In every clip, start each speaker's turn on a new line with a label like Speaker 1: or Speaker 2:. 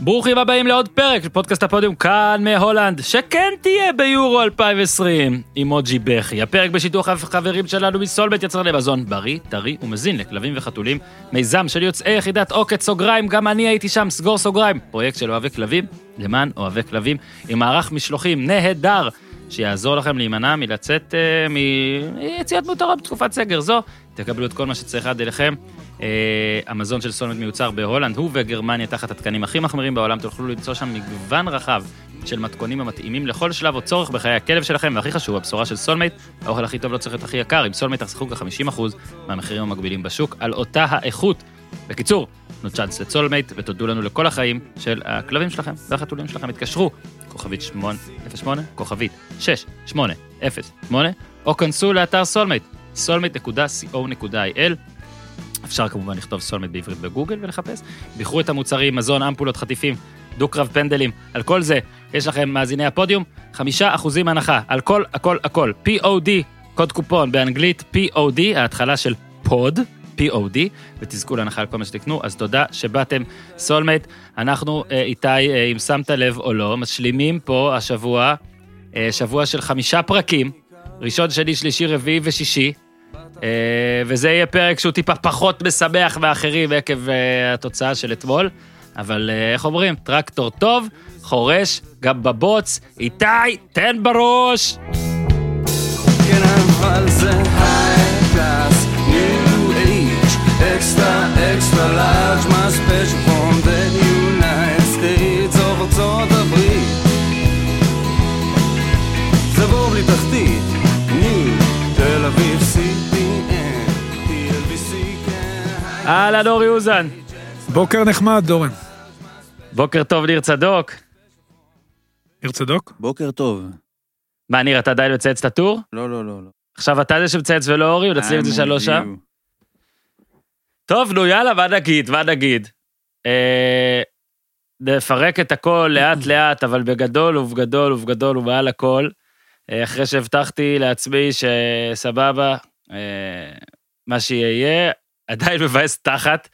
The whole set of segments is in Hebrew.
Speaker 1: ברוכים הבאים לעוד פרק של פודקאסט הפודיום כאן מהולנד, שכן תהיה ביורו 2020, עם מוג'י בכי. הפרק בשיתוף החברים שלנו מסולבט יצרני מזון בריא, טרי ומזין לכלבים וחתולים. מיזם של יוצאי יחידת עוקץ סוגריים, גם אני הייתי שם, סגור סוגריים. פרויקט של אוהבי כלבים, למען אוהבי כלבים, עם מערך משלוחים נהדר. שיעזור לכם להימנע מלצאת uh, מיציאות מותרות בתקופת סגר זו. תקבלו את כל מה שצריך עד אליכם. אה, המזון של סולמייט מיוצר בהולנד, ובגרמניה תחת התקנים הכי מחמירים בעולם, תוכלו למצוא שם מגוון רחב של מתכונים המתאימים לכל שלב או צורך בחיי הכלב שלכם, והכי חשוב, הבשורה של סולמייט, האוכל הכי טוב לא צריך להיות הכי יקר, עם סולמייט תחסכו כ-50% מהמחירים המקבילים בשוק, על אותה האיכות. בקיצור, תנו צ'אנס לסולמייט ותודו לנו לכל החיים של הכלבים שלכם והחתולים שלכם. התקשרו, כוכבית 808, כוכבית 6808, או כנסו לאתר סולמייט, solmate.co.il. אפשר כמובן לכתוב סולמייט בעברית בגוגל ולחפש. בחרו את המוצרים, מזון, אמפולות, חטיפים, דו-קרב פנדלים, על כל זה יש לכם מאזיני הפודיום, חמישה אחוזים הנחה, על כל, הכל, הכל. POD, קוד קופון באנגלית, POD, ההתחלה של פוד, POD, ותזכו להנחה על כל מה שתקנו, אז תודה שבאתם. סולמייט, אנחנו, אה, איתי, אה, אם שמת לב או לא, משלימים פה השבוע, אה, שבוע של חמישה פרקים, ראשון, שני, שלישי, רביעי ושישי, וזה יהיה פרק שהוא טיפה פחות משמח מאחרים עקב אה, התוצאה של אתמול, אבל אה, איך אומרים, טרקטור טוב, חורש, גם בבוץ, איתי, תן בראש!
Speaker 2: כן, אבל זה class, new age, extra, extra large, my special
Speaker 1: אהלן אורי אוזן,
Speaker 3: בוקר נחמד, דורן.
Speaker 1: בוקר טוב ניר צדוק.
Speaker 3: עיר צדוק?
Speaker 4: בוקר טוב.
Speaker 1: מה, ניר, אתה עדיין מצייץ את הטור?
Speaker 4: לא, לא, לא. לא.
Speaker 1: עכשיו אתה זה שמצייץ ולא אורי, נצליב את זה שלוש שם? טוב, נו יאללה, מה נגיד, מה נגיד? אה, נפרק את הכל לאט לאט, אבל בגדול ובגדול ובגדול ומעל הכל. אה, אחרי שהבטחתי לעצמי שסבבה, אה, מה שיהיה, עדיין מבאס תחת.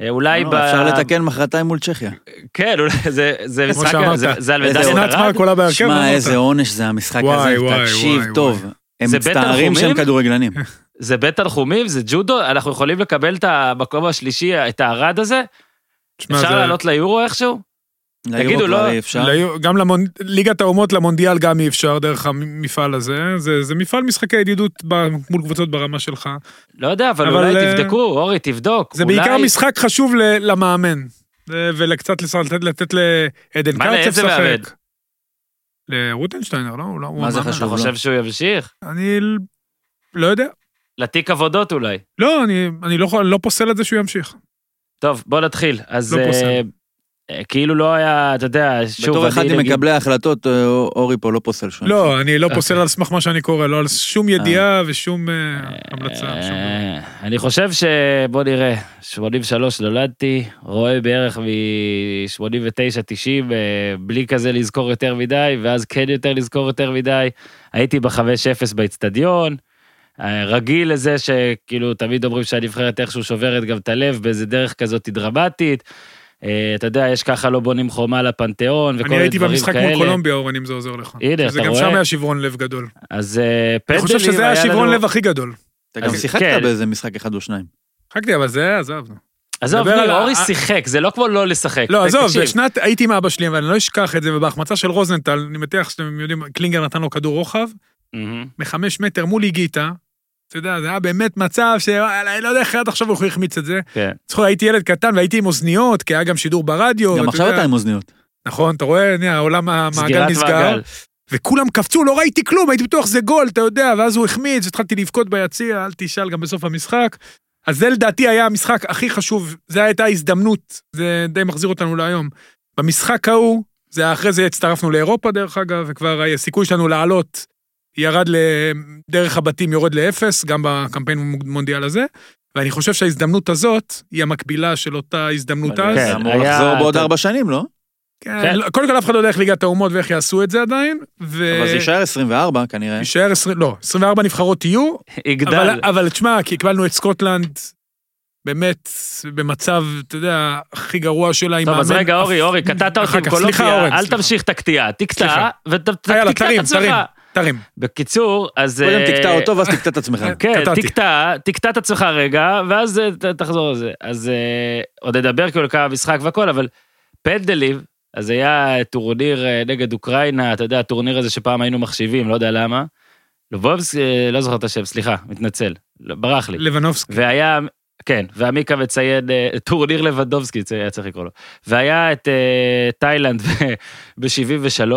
Speaker 1: אה, אולי
Speaker 4: לא,
Speaker 1: ב...
Speaker 4: אפשר לתקן מחרתיים מול צ'כיה.
Speaker 1: כן, אולי זה, זה
Speaker 3: כמו
Speaker 1: משחק,
Speaker 3: שאמרת.
Speaker 1: זה, על
Speaker 3: בהרכב.
Speaker 4: שמע. איזה עונש זה המשחק הזה, תקשיב טוב. הם מצטערים? שהם כדורגלנים.
Speaker 1: זה בית תנחומים, זה ג'ודו, אנחנו יכולים לקבל את המקום השלישי, את הארד הזה? אפשר לעלות ליורו איכשהו? תגידו, לא-.
Speaker 3: ליו- גם ליגת האומות למונדיאל גם אי אפשר דרך המפעל הזה. זה- זה מפעל משחקי ידידות ב- מול קבוצות ברמה שלך.
Speaker 1: לא יודע, אבל,
Speaker 3: אבל,
Speaker 1: אולי
Speaker 3: אה,
Speaker 1: תבדקו, אורי, תבדוק.
Speaker 3: זה
Speaker 1: אולי...
Speaker 3: בעיקר משחק חשוב ל- למאמן. ולקצת לתת- לתת לעדן
Speaker 1: מה,
Speaker 3: קרצב
Speaker 1: לאיזה מאמן?
Speaker 3: לשחק. לרוטנשטיינר, לא? הוא לא-
Speaker 4: מה זה. חשוב?
Speaker 1: אתה חושב שהוא ימשיך?
Speaker 3: אני לא יודע.
Speaker 1: לתיק עבודות אולי.
Speaker 3: לא, אני אני לא לא פוסל את זה שהוא ימשיך.
Speaker 1: טוב, בוא נתחיל. אז
Speaker 3: לא
Speaker 1: אה,
Speaker 3: פוסל.
Speaker 1: אה, כאילו לא היה, אתה יודע, שוב,
Speaker 4: בתור אחד
Speaker 1: אני
Speaker 4: עם
Speaker 1: נגיד-
Speaker 4: מקבלי ההחלטות, אה, אורי פה לא פוסל שום.
Speaker 3: לא, אני לא פוסל על סמך מה שאני קורא, לא על שום ידיעה ושום אה, המלצה.
Speaker 1: אה, אני חושב ש... בוא נראה, 83 נולדתי, רואה בערך מ-89-90, בלי כזה לזכור יותר מדי, ואז כן יותר לזכור יותר מדי. הייתי ב-5-0 באיצטדיון, אה, רגיל לזה שכאילו תמיד אומרים שהנבחרת איכשהו שוברת גם את הלב באיזה דרך כזאת דרמטית. אה, אתה יודע, יש ככה לא בונים חומה לפנתיאון וכל
Speaker 3: אני
Speaker 1: מיני
Speaker 3: הייתי
Speaker 1: דברים
Speaker 3: במשחק
Speaker 1: כאלה.
Speaker 3: מול קולומביה, אורן, אם זה עוזר לך.
Speaker 1: הנה,
Speaker 3: שזה
Speaker 1: אתה
Speaker 3: גם
Speaker 1: רואה?
Speaker 3: שם היה שברון לב גדול.
Speaker 1: אז אה,
Speaker 3: אני
Speaker 1: פנדלים,
Speaker 3: חושב שזה היה
Speaker 1: היה
Speaker 3: שברון
Speaker 1: לנו-
Speaker 3: לב הכי גדול.
Speaker 4: אתה גם שיחקת
Speaker 1: כן.
Speaker 4: באיזה משחק אחד או שניים.
Speaker 3: חכתי, אבל זה, עזוב. נו.
Speaker 1: עזוב, ניר,
Speaker 3: ה-
Speaker 1: אורי שיחק, זה לא כמו לא לשחק.
Speaker 3: לא, עזוב, בשנת, הייתי עם אבא שלי, אבל אני לא אשכח את זה, ובהחמצה של רוזנטל, אני מניח שאתם יודעים, קלינגר נתן לו כדור רוחב. מחמש מטר מול איגיטה. אתה יודע, זה היה באמת מצב ש... אני לא יודע איך עד עכשיו הוא החמיץ את זה.
Speaker 1: כן.
Speaker 3: זכור, הייתי ילד קטן והייתי עם אוזניות, כי היה גם שידור ברדיו.
Speaker 4: גם עכשיו. אתה עם אוזניות.
Speaker 3: נכון, אתה רואה, הנה, העולם, המעגל נסגר. וכולם קפצו, לא ראיתי כלום, הייתי בטוח זה גול, אתה יודע, ואז הוא החמיץ, התחלתי לבכות ביציע, אל תשאל גם בסוף המשחק. אז זה לדעתי היה המשחק הכי חשוב, זה הייתה הזדמנות, זה די מחזיר אותנו להיום. במשחק ההוא, זה אחרי זה הצטרפנו לאירופה דרך אגב, וכבר הסיכוי שלנו לעלות ירד ל- דרך הבתים יורד לאפס, גם בקמפיין מונדיאל הזה. ואני חושב שההזדמנות הזאת היא המקבילה של אותה הזדמנות אז.
Speaker 1: כן,
Speaker 4: זה אמור לחזור בעוד ארבע שנים, לא?
Speaker 3: כן.
Speaker 1: כן.
Speaker 3: לא- קודם כל אף אחד לא יודע איך ליגת האומות ואיך יעשו את זה עדיין. ו...
Speaker 4: אבל זה יישאר 24 כנראה.
Speaker 3: יישאר 20, לא, 24 נבחרות יהיו,
Speaker 1: יגדל.
Speaker 3: אבל תשמע, כי קיבלנו את סקוטלנד באמת במצב, אתה יודע, הכי גרוע שלה עם
Speaker 1: טוב, אז
Speaker 3: מאמן.
Speaker 1: רגע, אורי, אורי, קטעת אותי עם קולומביה, אל. תמשיך את הקטיעה, תקטע. ותקטע את עצמך.
Speaker 3: תרים.
Speaker 1: בקיצור, אז...
Speaker 4: קודם
Speaker 1: אה,
Speaker 4: תקטע אותו ואז תקטע את עצמך.
Speaker 1: כן. תקטע, תקטע את עצמך רגע, ואז אה, תחזור לזה. אז אה, עוד נדבר כאילו כמה משחק והכל, אבל פנדלים, אז היה טורניר נגד אוקראינה, אתה יודע, הטורניר הזה שפעם היינו מחשיבים, לא יודע למה. לבנדובס, אה, לא זוכר את השם, סליחה, מתנצל, לא, ברח לי.
Speaker 3: לבנדובסקי.
Speaker 1: והיה, כן, ועמיקה מציין טורניר לבנדובסקי, זה היה צריך לקרוא לו. והיה את תאילנד ב-73.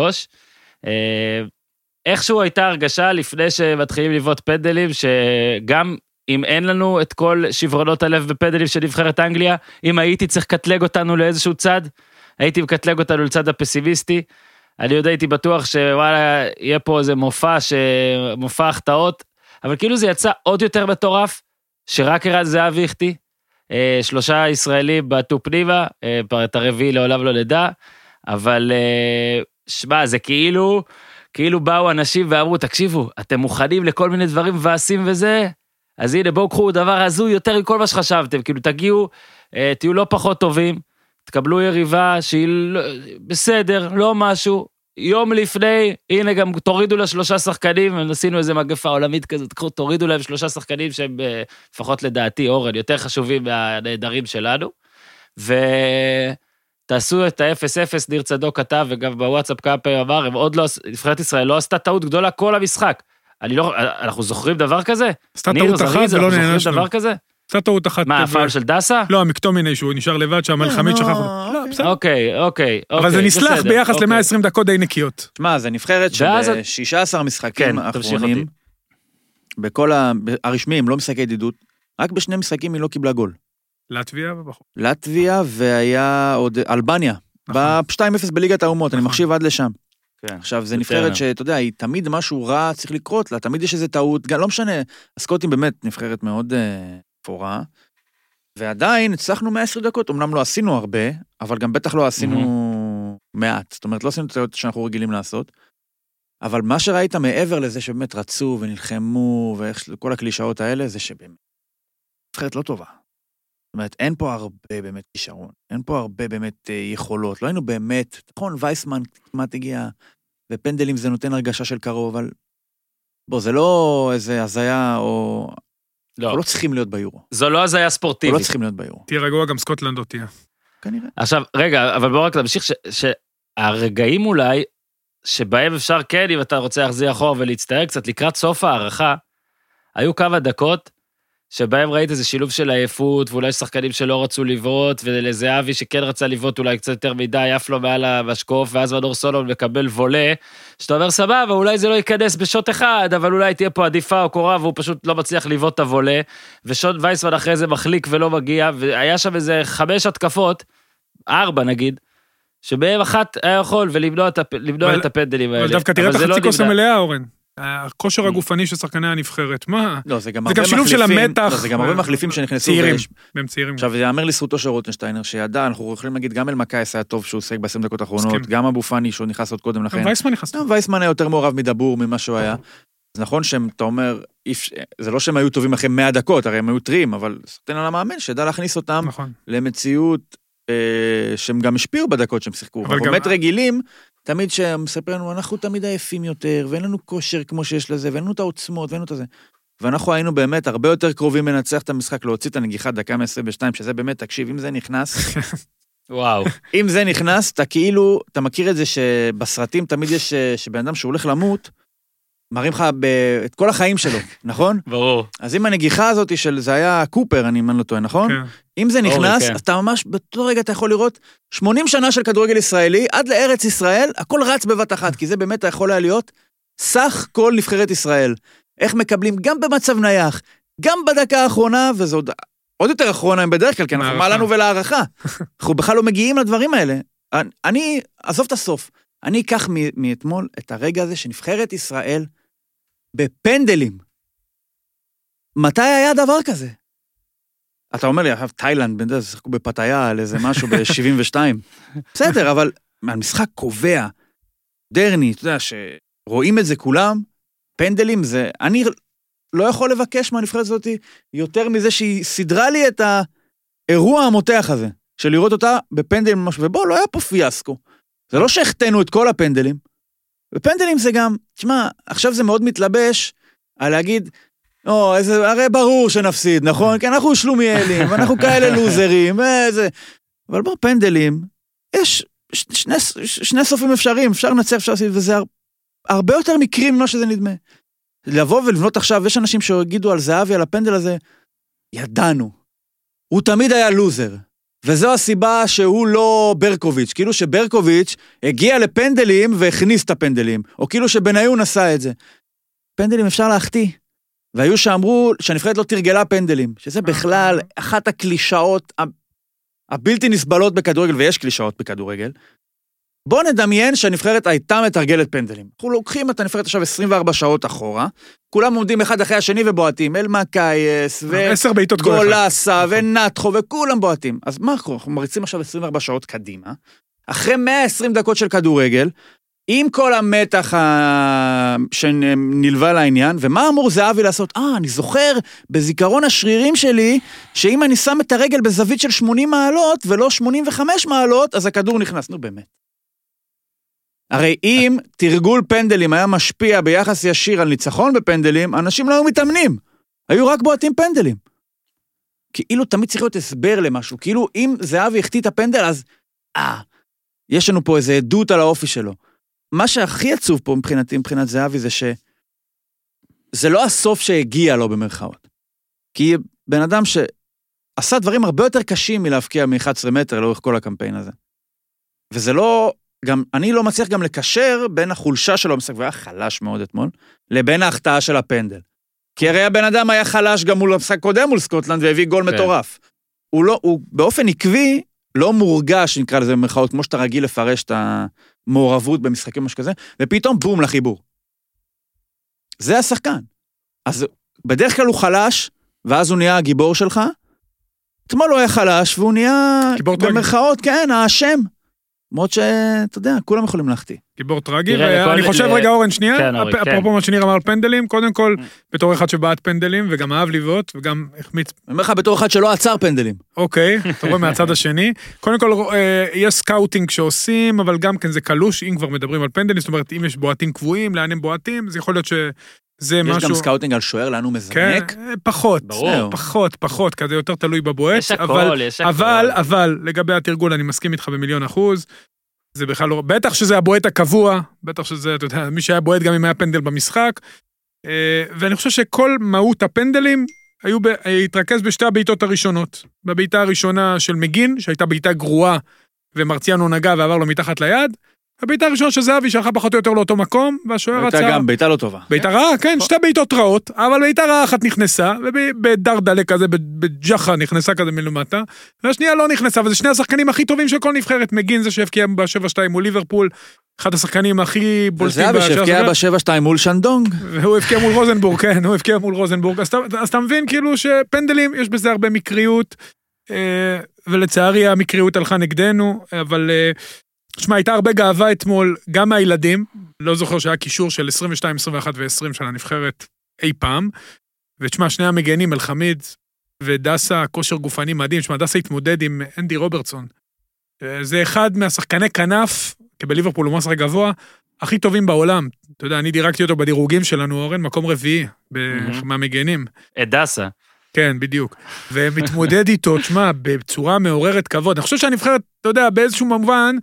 Speaker 1: איכשהו הייתה הרגשה לפני שמתחילים לבעוט פנדלים, שגם אם אין לנו את כל שברונות הלב בפנדלים של נבחרת אנגליה, אם הייתי צריך לקטלג אותנו לאיזשהו צד, הייתי מקטלג אותנו לצד הפסימיסטי. אני עוד הייתי בטוח שוואלה, יהיה פה איזה מופע, ש... מופע החטאות, אבל כאילו זה יצא עוד יותר מטורף, שרק ערן זהבי החטיא. אה, שלושה ישראלים בעטו פנימה, אה, את הרביעי לעולם לא נדע, אבל אה, שמע, זה כאילו, כאילו באו אנשים ואמרו, תקשיבו, אתם מוכנים לכל מיני דברים מבאסים וזה? אז הנה, בואו קחו דבר הזוי יותר מכל מה שחשבתם, כאילו תגיעו, אה, תהיו לא פחות טובים, תקבלו יריבה שהיא לא, בסדר, לא משהו, יום לפני, הנה גם תורידו לה שלושה שחקנים, עשינו איזה מגפה עולמית כזאת, קחו, תורידו להם שלושה שחקנים שהם, אה, לפחות לדעתי, אורן, יותר חשובים מהנעדרים שלנו, ותעשו את ה-0-0, ניר צדוק כתב, וגם בוואטסאפ כמה פעמים אמר, הם עוד לא, נבחרת ישראל לא עשתה טעות גדולה כל המשחק. אני לא, אנחנו זוכרים דבר כזה?
Speaker 3: עשתה טעות אחת
Speaker 1: זריז,
Speaker 3: ולא
Speaker 1: אנחנו זוכרים
Speaker 3: נענשנו.
Speaker 1: דבר כזה?
Speaker 3: עשתה טעות אחת.
Speaker 1: מה, הפעם של דסה?
Speaker 3: לא, המקטומיני שהוא נשאר לבד שם, אלחמיד שכח אותו. לא, בסדר.
Speaker 1: אוקיי, אוקיי, אוקיי.
Speaker 3: אבל זה נסלח
Speaker 1: בסדר,
Speaker 3: ביחס
Speaker 1: אוקיי.
Speaker 3: ל-120 דקות די נקיות.
Speaker 4: שמע, זה נבחרת
Speaker 1: ואז-
Speaker 4: שב-16 משחקים
Speaker 1: כן,
Speaker 4: האחרונים,
Speaker 1: אותי.
Speaker 4: בכל הרשמיים, לא משחקי ידידות, רק בשני משחקים היא לא קיבלה גול.
Speaker 3: לטביה ובחור.
Speaker 4: לטביה והיה עוד אלבניה.
Speaker 3: נכון.
Speaker 4: ב-2-0 בליגת האומות, אני
Speaker 3: נכון.
Speaker 4: מחשיב עד לשם.
Speaker 1: כן.
Speaker 4: עכשיו, זה. נבחרת שאתה יודע, היא תמיד משהו רע צריך לקרות לה, תמיד יש איזה טעות, גם לא משנה. הסקוטים באמת נבחרת מאוד אה, אפורה, ועדיין הצלחנו 120 דקות, אמנם לא עשינו הרבה, אבל גם בטח לא עשינו מעט. זאת אומרת, לא עשינו את הטעויות שאנחנו רגילים לעשות. אבל מה שראית מעבר לזה שבאמת רצו ונלחמו, וכל הקלישאות האלה, זה שבאמת, נבחרת לא טובה. זאת אומרת, אין פה הרבה באמת כישרון, אין פה הרבה באמת אה, יכולות, לא היינו באמת, נכון, וייסמן כמעט הגיע, ופנדלים זה נותן הרגשה של קרוב, אבל בוא, זה לא איזה הזיה, או...
Speaker 1: לא,
Speaker 4: אנחנו לא צריכים להיות ביורו.
Speaker 1: זו לא הזיה
Speaker 4: אנחנו לא
Speaker 1: ספורטיבית.
Speaker 4: צריכים להיות ביורו.
Speaker 3: תהיה רגוע, גם סקוטלנד לא תהיה.
Speaker 4: כנראה.
Speaker 1: עכשיו, רגע, אבל בואו רק נמשיך, ש- שהרגעים אולי, שבהם אפשר כן, אם אתה רוצה להחזיר אחורה ולהצטער קצת, לקראת סוף ההערכה, היו כמה דקות שבהם ראית איזה שילוב של עייפות, ואולי שחקנים שלא רצו לבעוט, ולזהבי שכן רצה לבעוט אולי קצת יותר מדי, עף לו מעל המשקוף, ואז מנור סולון מקבל וולה, שאתה אומר, סבבה, אולי זה לא ייכנס בשוט אחד, אבל אולי תהיה פה עדיפה או קורה, והוא פשוט לא מצליח לבעוט את הוולה, ושון וייסמן אחרי זה מחליק ולא מגיע, והיה שם איזה חמש התקפות, ארבע נגיד, שבהם אחת היה יכול ולמנוע את, הפ... את הפנדלים האלה.
Speaker 3: אבל דווקא תראה את
Speaker 1: זה לא
Speaker 3: החצי כוס. המלאה, אורן. הכושר הגופני של שחקני הנבחרת, מה?
Speaker 4: לא, זה גם
Speaker 3: זה
Speaker 4: הרבה
Speaker 3: גם שילוב של
Speaker 4: מחליפים-
Speaker 3: המתח.
Speaker 4: לא, זה גם הרבה מחליפים שנכנסו.
Speaker 3: צעירים. והם צעירים.
Speaker 4: עכשיו, זה ייאמר לזכותו של רוטנשטיינר, שידע, אנחנו יכולים להגיד, גם אלמקייס היה טוב שהוא שיחק ב-20 דקות האחרונות. גם אבו פאני שהוא נכנס עוד קודם לכן.
Speaker 3: גם וייסמן נכנס.
Speaker 4: גם וייסמן היה יותר מעורב מדבור ממה שהוא היה. אז נכון שאתה אומר, אי אפשר- זה לא שהם היו טובים אחרי 100 דקות, הרי הם היו טריים, אבל סחטיין על המאמן שידע להכניס אותם
Speaker 3: נכון.
Speaker 4: למציאות אה, שהם גם השפיעו בדקות שהם שיחקו.
Speaker 3: אבל
Speaker 4: אנחנו באמת רגילים, תמיד שהם מספרים לנו, אנחנו תמיד עייפים יותר, ואין לנו כושר כמו שיש לזה, ואין לנו את העוצמות, ואין לנו את זה. ואנחנו היינו באמת הרבה יותר קרובים לנצח את המשחק, להוציא את הנגיחה דקה מ-22, שזה באמת, תקשיב, אם זה נכנס,
Speaker 1: וואו.
Speaker 4: אם זה נכנס, אתה כאילו, אתה מכיר את זה שבסרטים תמיד יש, שבן אדם שהוא הולך למות, מראים לך ב... את כל החיים שלו, נכון?
Speaker 1: ברור.
Speaker 4: אז אם הנגיחה הזאת של, זה היה קופר, אני אם אני לא טועה, נכון?
Speaker 3: כן.
Speaker 4: אם זה
Speaker 1: אורי,
Speaker 4: נכנס,
Speaker 1: כן.
Speaker 4: אז אתה ממש, באותו רגע אתה יכול לראות 80 שנה של כדורגל ישראלי, עד לארץ ישראל, הכל רץ בבת אחת, כי זה באמת יכול היה להיות סך כל נבחרת ישראל. איך מקבלים גם במצב נייח, גם בדקה האחרונה, וזה עוד, עוד יותר אחרונה בדרך כלל, כי אנחנו, מה. לנו ולהערכה? אנחנו בכלל לא מגיעים לדברים האלה. אני- אני, עזוב את הסוף, אני אקח מאתמול את הרגע הזה שנבחרת ישראל בפנדלים. מתי היה דבר כזה? אתה אומר לי, עכשיו תאילנד, בן אדם, שיחקו בפתיה על איזה משהו ב-72. בסדר, אבל המשחק קובע, דרני, אתה יודע, שרואים את זה כולם, פנדלים זה... אני לא יכול לבקש מהנבחרת הזאת יותר מזה שהיא סידרה לי את, האירוע המותח הזה, של לראות אותה בפנדלים ממש, ובוא, לא היה פה פיאסקו. זה לא שהחטאנו את כל הפנדלים. בפנדלים זה גם, תשמע, עכשיו זה מאוד מתלבש על להגיד, או, איזה, הרי ברור שנפסיד, נכון? כי אנחנו שלומיאלים, ואנחנו כאלה לוזרים, ואיזה... אבל בוא, פנדלים, יש ש- שני, ש- שני סופים אפשריים, אפשר לנצח, אפשר לעשות, וזה הר, הרבה יותר מקרים ממה שזה נדמה. לבוא ולבנות עכשיו, יש אנשים שיגידו על זהבי, על הפנדל הזה, ידענו. הוא תמיד היה לוזר. וזו הסיבה שהוא לא ברקוביץ', כאילו שברקוביץ' הגיע לפנדלים והכניס את הפנדלים, או כאילו שבניון עשה את זה. פנדלים אפשר להחטיא. והיו שאמרו שהנבחרת לא תרגלה פנדלים, שזה בכלל אחת הקלישאות הבלתי נסבלות בכדורגל, ויש קלישאות בכדורגל. בואו נדמיין שהנבחרת הייתה מתרגלת פנדלים. אנחנו לוקחים את הנבחרת עכשיו 24 שעות אחורה, כולם עומדים אחד אחרי השני ובועטים, אלמקייס, ו...
Speaker 3: עשר בעיטות כל אחד.
Speaker 4: גולסה
Speaker 3: נכון.
Speaker 4: ונטחו וכולם בועטים. אז מה אנחנו אנחנו מריצים עכשיו 24 שעות קדימה, אחרי 120 דקות של כדורגל, עם כל המתח ה... שנלווה לעניין, ומה אמור זהבי לעשות? אה, אני זוכר בזיכרון השרירים שלי, שאם אני שם את הרגל בזווית של 80 מעלות ולא 85 מעלות, אז הכדור נכנס. נו באמת. הרי אם תרגול פנדלים היה משפיע ביחס ישיר על ניצחון בפנדלים, אנשים לא היו מתאמנים. היו רק בועטים פנדלים. כאילו תמיד צריך להיות הסבר למשהו, כאילו אם זהבי החטיא את הפנדל, אז אה, יש לנו פה איזה עדות על האופי שלו. מה שהכי עצוב פה מבחינתי, מבחינת זהבי, זה שזה לא הסוף שהגיע לו במרכאות. כי בן אדם שעשה דברים הרבה יותר קשים מלהבקיע מ-11 מטר לאורך כל הקמפיין הזה. וזה לא, גם, אני לא מצליח גם לקשר בין החולשה שלו במשחק, והיה חלש מאוד אתמול, לבין ההחטאה של הפנדל. כי הרי הבן אדם היה חלש גם מול המשחק קודם מול סקוטלנד והביא גול
Speaker 1: כן.
Speaker 4: מטורף. הוא לא, הוא באופן עקבי לא מורגש, נקרא לזה במרכאות, כמו שאתה רגיל לפרש את המעורבות במשחקים משהו כזה, ופתאום בום לחיבור. זה השחקן. אז בדרך כלל הוא חלש, ואז הוא נהיה הגיבור שלך. אתמול הוא היה חלש, והוא נהיה. במרכאות, כן, האשם. למרות שאתה יודע, כולם יכולים להחטיא.
Speaker 3: גיבור טרגי, ואני חושב
Speaker 1: ל-
Speaker 3: רגע אורן שנייה,
Speaker 1: כן, כן.
Speaker 3: אפרופו מה שניר אמר על פנדלים, קודם כל, בתור אחד שבעט פנדלים וגם אהב לבעוט וגם החמיץ,
Speaker 4: אני אומר לך בתור אחד שלא עצר פנדלים.
Speaker 3: אוקיי, אתה רואה מהצד השני, קודם כל אה, יש סקאוטינג שעושים, אבל גם כן זה קלוש, אם כבר מדברים על פנדלים, זאת אומרת אם יש בועטים קבועים, לאן הם בועטים, אז יכול להיות שזה
Speaker 4: יש
Speaker 3: משהו,
Speaker 4: גם סקאוטינג על שוער, לאן הוא
Speaker 3: כן,
Speaker 4: מזנק.
Speaker 3: אה, פחות,
Speaker 1: ברור.
Speaker 3: פחות, פחות, כזה יותר תלוי בבועט,
Speaker 1: יש הכל,
Speaker 3: אבל
Speaker 1: יש הכל.
Speaker 3: אבל, אבל, לגבי התרגול, אני מסכים איתך במיליון אחוז. זה בכלל לא... בטח שזה הבועט הקבוע, בטח שזה, אתה יודע, מי שהיה בועט גם אם היה פנדל במשחק. אה, ואני חושב שכל מהות הפנדלים היו, ב- אה, התרכז בשתי הבעיטות הראשונות. בבעיטה הראשונה של מגין, שהייתה בעיטה גרועה, ומרציאנו נגע ועבר לו מתחת ליד. הבעיטה הראשונה של זהבי שהלכה פחות או יותר לאותו מקום, והשוער
Speaker 4: הייתה
Speaker 3: רצה...
Speaker 4: גם בעיטה לא טובה.
Speaker 3: בעיטה רעה, כן, שתי בעיטות רעות, אבל בעיטה רעה אחת נכנסה, ובדרדלה כזה, בג'חה נכנסה כזה מלמטה, והשנייה לא נכנסה, וזה שני השחקנים הכי טובים של כל נבחרת. מגין זה שהבקיע ב-7-2 מול ליברפול, אחד השחקנים הכי בולטים.
Speaker 4: זהבי
Speaker 3: בשער
Speaker 4: שהבקיע
Speaker 3: שלו,
Speaker 4: בשבע שתיים מול שנדונג.
Speaker 3: והוא הבקיע מול רוזנבורג, כן, הוא הבקיע מול רוזנבורג. אז אתה- אז אתה מבין כאילו שפנדלים, יש בזה הרבה מקריות, אה, ולצערי המקריות הלכה נגדנו, אבל... תשמע, הייתה הרבה גאווה אתמול, גם מהילדים, לא זוכר שהיה קישור של 22, 21 ו-20 של הנבחרת אי פעם. ותשמע, שני המגנים, אלחמיד ודסה, כושר גופני מדהים. תשמע, דסה התמודד עם אנדי רוברטסון. זה אחד מהשחקני כנף, כי בליברפול הוא משחק גבוה, הכי טובים בעולם. אתה יודע, אני דירקתי אותו בדירוגים שלנו, אורן, מקום רביעי. מהמגנים.
Speaker 1: את דסה.
Speaker 3: כן, בדיוק. ומתמודד איתו, תשמע, בצורה מעוררת כבוד. אני חושב שהנבחרת, אתה יודע, באיזשהו מובן,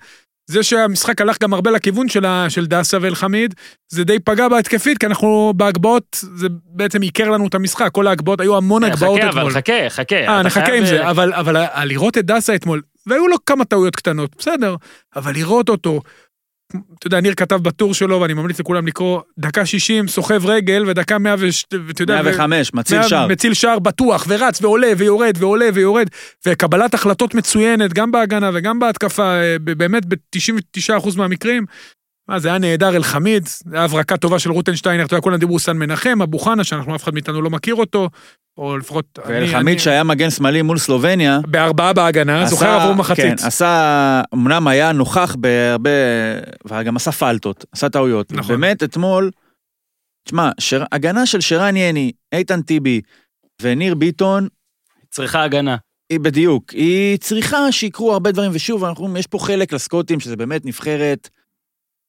Speaker 3: זה שהמשחק הלך גם הרבה לכיוון של, ה- של דסה ואלחמיד, זה די פגע בהתקפית, כי אנחנו בהגבהות, זה בעצם עיקר לנו את המשחק. כל ההגבהות, היו המון הגבהות
Speaker 1: חכה,
Speaker 3: אתמול.
Speaker 1: אבל חכה, חכה.
Speaker 3: אה, נחכה
Speaker 1: חייב,
Speaker 3: עם זה,
Speaker 1: אה,
Speaker 3: אבל, אבל לראות את דסה אתמול, והיו לו כמה טעויות קטנות, בסדר, אבל לראות אותו, אתה יודע, ניר כתב בטור שלו, ואני ממליץ לכולם לקרוא, דקה 60, סוחב רגל, ודקה 100 ואתה יודע, ו-
Speaker 4: 105, מציל שער.
Speaker 3: מציל שער בטוח, ורץ ועולה ויורד ועולה ויורד, וקבלת החלטות מצוינת, גם בהגנה וגם בהתקפה, אה, באמת ב-99% מהמקרים. מה, זה היה נהדר אלחמיד, זה היה הברקה טובה של רוטנשטיינר, אתה יודע, כולם דיברו סן מנחם, אבו חנה, שאנחנו אף אחד מאיתנו לא מכיר אותו, או לפחות... אני- אני-
Speaker 4: ואלחמיד שהיה מגן שמאלי מול סלובניה,
Speaker 3: בארבעה בהגנה,
Speaker 4: עשה-
Speaker 3: זוכר עבור מחצית.
Speaker 4: כן, עשה, אמנם היה נוכח בהרבה, וגם עשה פלטות, עשה טעויות.
Speaker 3: נכון.
Speaker 4: באמת, אתמול, תשמע, שר, הגנה של שרן יני, איתן טיבי וניר ביטון,
Speaker 1: צריכה הגנה.
Speaker 4: היא בדיוק, היא צריכה שיקרו הרבה דברים, ושוב, אנחנו, יש פה חלק לסקוטים, שזה באמת נבחרת,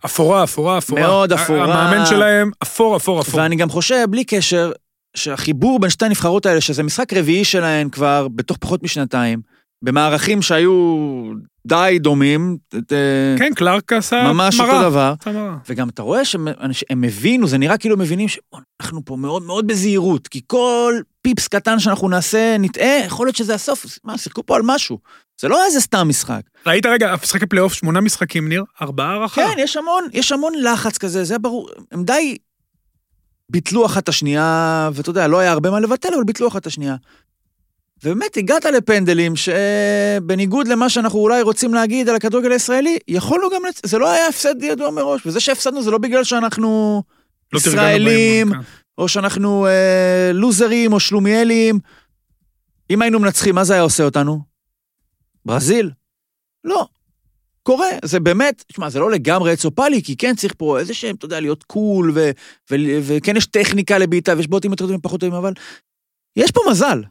Speaker 3: אפורה, אפורה, אפורה.
Speaker 4: מאוד אפורה.
Speaker 3: המאמן שלהם, אפור, אפור, אפור.
Speaker 4: ואני גם חושב, בלי קשר, שהחיבור בין שתי הנבחרות האלה, שזה משחק רביעי שלהן כבר בתוך פחות משנתיים, במערכים שהיו די דומים, אה,
Speaker 3: כן, קלארק עשה
Speaker 4: ממש
Speaker 3: מרה.
Speaker 4: אותו דבר. וגם אתה רואה שהם הם הבינו, זה נראה כאילו הם מבינים שאנחנו פה מאוד מאוד בזהירות, כי כל פיפס קטן שאנחנו נעשה, נטעה, יכול להיות שזה הסוף, מה, שיחקו פה על משהו. זה לא איזה סתם משחק.
Speaker 3: ראית רגע, משחקי פלייאוף, שמונה משחקים, ניר, ארבעה הערכה.
Speaker 4: כן, יש המון, יש המון לחץ כזה, זה ברור. הם די ביטלו אחת את השנייה, ואתה יודע, לא היה הרבה מה לבטל, אבל ביטלו אחת את השנייה. ובאמת הגעת לפנדלים שבניגוד למה שאנחנו אולי רוצים להגיד על הכדורגל הישראלי, יכולנו גם, לצ... זה לא היה הפסד ידוע מראש, וזה שהפסדנו זה לא בגלל שאנחנו
Speaker 3: לא
Speaker 4: ישראלים,
Speaker 3: כן.
Speaker 4: או שאנחנו אה, לוזרים או שלומיאלים. אם היינו מנצחים, מה זה היה עושה אותנו? ברזיל? לא. קורה, זה באמת, תשמע, זה לא לגמרי אצופלי, כי כן צריך פה איזה שהם, אתה יודע, להיות קול, ו, ו, וכן יש טכניקה לבעיטה, ויש בוטים יותר טובים, פחות טובים, אבל יש פה מזל.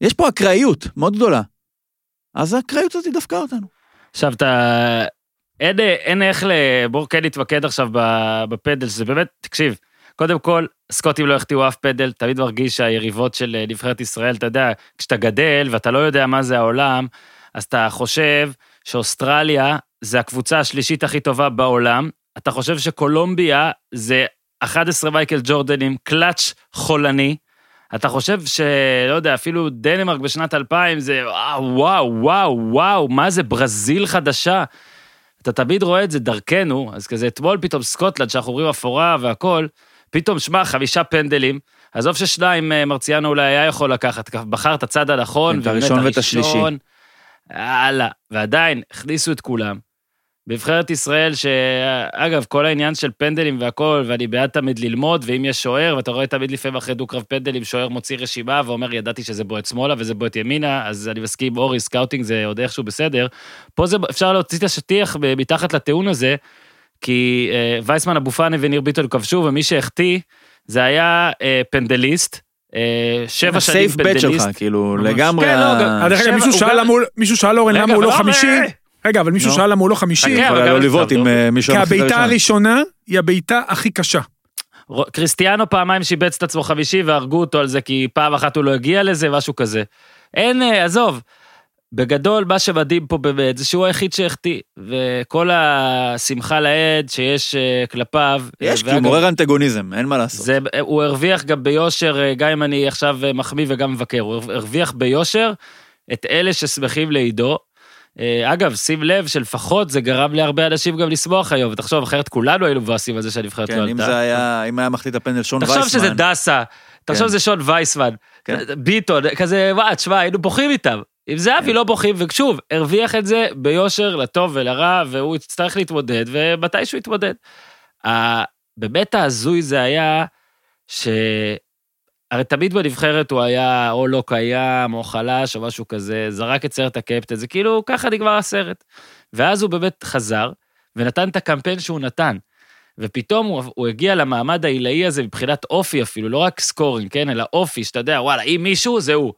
Speaker 4: יש פה אקראיות מאוד גדולה. אז האקראיות הזאת דפקה אותנו.
Speaker 1: עכשיו אתה... אין, אין איך ל... בואו כן נתמקד עכשיו בפדל, שזה באמת, תקשיב, קודם כל, סקוטים לא החטיאו אף פדל, תמיד מרגיש שהיריבות של אה, נבחרת ישראל, אתה יודע, כשאתה גדל ואתה לא יודע מה זה העולם, אז אתה חושב שאוסטרליה זה הקבוצה השלישית הכי טובה בעולם, אתה חושב שקולומביה זה 11 מייקל ג'ורדנים, קלאץ' חולני, אתה חושב שלא יודע, אפילו דנמרק בשנת 2000 זה וואו, וואו, וואו, וואו, מה זה ברזיל חדשה? אתה תמיד רואה את זה דרכנו, אז כזה אתמול פתאום סקוטלנד, שאנחנו אומרים אפורה והכל, פתאום, שמע, חמישה פנדלים, עזוב ששניים אה, מרציאנו אולי היה יכול לקחת, בחר את הצד הנכון,
Speaker 4: כן, את הראשון ואת השלישי.
Speaker 1: יאללה, ועדיין, הכניסו את כולם. בנבחרת ישראל, שאגב, כל העניין של פנדלים והכל, ואני בעד תמיד ללמוד, ואם יש שוער, ואתה רואה תמיד לפעמים אחרי דו-קרב פנדלים, שוער מוציא רשימה ואומר, ידעתי שזה בועט שמאלה וזה בועט ימינה, אז אני מסכים אורי, סקאוטינג זה עוד איכשהו בסדר. פה זה, אפשר להוציא את השטיח מתחת לטיעון הזה, כי אה, וייסמן, אבו פאני וניר ביטון כבשו, ומי שהחטיא, זה היה אה, פנדליסט, אה, שבע שנים
Speaker 4: הסייף בט
Speaker 1: פנדליסט.
Speaker 4: שלך, כאילו. לגמרי...
Speaker 1: כן, לא, גם-
Speaker 3: אה, מישהו שאל אורן למה הוא לא
Speaker 1: לא
Speaker 3: חמישי. רגע, אבל מישהו. שאל למה הוא לא חמישי.
Speaker 1: חכה,
Speaker 4: יכול היה לא לבעוט עם. אה, מישהו
Speaker 3: כי הבעיטה
Speaker 4: הראשונה.
Speaker 3: היא הבעיטה הכי קשה.
Speaker 1: קריסטיאנו פעמיים שיבץ את עצמו חמישי והרגו אותו על זה כי פעם אחת הוא לא הגיע לזה, משהו כזה. אין, אה, עזוב. בגדול, מה שמדהים פה באמת זה שהוא היחיד שהחטיא, וכל השמחה לאיד שיש אה, כלפיו.
Speaker 4: יש, כי הוא מעורר אנטגוניזם, אין מה לעשות.
Speaker 1: זה, הוא הרוויח גם ביושר, גם אם אני עכשיו מחמיא וגם מבקר, הוא הרוויח ביושר את אלה ששמחים לעידו. אה, אגב, שים לב שלפחות זה גרם להרבה אנשים גם לשמוח היום, ותחשוב, אחרת כולנו היינו מבואסים על זה שהנבחרת לא
Speaker 4: כן,
Speaker 1: עלתה.
Speaker 4: אם זה היה, אם היה מחליט הפנדל שון וייסמן.
Speaker 1: תחשוב שזה דסה, תחשוב
Speaker 4: כן.
Speaker 1: שזה שון וייסמן,
Speaker 4: כן.
Speaker 1: ביטון, כזה, מה, תשמע, היינו בוכים איתם. עם זהבי
Speaker 4: כן.
Speaker 1: לא בוכים, ושוב, הרוויח את זה ביושר, לטוב ולרע, והוא יצטרך להתמודד, ומתישהו יתמודד. באמת ההזוי זה היה, ש... הרי תמיד בנבחרת הוא היה או לא קיים, או חלש, או משהו כזה, זרק את סרט הקפטן, זה כאילו, ככה נגמר הסרט. ואז הוא באמת חזר, ונתן את הקמפיין שהוא נתן. ופתאום הוא, הוא הגיע למעמד העילאי הזה מבחינת אופי אפילו, לא רק סקורינג, כן, אלא אופי, שאתה יודע, וואלה, אם מישהו, זה הוא.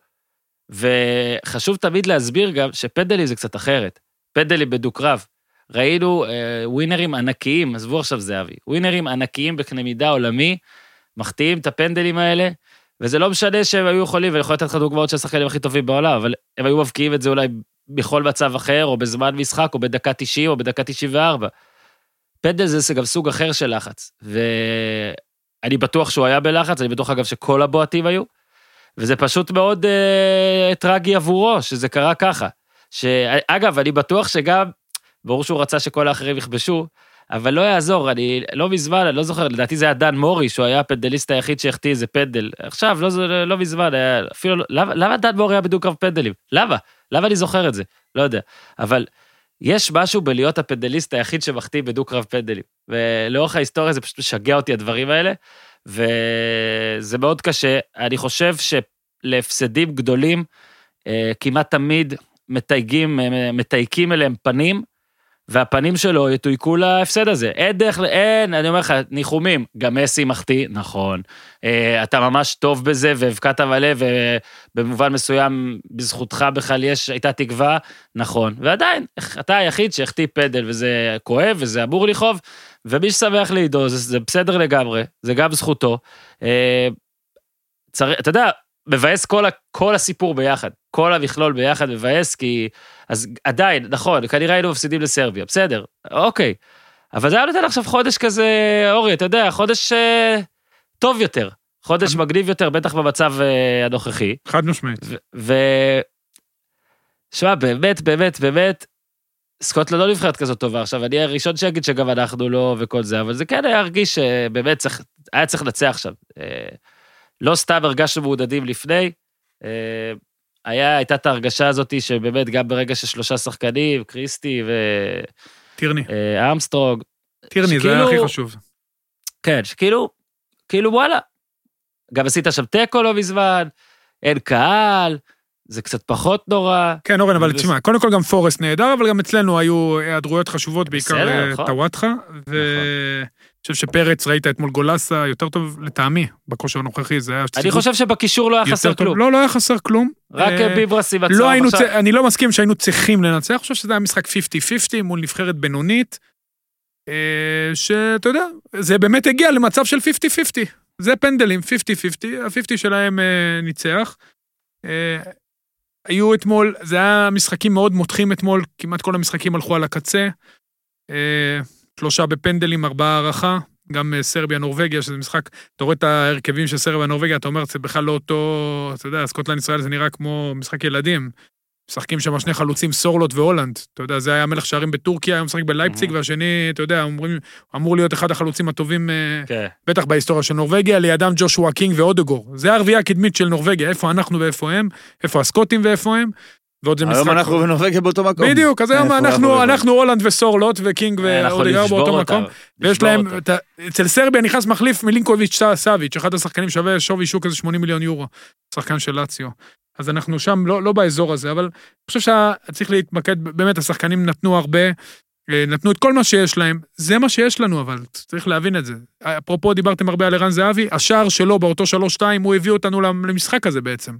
Speaker 1: וחשוב תמיד להסביר גם שפנדלים זה קצת אחרת. פנדלים בדו-קרב. ראינו אה, ווינרים ענקיים, עזבו עכשיו זהבי, ווינרים ענקיים בקנה מידה עולמי, מחטיאים את הפנדלים האלה, וזה לא משנה שהם היו יכולים, ואני יכול לתת לך דוגמאות של השחקנים הכי טובים בעולם, אבל הם היו מבקיעים את זה אולי בכל מצב אחר, או בזמן משחק, או בדקה 90, או בדקה 94. פנדל זה גם סוג אחר של לחץ, ואני בטוח שהוא היה בלחץ, אני בטוח אגב שכל הבועטים היו, וזה פשוט מאוד אה, טרגי עבורו, שזה קרה ככה. שאגב, אני בטוח שגם, ברור שהוא רצה שכל האחרים יכבשו, אבל לא יעזור, אני לא מזמן, אני לא זוכר, לדעתי זה היה דן מורי, שהוא היה הפנדליסט היחיד שהחטיא איזה פנדל. עכשיו, לא, לא, לא מזמן, היה, אפילו, לא- למה, למה דן מורי היה בדיוק קו פנדלים? למה? למה אני זוכר את זה? לא יודע. אבל יש משהו בלהיות הפנדליסט היחיד שמחטיא בדו-קרב פנדלים. ולאורך ההיסטוריה זה פשוט משגע אותי הדברים האלה, וזה מאוד קשה. אני חושב שלהפסדים גדולים, אה, כמעט תמיד מתייגים, אה, מתייקים אליהם פנים, והפנים שלו יתויקו להפסד הזה. אין דרך, אין, אני אומר לך, ניחומים. גם מסי מחטיא, נכון. אה, אתה ממש טוב בזה, והבקעת בלב, ובמובן מסוים, בזכותך בכלל יש, הייתה תקווה, נכון. ועדיין, אתה היחיד שהחטיא פדל, וזה כואב, וזה אמור לכאוב, ומי ששמח לעידו, זה, זה בסדר לגמרי, זה גם זכותו. אה, צר... אתה יודע, מבאס כל. כל הסיפור ביחד, כל המכלול ביחד מבאס, כי... אז עדיין, נכון, כנראה היינו מפסידים לסרביה, בסדר, אוקיי. אבל זה היה נותן עכשיו חודש כזה, אורי, אתה יודע, חודש אה, טוב יותר, חודש
Speaker 3: חד-
Speaker 1: מגניב יותר, בטח במצב אה, הנוכחי.
Speaker 3: חד משמעית.
Speaker 1: ו... ו... שמע, באמת, באמת, באמת, סקוטלנד לא נבחרת כזאת טובה. עכשיו, אני הראשון שיגיד שגם אנחנו לא וכל זה, אבל זה כן היה הרגיש שבאמת צריך, היה צריך לנצח עכשיו. אה, לא סתם הרגשנו מעודדים לפני, אה, היה, הייתה את ההרגשה הזאת שבאמת גם ברגע ששלושה שחקנים, קריסטי
Speaker 3: טירני.
Speaker 1: וארמסטרוג,
Speaker 3: טירני, זה היה
Speaker 1: שכאילו-
Speaker 3: הכי חשוב.
Speaker 1: כן, שכאילו, כאילו וואלה, גם עשית שם תיקו לא מזמן, אין קהל, זה קצת פחות נורא.
Speaker 3: כן, אורן, אבל תשמע, קודם כל גם פורסט נהדר, אבל גם אצלנו היו היעדרויות חשובות, בעיקר אה,
Speaker 1: נכון.
Speaker 3: חושב שפרץ, ראית אתמול גולסה, יותר טוב לטעמי, בכושר הנוכחי, זה היה...
Speaker 1: אני חושב שבקישור לא היה חסר. כלום.
Speaker 3: לא, לא היה חסר כלום.
Speaker 1: רק
Speaker 3: אה,
Speaker 1: ביברס עם הצהוב
Speaker 3: לא
Speaker 1: עכשיו.
Speaker 3: אני לא מסכים שהיינו צריכים לנצח, אני חושב שזה היה משחק 50-50 מול נבחרת בינונית, אה, שאתה יודע, זה באמת הגיע למצב של 50-50. זה פנדלים, 50-50, ה-50 שלהם אה, ניצח. היו אתמול, זה היה משחקים מאוד מותחים אתמול, כמעט כל המשחקים הלכו על הקצה. שלושה בפנדלים, ארבעה הערכה, גם אה, סרביה, נורבגיה, שזה משחק, אתה רואה את ההרכבים של סרביה, נורבגיה, אתה אומר, זה בכלל לא אותו, אתה יודע, סקוטלנד ישראל זה נראה כמו משחק ילדים. משחקים שם שני חלוצים, סורלוט והולנד. אתה יודע, זה היה מלך שערים בטורקיה, היום משחק בלייפציג, והשני, אתה יודע, אומרים, אמור להיות אחד החלוצים הטובים, אה,
Speaker 1: כן.
Speaker 3: בטח בהיסטוריה של נורבגיה, לידם ג'ושוע קינג ואודגור. זה הרביעייה הקדמית של נורבגיה, איפה אנחנו ואיפה הם, איפה הסקוטים ואיפה הם, ועוד זה משחק...
Speaker 4: היום אנחנו ונורבגיה באותו מקום.
Speaker 3: בדיוק, אז היום
Speaker 4: איפה
Speaker 3: אנחנו,
Speaker 4: אנחנו
Speaker 3: הולנד וסורלוט וקינג ואודגור
Speaker 1: נשבור
Speaker 3: באותו מקום. ויש להם, אצל סרביה נכנס מחליף מלינקוביץ' סאביץ', אחד השחקנים שווה שווי שוק איזה 80 מיליון יורו, שחקן של לאציו. אז אנחנו שם לא, לא באזור הזה, אבל אני חושב שצריך להתמקד, באמת השחקנים נתנו הרבה, אה, נתנו את כל מה שיש להם, זה מה שיש לנו, אבל צריך להבין את זה. אפרופו, דיברתם הרבה על ערן זהבי, השער שלו באותו 3-2, הוא הביא אותנו למשחק הזה בעצם.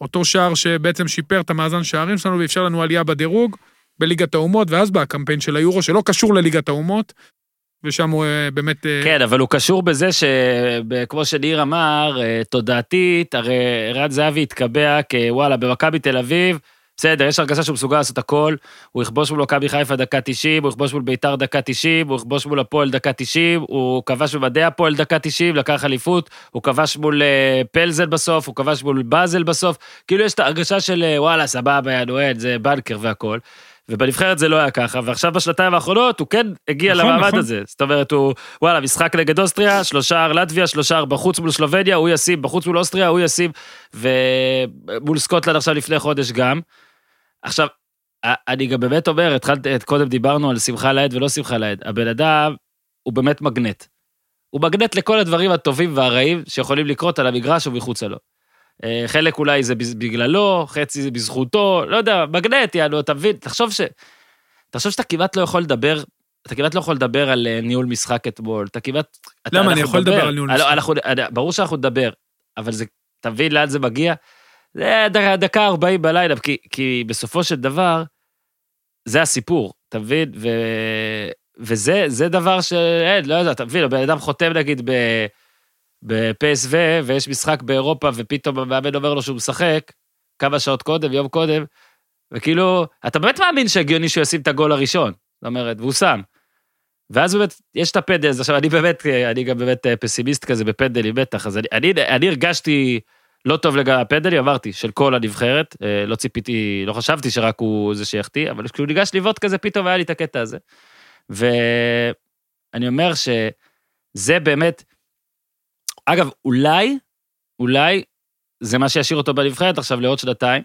Speaker 3: אותו שער שבעצם שיפר את המאזן שערים שלנו ואפשר לנו עלייה בדירוג בליגת האומות, ואז בא הקמפיין של היורו, שלא קשור לליגת האומות, ושם הוא אה, באמת... אה,
Speaker 1: כן, אבל הוא קשור בזה שכמו שניר אמר, אה, תודעתית, הרי ערן זהבי התקבע כוואלה, במכבי תל אביב, בסדר, יש הרגשה שהוא מסוגל לעשות הכל, הוא יכבוש מול מכבי חיפה דקה 90, הוא יכבוש מול ביתר דקה 90, הוא יכבוש מול הפועל דקה 90, הוא כבש במדעי הפועל דקה 90, לקח אליפות, הוא כבש מול אה, פלזל בסוף, הוא כבש מול באזל בסוף, כאילו יש את ההרגשה של אה, וואלה, סבבה, יא נואל, זה בנקר והכל. ובנבחרת זה לא היה ככה, ועכשיו בשנתיים האחרונות הוא כן הגיע
Speaker 3: נכון,
Speaker 1: למעמד
Speaker 3: נכון.
Speaker 1: הזה. זאת אומרת, הוא, וואלה, משחק נגד אוסטריה, שלושה לטביה, שלושה בחוץ מול שלובניה, הוא ישים, בחוץ מול אוסטריה, הוא ישים, ומול סקוטלנד עכשיו לפני חודש גם. עכשיו, אני גם באמת אומר, התחלתי, קודם דיברנו על שמחה לאיד ולא שמחה לאיד. הבן אדם הוא באמת מגנט. הוא מגנט לכל הדברים הטובים והרעים שיכולים לקרות על המגרש ומחוצה לו. אה, חלק אולי זה בגללו, חצי זה בזכותו, לא יודע, מגנט, יענו, אתה מבין? תחשוב ש... תחשוב שאתה כמעט לא יכול לדבר, אתה כמעט לא יכול לדבר על אה, ניהול משחק אתמול, אתה כמעט... אתה-
Speaker 3: למה? אני
Speaker 1: אנחנו
Speaker 3: יכול לדבר. על ניהול משחק.
Speaker 1: אנחנו- אני- ברור שאנחנו נדבר, אבל זה, אתה מבין לאן זה מגיע? זה דקה 40 בלילה, כי, כי בסופו של דבר, זה הסיפור, אתה מבין? ו... וזה זה דבר שאין, לא יודע, אתה מבין, הבן אדם חותם נגיד ב... בפסו, ויש משחק באירופה, ופתאום המאמן אומר לו שהוא משחק, כמה שעות קודם, יום קודם, וכאילו, אתה באמת מאמין שהגיוני שהוא ישים את הגול הראשון, זאת אומרת, והוא שם. ואז באמת, יש את הפנדל, עכשיו אני באמת, אני גם באמת אה, פסימיסט כזה בפנדלים, בטח, אז אני, אני, אני הרגשתי לא טוב לגבי הפנדלים, אמרתי, של כל הנבחרת, אה, לא ציפיתי, לא חשבתי שרק הוא זה שיחטיא, אבל כשהוא ניגש לבעוט כזה, פתאום היה לי את הקטע הזה. ואני אומר שזה באמת, אגב, אולי, אולי זה מה שישאיר אותו בנבחרת עכשיו לעוד שנתיים,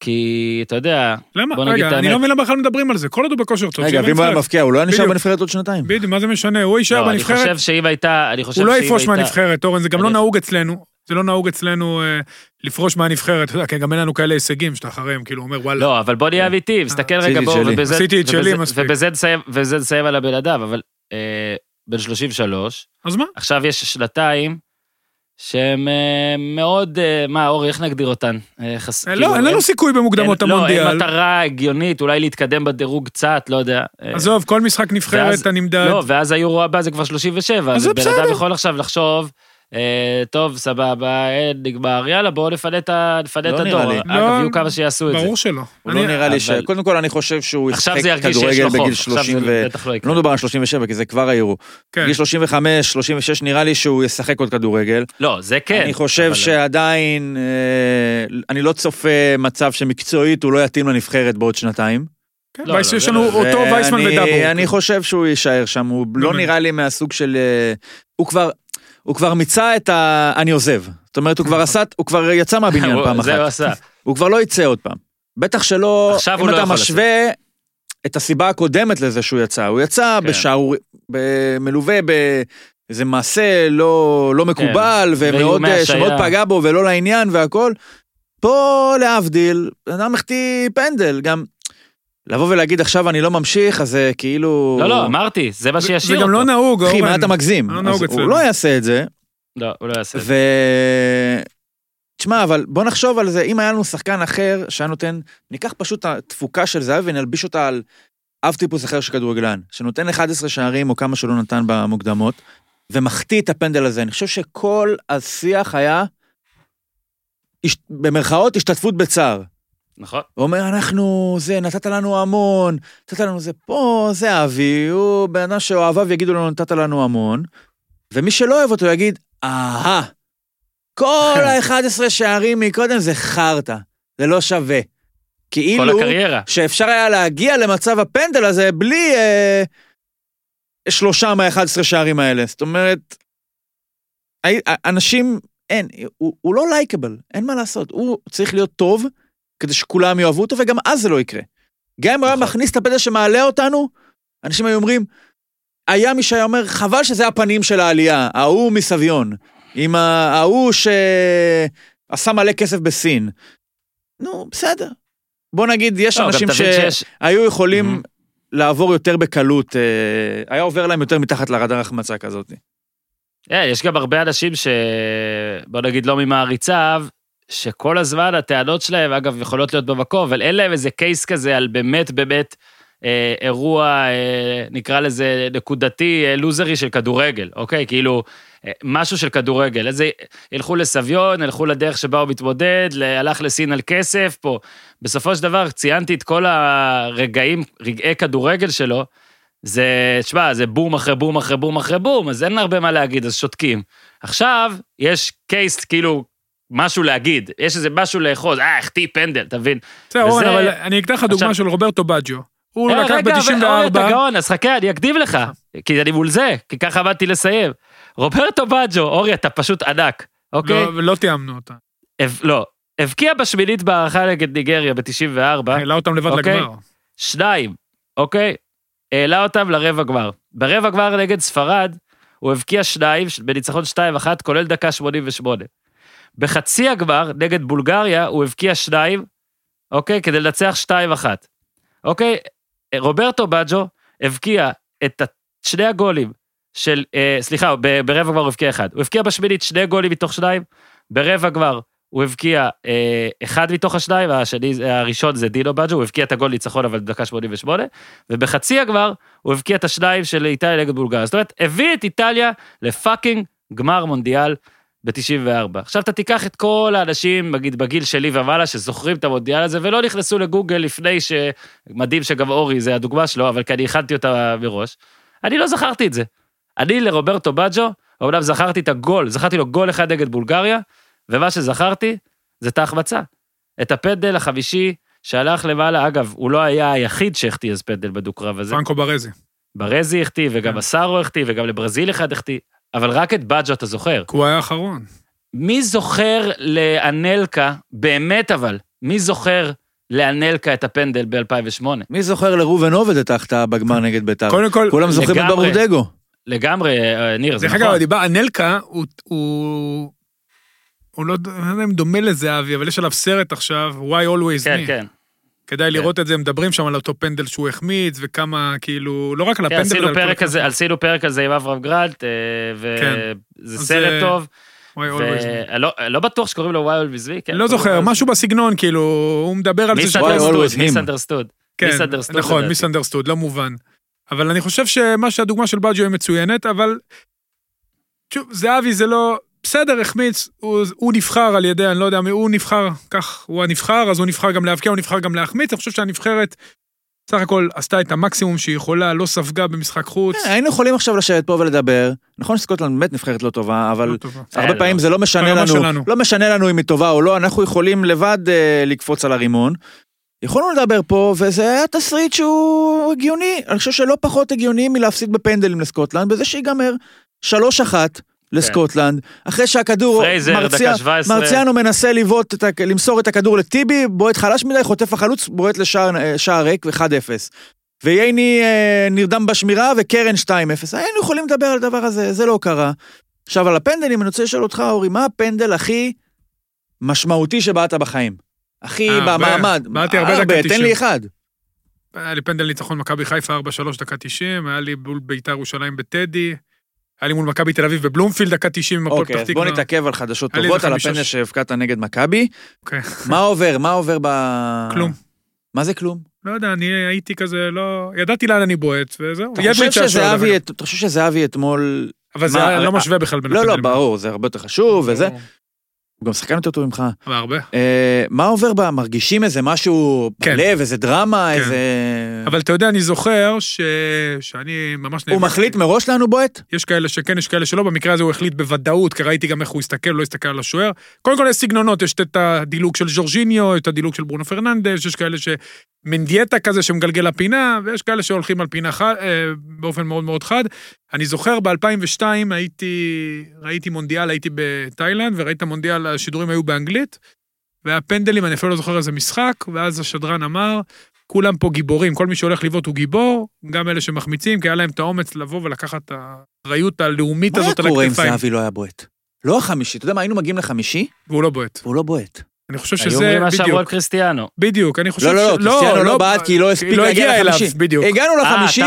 Speaker 1: כי אתה יודע,
Speaker 3: למה?
Speaker 1: בוא נגיד את
Speaker 3: רגע, אני
Speaker 1: האמת.
Speaker 3: לא מבין למה בכלל מדברים על זה. כל עוד הוא בכושר טוב,
Speaker 4: רגע, ואם הוא היה. מבקיע, הוא לא היה נשאר. בנבחרת עוד שנתיים.
Speaker 3: בדיוק, מה זה משנה? הוא יישאר
Speaker 1: לא, אני
Speaker 3: בנבחרת,
Speaker 1: חושב שאם הייתה, אני חושב
Speaker 3: הוא לא
Speaker 1: שאם
Speaker 3: יפרוש
Speaker 1: הייתה-
Speaker 3: מהנבחרת, אורן, זה גם לא
Speaker 1: אני-
Speaker 3: נהוג אצלנו. זה לא נהוג אצלנו אה, לפרוש מהנבחרת, אתה יודע, כן, גם אין לנו כאלה הישגים שאתה אחריהם, כאילו, אומר, וואלה.
Speaker 1: לא, אבל בוא נהיה אמיתי, מסתכל רגע, בואו. ובזה-
Speaker 3: עשיתי את שלי, מספיק.
Speaker 1: ובזה נסיים- על הבלעדיו, אבל אה, בן 33,
Speaker 3: אז מה?
Speaker 1: עכשיו יש שנתיים שהן אה, מאוד, אה, מה, אורי, איך נגדיר אותן? אה, חס-
Speaker 3: אה,
Speaker 1: כאילו,
Speaker 3: לא, אין לנו סיכוי במוקדמות
Speaker 1: אין- לא,
Speaker 3: המונדיאל.
Speaker 1: אין מטרה הגיונית, אולי להתקדם בדירוג קצת, לא יודע. אה,
Speaker 3: עזוב, כל משחק נבחרת אתה נמדד.
Speaker 1: לא, ואז היורו הבא זה כבר 37,
Speaker 3: אז זה
Speaker 1: בן אדם
Speaker 3: בסדר.
Speaker 1: יכול עכשיו לחשוב, אה, טוב, סבבה, אין, נגמר, יאללה, בואו נפנה את
Speaker 4: לא
Speaker 1: הדור.
Speaker 4: לי.
Speaker 1: אגב,
Speaker 3: לא,
Speaker 1: יהיו כמה שיעשו את זה.
Speaker 3: ברור שלא.
Speaker 4: הוא
Speaker 3: אני-
Speaker 4: לא נראה לי ש... קודם כל, אני חושב שהוא
Speaker 1: עכשיו
Speaker 4: ישחק
Speaker 1: זה ירגיש שיש
Speaker 4: כדורגל בגיל
Speaker 1: עכשיו
Speaker 4: 30
Speaker 1: זה
Speaker 4: ו...
Speaker 1: בטח לא
Speaker 4: לא. מדובר על 37, כי זה כבר.
Speaker 3: כן.
Speaker 4: בגיל 35, 36, נראה לי שהוא ישחק עוד כדורגל.
Speaker 1: לא, זה כן.
Speaker 4: אני חושב שעדיין, אה, אני לא צופה מצב שמקצועית הוא לא יתאים לנבחרת בעוד שנתיים.
Speaker 3: כן,
Speaker 1: לא,
Speaker 3: וייס-
Speaker 1: לא,
Speaker 3: יש לנו
Speaker 1: לא-
Speaker 3: אותו וייסמן ודאבור.
Speaker 4: אני חושב שהוא יישאר שם, הוא לא
Speaker 3: באמת.
Speaker 4: נראה לי מהסוג של... אה, הוא כבר... הוא כבר מיצה את ה... אני עוזב. זאת אומרת, הוא כבר עשה... הוא כבר יצא מהבניין פעם
Speaker 1: זה הוא
Speaker 4: אחת.
Speaker 1: עשה.
Speaker 4: הוא כבר לא יצא עוד פעם. בטח שלא...
Speaker 1: עכשיו הוא
Speaker 4: אם
Speaker 1: לא
Speaker 4: אתה
Speaker 1: יכול
Speaker 4: משווה את הסיבה הקודמת לזה שהוא יצא, הוא יצא
Speaker 1: כן.
Speaker 4: בשערור... מלווה באיזה מעשה לא, לא מקובל, ומאוד...
Speaker 1: ואיומי
Speaker 4: אה. שמאוד פגע בו ולא לעניין והכל. פה, להבדיל, אדם החטיא פנדל, גם... לבוא ולהגיד עכשיו אני לא ממשיך, אז זה כאילו...
Speaker 1: לא, לא, אמרתי, זה מה
Speaker 3: זה
Speaker 1: שישאיר
Speaker 3: גם
Speaker 1: אותו.
Speaker 3: לא נהוג,
Speaker 4: אחי, מה
Speaker 3: אורן.
Speaker 4: אתה מגזים?
Speaker 3: לא נהוג
Speaker 4: הוא
Speaker 3: אצלנו.
Speaker 4: לא יעשה את זה,
Speaker 1: לא, הוא לא יעשה את
Speaker 4: ו...
Speaker 1: זה.
Speaker 4: תשמע, אבל בוא נחשוב על זה, אם היה לנו שחקן אחר שהיה נותן, ניקח פשוט את התפוקה של זהבי ונלביש אותה על אב טיפוס אחר של כדורגלן, שנותן 11 שערים או כמה שלא נתן במוקדמות, ומחטיא את הפנדל הזה. אני חושב שכל השיח היה, במרכאות, השתתפות בצער.
Speaker 1: נכון.
Speaker 4: הוא אומר, אנחנו, זה, נתת לנו המון, נתת לנו זה פה, זה אבי, הוא בן אדם שאוהביו יגידו לנו, נתת לנו המון, ומי שלא אוהב אותו יגיד, אהה, כל ה-11 שערים מקודם זה חרטא, זה לא שווה.
Speaker 1: כל
Speaker 4: כאילו
Speaker 1: הקריירה.
Speaker 4: שאפשר היה להגיע למצב הפנדל הזה בלי אה, שלושה מה-11 שערים האלה. זאת אומרת, אנשים, אין, הוא, הוא לא לייקבל, אין מה לעשות. הוא צריך להיות טוב כדי שכולם יאהבו אותו, וגם אז זה לא יקרה. גם אם הוא היה
Speaker 1: נכון.
Speaker 4: מכניס את הפנדל שמעלה אותנו, אנשים היו אומרים, היה מי שהיה אומר, חבל שזה הפנים של העלייה, ההוא מסביון, עם ההוא שעשה מלא כסף בסין. נו, בסדר. בוא נגיד, יש
Speaker 1: לא,
Speaker 4: אנשים שהיו יכולים
Speaker 1: מהמם.
Speaker 4: לעבור יותר בקלות, אה, היה עובר להם יותר מתחת לרדאר החמצה כזאת.
Speaker 1: אה, יש גם הרבה אנשים ש... בוא נגיד לא ממעריציו, שכל הזמן הטענות שלהם, אגב, יכולות להיות במקום, אבל אין להם איזה קייס כזה על באמת באמת אה, אירוע, אה, נקרא לזה נקודתי, אה, לוזרי של כדורגל, אוקיי? כאילו, אה, משהו של כדורגל. איזה, ילכו לסביון, ילכו לדרך שבה הוא מתמודד, הלך לסין על כסף פה. בסופו של דבר, ציינתי את כל הרגעים, רגעי כדורגל שלו, זה, תשמע, זה בום אחרי בום אחרי בום אחרי בום, אז אין הרבה מה להגיד, אז שותקים. עכשיו, יש קייס, כאילו, משהו להגיד, יש איזה משהו לאחוז, אה, החטיא פנדל, אתה מבין?
Speaker 3: בסדר, אורן, אבל אני אקח לך דוגמה של רוברטו בג'ו. הוא
Speaker 1: אה,
Speaker 3: לקח
Speaker 1: רגע, אבל- אוי,
Speaker 3: ב-94,
Speaker 1: אתה גאון, אז חכה, אני אקדים לך, כי אני מול זה, כי ככה באתי לסיים. רוברטו בג'ו, אורי, אתה פשוט ענק, אוקיי?
Speaker 3: לא- ולא תיאמנו אותה.
Speaker 1: לא, הבקיע בשמינית בהערכה נגד ניגריה ב-94,
Speaker 3: העלה אותם לבד
Speaker 1: אוקיי.
Speaker 3: לגמר.
Speaker 1: שניים, אוקיי? העלה אותם לרבע גמר. ברבע גמר נגד ספרד, הוא הבקיע שניים, בניצחון 2-1, כולל דקה 88. בחצי הגמר, נגד בולגריה, הוא הבקיע שניים, אוקיי? כדי לנצח 2-1. אוקיי? רוברטו בג'ו הבקיע את שני הגולים של, אה, סליחה, ברבע גמר הוא הבקיע אחד. הוא הבקיע בשמינית שני גולים מתוך שניים, ברבע גמר הוא הבקיע אה, אחד מתוך השניים, השני, הראשון זה דינו בג'ו, הוא הבקיע את הגול ניצחון אבל דקה 88, ובחצי הגמר הוא הבקיע את השניים של איטליה נגד בולגריה. זאת אומרת, הביא את איטליה לפאקינג גמר מונדיאל ב-94. עכשיו אתה תיקח את כל האנשים, נגיד בגיל שלי ומעלה, שזוכרים את המונדיאל הזה ולא נכנסו לגוגל לפני ש... מדהים שגם אורי זה הדוגמה שלו, אבל כי אני הכנתי אותה מראש. אני לא זכרתי את זה. אני לרוברטו בג'ו, אומנם זכרתי את הגול, זכרתי לו גול אחד נגד בולגריה, ומה שזכרתי זה את ההחמצה. את הפנדל החמישי שהלך למעלה, אגב, הוא לא היה היחיד שהחטיא אז פנדל בדו-קרב הזה.
Speaker 3: פרנקו ברזי.
Speaker 1: ברזי החטיא, וגם
Speaker 3: כן.
Speaker 1: הסארו החטיא, וגם לברזיל אחד החטיא, אבל רק את בג'ו אתה זוכר.
Speaker 3: כי הוא היה האחרון.
Speaker 1: מי זוכר לאנלקה, באמת אבל, מי זוכר לאנלקה את הפנדל ב-2008?
Speaker 4: מי זוכר לראובן עובד את ההחטאה בגמר נגד בית"ר?
Speaker 3: קודם כל,
Speaker 4: כולם זוכרים את. ברודגו.
Speaker 1: לגמרי, אה, ניר, זה
Speaker 3: דרך
Speaker 1: נכון.
Speaker 3: אגב, דיבר, אנלקה הוא- הוא הוא לא, אני לא יודע אם דומה לזהבי, אבל יש עליו סרט עכשיו, Why Always
Speaker 1: כן,
Speaker 3: Me.
Speaker 1: כן.
Speaker 3: כדאי לראות את זה, מדברים שם על אותו פנדל שהוא החמיץ, וכמה, כאילו, לא רק על
Speaker 1: כן,
Speaker 3: הפנדל,
Speaker 1: עשינו
Speaker 3: על כל
Speaker 1: פרק
Speaker 3: הכ-
Speaker 1: כזה, עשינו פרק כזה עם אברהם גרנט, אה,
Speaker 3: כן.
Speaker 1: וזה סרט
Speaker 3: אה,
Speaker 1: טוב. ולא לא בטוח שקוראים לו וואי וזבי, כן.
Speaker 3: לא זוכר, משהו בסגנון, כאילו, הוא מדבר על זה ש...
Speaker 4: misunderstood?
Speaker 1: misunderstood.
Speaker 3: כן,
Speaker 1: misunderstood
Speaker 3: נכון. misunderstood, לא מובן. אבל אני חושב שמה שהדוגמה של בג'ו היא מצוינת, אבל... שוב, זהבי זה לא... בסדר, החמיץ, הוא, הוא נבחר על ידי, אני לא יודע, מי- הוא נבחר, כך, הוא הנבחר, אז הוא נבחר גם להבקיע, הוא נבחר גם להחמיץ, אני חושב שהנבחרת סך הכל עשתה את המקסימום שהיא יכולה, לא ספגה במשחק חוץ.
Speaker 4: כן, היינו יכולים עכשיו לשבת פה ולדבר. נכון שסקוטלנד באמת נבחרת לא טובה, אבל
Speaker 3: לא טובה.
Speaker 4: הרבה
Speaker 1: אה,
Speaker 4: פעמים
Speaker 1: לא.
Speaker 4: זה לא משנה לנו,
Speaker 3: שלנו.
Speaker 4: לא משנה לנו אם היא טובה או לא, אנחנו יכולים לבד אה, לקפוץ על הרימון. יכולנו לדבר פה, וזה היה תסריט שהוא הגיוני. אני חושב שלא פחות הגיוני מלהפסיד בפנדלים לסקוטלנד, בזה שיגמר 3-1 לסקוטלנד, אחרי שהכדור,
Speaker 1: פרייזר,
Speaker 4: מרציאנו-
Speaker 1: דקה 17.
Speaker 4: מרציאנו מנסה לבעוט, למסור את הכדור לטיבי, בועט חלש מדי, חוטף החלוץ, בועט לשער אה, שער ריק ו-1-0. וייני אה, נרדם בשמירה וקרן 2-0. היינו יכולים לדבר על הדבר הזה, זה לא קרה. עכשיו, על הפנדלים, אני רוצה לשאול אותך, אורי, מה הפנדל הכי משמעותי שבעט בחיים? הכי
Speaker 3: אה.
Speaker 4: במעמד.
Speaker 3: בעטתי הרבה דקה
Speaker 4: תן
Speaker 3: 90.
Speaker 4: לי אחד.
Speaker 3: היה לי פנדל ניצחון מכבי חיפה 4-3 דקה 90, היה לי מול ביתר ירושלים בטדי, היה לי מול מכבי תל אביב בבלומפילד דקה 90 עם הפועל
Speaker 4: אוקיי,
Speaker 3: פתח
Speaker 4: אז בוא
Speaker 3: תקווה.
Speaker 4: נתעכב על חדשות טובות, על הפנדל שהבקעת נגד מכבי.
Speaker 3: אוקיי.
Speaker 4: מה עובר? מה עובר ב...
Speaker 3: כלום.
Speaker 4: מה זה כלום?
Speaker 3: לא יודע, אני הייתי כזה, לא... ידעתי לאן אני בועט, וזהו.
Speaker 4: אתה חושב שזהבי, אתמול...
Speaker 3: אבל זה לא
Speaker 4: אה,
Speaker 3: משווה בכלל בין
Speaker 4: לא, לא. ברור, זה הרבה יותר חשוב וזה. הוא גם שחקן יותר טוב ממך.
Speaker 3: הרבה.
Speaker 4: אה, מה עובר ב... מרגישים איזה משהו
Speaker 3: כן.
Speaker 4: בלב, איזה דרמה,
Speaker 3: כן.
Speaker 4: איזה...
Speaker 3: אבל אתה יודע, אני זוכר ש... שאני ממש
Speaker 4: הוא
Speaker 3: נאבק.
Speaker 4: מחליט מראש לאן הוא בועט?
Speaker 3: יש כאלה שכן, יש כאלה שלא, במקרה הזה הוא החליט בוודאות, כי ראיתי גם איך הוא הסתכל, לא הסתכל על השוער. קודם כל יש סגנונות, יש את הדילוג של ז'ורג'יניו, את הדילוג של ברונו פרננדס, יש כאלה שמנדיאטה כזה שמגלגל לפינה, ויש כאלה שהולכים על פינה חד, אה, באופן מאוד מאוד חד. אני זוכר ב-2002 הייתי, ראיתי מונדיאל, הייתי בתאילנד, וראיתי את המונדיאל, השידורים היו באנגלית, והיה פנדלים, אני אפילו לא זוכר איזה משחק, ואז השדרן אמר, כולם פה גיבורים, כל מי שהולך לבעוט הוא גיבור, גם אלה שמחמיצים, כי היה להם את האומץ לבוא ולקחת את האחריות הלאומית
Speaker 4: מה היה
Speaker 3: הזאת על
Speaker 4: קורה אם
Speaker 3: הכתפיים.
Speaker 4: זהבי לא היה בועט? לא החמישי, אתה יודע מה, היינו מגיעים לחמישי,
Speaker 3: והוא לא בועט.
Speaker 4: והוא לא בועט.
Speaker 3: אני חושב
Speaker 1: היו
Speaker 3: שזה,
Speaker 1: אומרים מה שאמרו על
Speaker 3: בדיוק,
Speaker 1: קריסטיאנו.
Speaker 3: בדיוק, אני חושב
Speaker 4: לא, לא, לא,
Speaker 3: ש-
Speaker 4: קריסטיאנו לא בעט כי היא לא הספיק
Speaker 3: לא
Speaker 4: להגיע לחמישי.
Speaker 3: בדיוק.
Speaker 4: הגענו
Speaker 1: אה,
Speaker 4: לחמישי,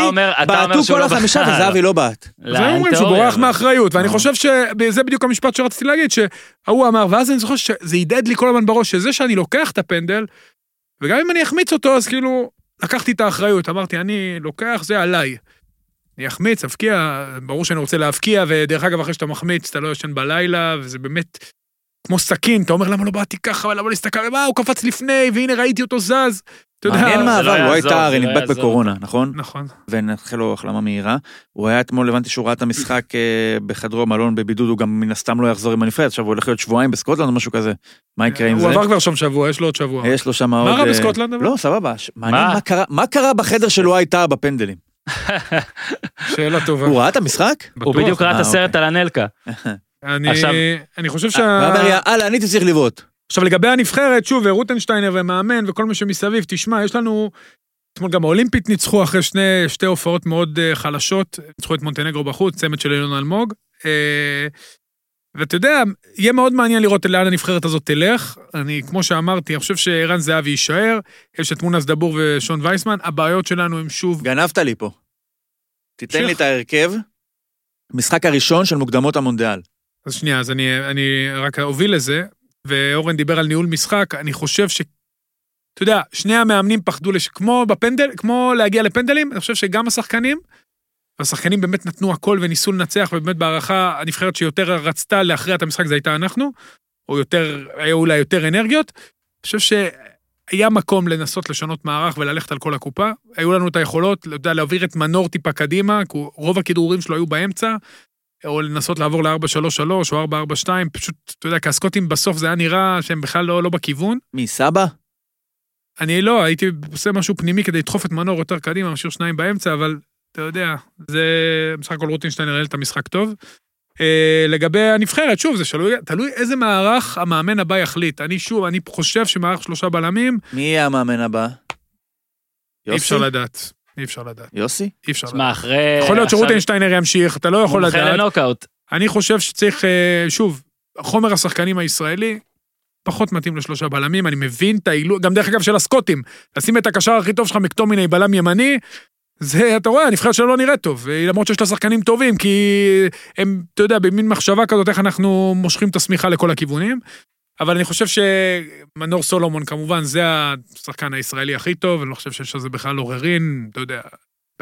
Speaker 4: בעטו כל
Speaker 1: לא
Speaker 4: החמישה. וזהבי לא בעט.
Speaker 3: אז הם אומרים שהוא בורח מאחריות, ואני
Speaker 4: לא.
Speaker 3: חושב שזה בדיוק המשפט שרציתי להגיד, שההוא אמר, ואז אני זוכר שזה הדהד לי כל הזמן בראש, שזה שאני לוקח את הפנדל, וגם אם אני אחמיץ אותו, אז כאילו, לקחתי את האחריות, אמרתי, אני לוקח, זה עליי. אני אחמיץ, אבקיע, ברור שאני רוצה להבקיע, ודרך אגב, אחרי שאתה מחמיץ, אתה לא ישן בלילה, וזה באמת כמו סכין, אתה אומר, למה לא באתי ככה, למה לא הסתכל, מה, הוא קפץ לפני, והנה ראיתי אותו זז. אתה יודע,
Speaker 4: מה
Speaker 1: זה לא
Speaker 4: עבר, הוא הייתה, הרי
Speaker 1: לא
Speaker 4: נדבק. בקורונה, נכון?
Speaker 3: נכון.
Speaker 4: ונאחל לו החלמה מהירה. הוא היה אתמול, הבנתי שהוא ראה את המשחק אה, בחדרו המלון בבידוד, הוא גם מן הסתם לא יחזור עם הנבחרת, עכשיו הוא הולך להיות שבועיים בסקוטלנד או משהו כזה. מה יקרה עם זה?
Speaker 3: הוא עבר כבר שם שבוע, יש לו עוד שבוע.
Speaker 4: יש לו שם עוד...
Speaker 3: רע
Speaker 4: אה,
Speaker 3: בסקוטלנד?
Speaker 4: לא, סבבה. מעניין
Speaker 1: מה?
Speaker 4: מה קרה- מה בחדר שלו הייתה בפנדלים.
Speaker 3: שאלה טובה.
Speaker 4: הוא ראה את המשחק?
Speaker 1: הוא. בדיוק ראה את
Speaker 4: אה,
Speaker 1: הסרט על הנלקה.
Speaker 3: אני,
Speaker 1: עכשיו-
Speaker 3: אני חושב
Speaker 4: הוא
Speaker 3: שה...
Speaker 4: אומר, יאללה, אני צריך לבעוט.
Speaker 3: עכשיו לגבי הנבחרת, שוב, רוטנשטיינר ומאמן וכל מה שמסביב, תשמע, יש לנו... אתמול גם האולימפית ניצחו אחרי שני, שתי הופעות מאוד אה, חלשות, ניצחו את מונטנגרו בחוץ, צמד של אילון אלמוג. אה, ואתה יודע, יהיה מאוד מעניין לראות לאן הנבחרת הזאת תלך. אני, כמו שאמרתי, אני חושב שערן זהבי יישאר, יש את מונס דבור ושון וייסמן, הבעיות שלנו הם שוב...
Speaker 4: גנבת לי פה. תיתן לי
Speaker 3: שייח.
Speaker 4: את ההרכב. משחק הראשון של מוקדמות המונדיאל.
Speaker 3: אז שנייה, אז אני, אני רק אוביל לזה, ואורן דיבר על ניהול משחק, אני חושב ש... אתה יודע, שני המאמנים פחדו, לש... כמו בפנדל, כמו להגיע לפנדלים, אני חושב שגם השחקנים, והשחקנים באמת נתנו הכל וניסו לנצח, ובאמת בהערכה, הנבחרת שיותר רצתה להכריע את המשחק זה הייתה אנחנו, או יותר, היו אולי יותר אנרגיות. אני חושב שהיה מקום לנסות לשנות מערך וללכת על כל הקופה. היו לנו את היכולות, אתה יודע, להעביר את מנור טיפה קדימה, כי רוב הכדרורים שלו היו באמצע, או לנסות לעבור ל-4-3-3 או 4-4-2, פשוט, אתה יודע, כי הסקוטים בסוף זה היה נראה שהם בכלל לא, לא בכיוון.
Speaker 4: מי, סבא?
Speaker 3: אני לא, הייתי עושה משהו פנימי כדי לדחוף את מנור יותר קדימה, משאיר שניים באמצע, אבל אתה יודע, זה בסך הכל רוטינשטיין הראה את המשחק טוב. אה, לגבי הנבחרת, שוב, זה שלוי, תלוי איזה מערך המאמן הבא יחליט. אני שוב, אני חושב שמערך שלושה בלמים,
Speaker 4: מי יהיה המאמן הבא?
Speaker 3: אי? אפשר לדעת. אי אפשר לדעת.
Speaker 4: יוסי?
Speaker 3: אי אפשר לדעת.
Speaker 1: שמע, אחרי...
Speaker 3: יכול להיות
Speaker 1: עכשיו
Speaker 3: שרוטינשטיינר ימשיך, אתה לא יכול
Speaker 1: מומחה
Speaker 3: לדעת.
Speaker 1: לנוקאוט.
Speaker 3: אני חושב שצריך, אה, שוב, החומר השחקנים הישראלי פחות מתאים לשלושה בלמים, אני מבין את העילוי, גם דרך אגב של הסקוטים, לשים את הקשר הכי טוב שלך מקטומיני בלם ימני, זה, אתה רואה, הנבחרת שלו לא נראית טוב, למרות שיש לה שחקנים טובים, כי הם, אתה יודע, במין מחשבה כזאת, איך אנחנו מושכים את השמיכה לכל הכיוונים. אבל אני חושב שמנור סולומון, כמובן, זה השחקן הישראלי הכי טוב, אני לא חושב שיש על זה בכלל עוררין, אתה יודע,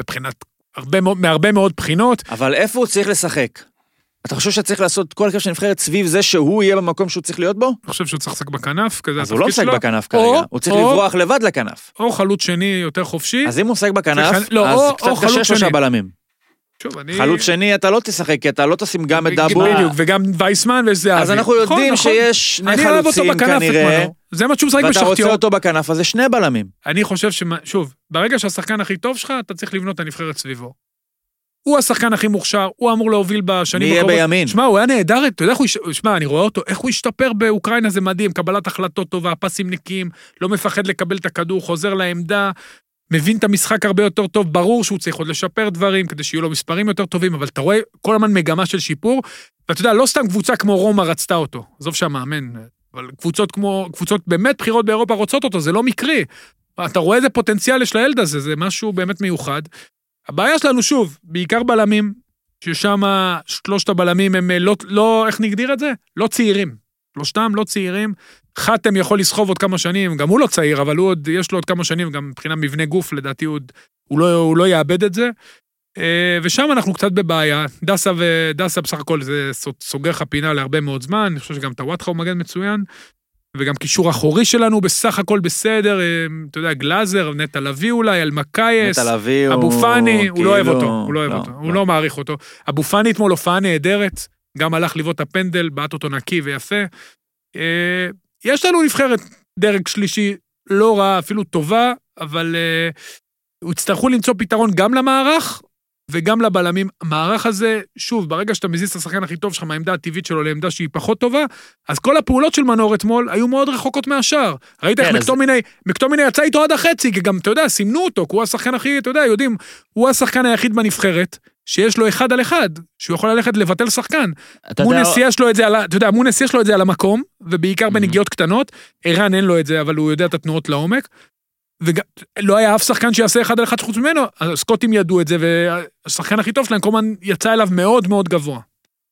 Speaker 3: מבחינת, הרבה, מאוד- מהרבה מאוד בחינות.
Speaker 4: אבל איפה הוא צריך לשחק? אתה חושב שצריך לעשות כל הרכב של הנבחרת סביב זה שהוא יהיה במקום שהוא צריך להיות בו?
Speaker 3: אני חושב שהוא צריך לשחק בכנף, כזה
Speaker 4: אז הוא לא
Speaker 3: התפקיד
Speaker 4: משחק
Speaker 3: שלו.
Speaker 4: בכנף
Speaker 3: או-
Speaker 4: כרגע, הוא צריך
Speaker 3: או-
Speaker 4: לברוח לבד לכנף.
Speaker 3: או חלוץ שני יותר חופשי.
Speaker 4: אז אם הוא משחק בכנף,
Speaker 3: צריך- לא,
Speaker 4: אז
Speaker 3: או- או
Speaker 4: קצת קשה שלושה. בלמים.
Speaker 3: שוב, אני...
Speaker 4: חלוץ שני אתה לא תשחק, כי אתה לא תשים גם את דאבו.
Speaker 3: בדיוק, וגם וייסמן וזהבי.
Speaker 4: אז אנחנו
Speaker 3: נכון,
Speaker 4: יודעים
Speaker 3: נכון.
Speaker 4: שיש שני חלוצים כנראה.
Speaker 3: זה מה שהוא משחק
Speaker 4: ואתה רוצה. אותו בכנף, אז זה שני בלמים.
Speaker 3: אני חושב ש... שוב, ברגע שהשחקן הכי טוב שלך, אתה צריך לבנות את הנבחרת סביבו. הוא השחקן הכי מוכשר, הוא אמור להוביל
Speaker 4: מי
Speaker 3: בשנים
Speaker 4: יהיה
Speaker 3: הקרובות.
Speaker 4: בימין?
Speaker 3: שמע, הוא היה נהדר, אתה יודע איך הוא... שמע, אני רואה אותו, איך הוא השתפר באוקראינה, זה מדהים, קבלת החלטות טובה, פסים נקיים, לא מפחד לקבל את הכדור, חוזר לעמדה, מבין את המשחק הרבה יותר טוב, ברור שהוא צריך עוד לשפר דברים, כדי שיהיו לו מספרים יותר טובים, אבל אתה רואה כל הזמן מגמה של שיפור, ואתה יודע, לא סתם קבוצה כמו רומא רצתה אותו, עזוב שהמאמן, אבל קבוצות כמו, קבוצות באמת בכירות באירופה רוצות אותו, זה לא מקרי. אתה רואה איזה פוטנציאל יש לילד הזה, זה משהו באמת מיוחד. הבעיה שלנו, שוב, בעיקר בלמים, ששם שלושת הבלמים הם אה, לא, לא, איך נגדיר את זה? לא צעירים. שלושתם לא צעירים. חתם יכול לסחוב עוד כמה שנים, גם הוא לא צעיר, אבל הוא עוד, יש לו עוד כמה שנים, גם מבחינת מבנה גוף, לדעתי הוא, עוד- הוא, לא, הוא לא יאבד את זה. אה, ושם אנחנו קצת בבעיה. דסה ודסה בסך הכל זה סוגר לך פינה להרבה מאוד זמן, אני חושב שגם טוואטחה הוא מגן מצוין. וגם קישור אחורי שלנו בסך הכל בסדר, אה, אתה יודע, גלאזר, נטע לביא אולי, אלמקייס.
Speaker 4: הוא...
Speaker 3: אבו פאני, הוא לא אוהב
Speaker 4: כאילו-
Speaker 3: אותו, הוא לא אוהב אותו, הוא לא מעריך אותו. אבו פאני אתמול הופעה נהדרת, גם הלך לבעוט את הפנדל, בעט אותו נקי ויפה. אה, יש לנו נבחרת דרג שלישי לא רע, אפילו טובה, אבל אה, יצטרכו למצוא פתרון גם למערך וגם לבלמים. המערך הזה, שוב, ברגע שאתה מזיז את השחקן הכי טוב שלך מהעמדה הטבעית שלו לעמדה שהיא פחות טובה, אז כל הפעולות של מנור אתמול היו מאוד רחוקות מהשאר. ראית איך
Speaker 1: כן,
Speaker 3: מקטומיני, מקטומיני יצא איתו עד החצי, כי גם, אתה יודע, סימנו אותו, כי הוא השחקן הכי, אתה יודע, יודעים, הוא השחקן היחיד בנבחרת, שיש לו אחד על אחד, שהוא יכול ללכת לבטל שחקן.
Speaker 1: אתה יודע,
Speaker 3: מונס יש לו את זה על ה... אתה יודע, מונס יש לו את זה על המקום, ובעיקר
Speaker 1: Mhm.
Speaker 3: בנגיעות קטנות. ערן אין לו את זה, אבל הוא יודע את התנועות לעומק. ולא היה אף שחקן שיעשה אחד על אחד חוץ ממנו, הסקוטים ידעו את זה, והשחקן הכי טוב שלהם כל הזמן יצא אליו מאוד מאוד גבוה.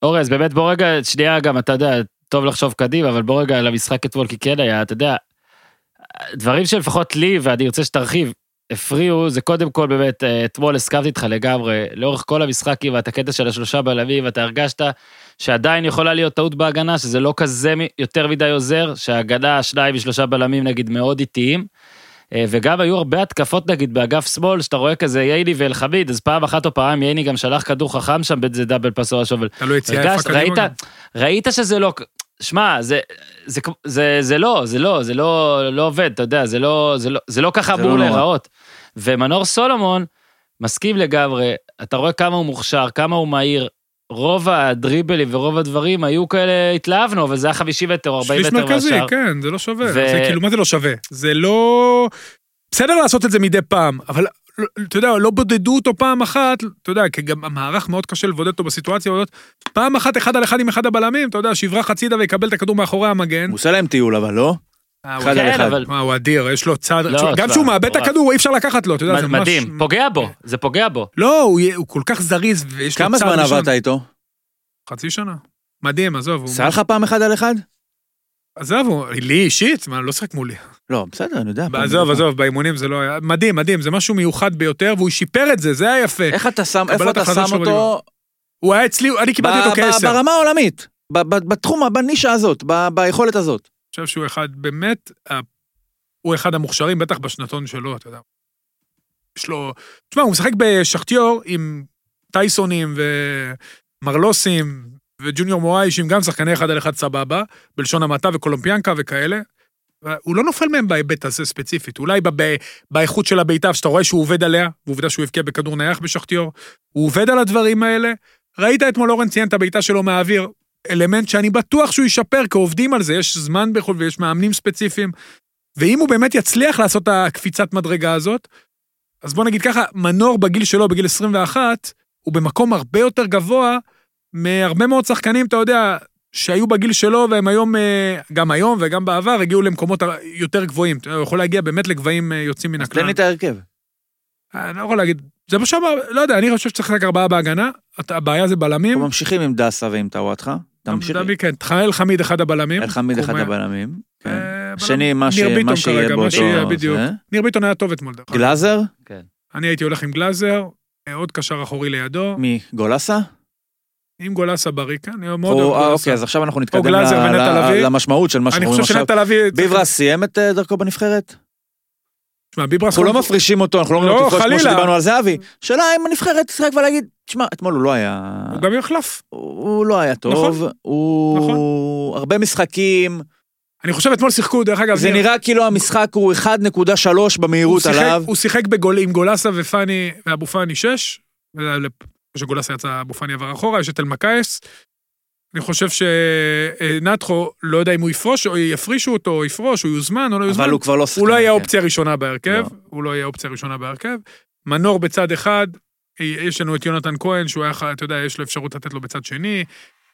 Speaker 1: אורז, באמת בוא רגע, שנייה גם, אתה יודע, טוב לחשוב קדימה, אבל בוא רגע למשחק אתמול, כי כן היה, אתה יודע, דברים שלפחות לי, ואני רוצה שתרחיב, הפריעו, זה קודם כל באמת, אה, אתמול הסכמתי איתך לגמרי, לאורך כל המשחק כמעט, הקטע של השלושה בלמים, ואתה הרגשת שעדיין יכולה להיות טעות בהגנה, שזה לא כזה יותר מדי עוזר, שההגנה, שניים ושלושה בלמים נגיד מאוד איטיים. אה, וגם היו הרבה התקפות נגיד באגף שמאל, שאתה רואה כזה ייני ואלחמיד, אז פעם אחת או פעם ייני גם שלח כדור חכם שם באיזה דאבל פס או אבל
Speaker 3: תלוי יציאה
Speaker 1: הרגשת,
Speaker 3: יפה קדימה.
Speaker 1: ראית שזה לא, שמע, זה, זה, זה, זה לא, זה לא, זה לא, לא עובד, אתה יודע, זה לא, זה לא, זה לא ככה
Speaker 4: זה
Speaker 1: אמור
Speaker 4: לא.
Speaker 1: להיראות. ומנור סולומון, מסכים לגמרי, אתה רואה כמה הוא מוכשר, כמה הוא מהיר, רוב הדריבלים ורוב הדברים היו כאלה, התלהבנו, אבל זה היה 50 מטר או 40
Speaker 3: שליש
Speaker 1: מטר
Speaker 3: מרכזי,
Speaker 1: מהשאר.
Speaker 3: כן, זה לא שווה.
Speaker 1: ו-
Speaker 3: זה כאילו, מה זה לא שווה? זה לא... בסדר לעשות את זה מדי פעם, אבל לא- אתה יודע, לא בודדו אותו פעם אחת, אתה יודע, כי גם המערך מאוד קשה לבודד אותו בסיטואציה הזאת. פעם אחת אחד על אחד עם אחד הבלמים, אתה יודע, שיברח הצידה ויקבל את הכדור מאחורי המגן.
Speaker 4: הוא עושה להם טיול, אבל לא? אחד על
Speaker 1: כן,
Speaker 4: אחד.
Speaker 3: הוא אדיר, יש לו צד...
Speaker 1: לא,
Speaker 3: גם כשהוא מאבד את. הכדור, אי אפשר לקחת לו, אתה יודע, זה ממש...
Speaker 1: מדהים, פוגע בו, זה פוגע בו.
Speaker 3: לא, הוא כל כך זריז, ויש לו
Speaker 4: כמה
Speaker 3: צד
Speaker 4: זמן
Speaker 3: ראשון.
Speaker 4: עבדת איתו?
Speaker 3: חצי שנה. מדהים, עזוב.
Speaker 4: עשה לך פעם אחד על אחד?
Speaker 3: עזוב, לי אישית, מה, לא שחק מולי.
Speaker 4: לא, בסדר, אני יודע.
Speaker 3: עזוב. עזוב, באימונים זה לא היה... מדהים, מדהים, זה משהו מיוחד ביותר, והוא שיפר את זה, זה היה יפה.
Speaker 4: איך אתה שם, איפה אתה שם אותו
Speaker 3: הוא היה אצלי, אני קיבלתי אותו כעשר. אני
Speaker 4: ברמה העולמית? בתחום, בנישה הזאת, ביכולת הזאת.
Speaker 3: חושב שהוא אחד, באמת, הוא אחד המוכשרים, בטח בשנתון שלו, אתה יודע. יש לו... תשמע, הוא משחק בשחטיור עם טייסונים ומרלוסים וג'וניור מואי, שהם גם שחקני אחד על אחד סבבה, בלשון המעטה וקולומפיאנקה וכאלה. הוא לא נופל מהם בהיבט הזה ספציפית, אולי בב- באיכות של הבעיטה, שאתה רואה שהוא עובד עליה, ועובדה שהוא הבקיע בכדור נייח בשחטיור, הוא עובד על הדברים האלה. ראית אתמול אורן ציין את הבעיטה שלו מהאוויר, אלמנט שאני בטוח שהוא ישפר, כי עובדים על זה, יש זמן בחו"ל ויש מאמנים ספציפיים. ואם הוא באמת יצליח לעשות את הקפיצת מדרגה הזאת, אז בוא נגיד ככה, מנור בגיל שלו, בגיל 21, הוא במקום הרבה יותר גבוה מהרבה מאוד שחקנים, אתה יודע, שהיו בגיל שלו, והם היום, אה, גם היום וגם בעבר, הגיעו למקומות יותר גבוהים. הוא יכול להגיע באמת לגבהים אה, יוצאים מן
Speaker 4: אז
Speaker 3: הכלל.
Speaker 4: תן לי את ההרכב.
Speaker 3: אני לא יכול להגיד, זה מה שאמר, לא יודע, אני חושב שצריך לשחק ארבעה בהגנה, הבעיה זה בלמים.
Speaker 4: אנחנו ממשיכים עם דסה ועם טוואטחה. תמשיך.
Speaker 3: כן, חייל חמיד אחד הבלמים.
Speaker 4: אלחמיד אחד
Speaker 3: קומה-
Speaker 4: הבלמים. כן.
Speaker 3: אה,
Speaker 4: שני, מה ש-
Speaker 3: ניר
Speaker 4: מה
Speaker 3: ביטון
Speaker 4: שיהיה
Speaker 3: כרגע, מה
Speaker 4: באותו-
Speaker 3: שיהיה, בדיוק. ניר ביטון היה טוב אתמול, דרך אגב.
Speaker 4: גלאזר?
Speaker 3: אני הייתי הולך עם גלאזר, אה, עוד קשר אחורי לידו,
Speaker 4: מי? גולסה?
Speaker 3: עם גולסה בריא, כן, אני מאוד
Speaker 4: או-
Speaker 3: אוהב
Speaker 4: אה,
Speaker 3: גולסה.
Speaker 4: אוקיי, אז עכשיו אנחנו נתקדם. למשמעות של מה
Speaker 3: אני
Speaker 4: שאנחנו
Speaker 3: חושב
Speaker 4: רואים עכשיו.
Speaker 3: שנטע לביא...
Speaker 4: ביברס סיים את אה, דרכו בנבחרת?
Speaker 3: תשמע, ביברס...
Speaker 4: אנחנו לא מפרישים אותו, אנחנו לא
Speaker 3: לא,
Speaker 4: אומרים לו תפרוש כמו. שדיברנו על זהבי. שאלה אם הנבחרת תשחק ולהגיד, תשמע, אתמול הוא לא היה...
Speaker 3: הוא גם יחלף.
Speaker 4: הוא לא היה טוב,
Speaker 3: נכון.
Speaker 4: הוא... הרבה משחקים,
Speaker 3: אני חושב אתמול שיחקו, דרך אגב,
Speaker 4: זה נראה כאילו המשחק הוא 1.3
Speaker 3: הוא
Speaker 4: במהירות עליו.
Speaker 3: הוא שיחק עם גולסה ופאני, ואבו פאני 6, כשגולסה יצא, אבו פאני עבר אחורה, יש את אלמקייס. אני חושב שנתחו, לא יודע אם הוא יפרוש, או יפרישו אותו, או יפרוש, או יוזמן, או לא יוזמן.
Speaker 4: אבל הוא כבר לא שחקן.
Speaker 3: הוא לא יהיה. אופציה ראשונה בהרכב,
Speaker 4: לא.
Speaker 3: הוא לא יהיה אופציה ראשונה בהרכב. מנור בצד אחד, יש לנו את יונתן כהן, שהוא היה, אתה יודע, יש לו אפשרות לתת לו בצד שני.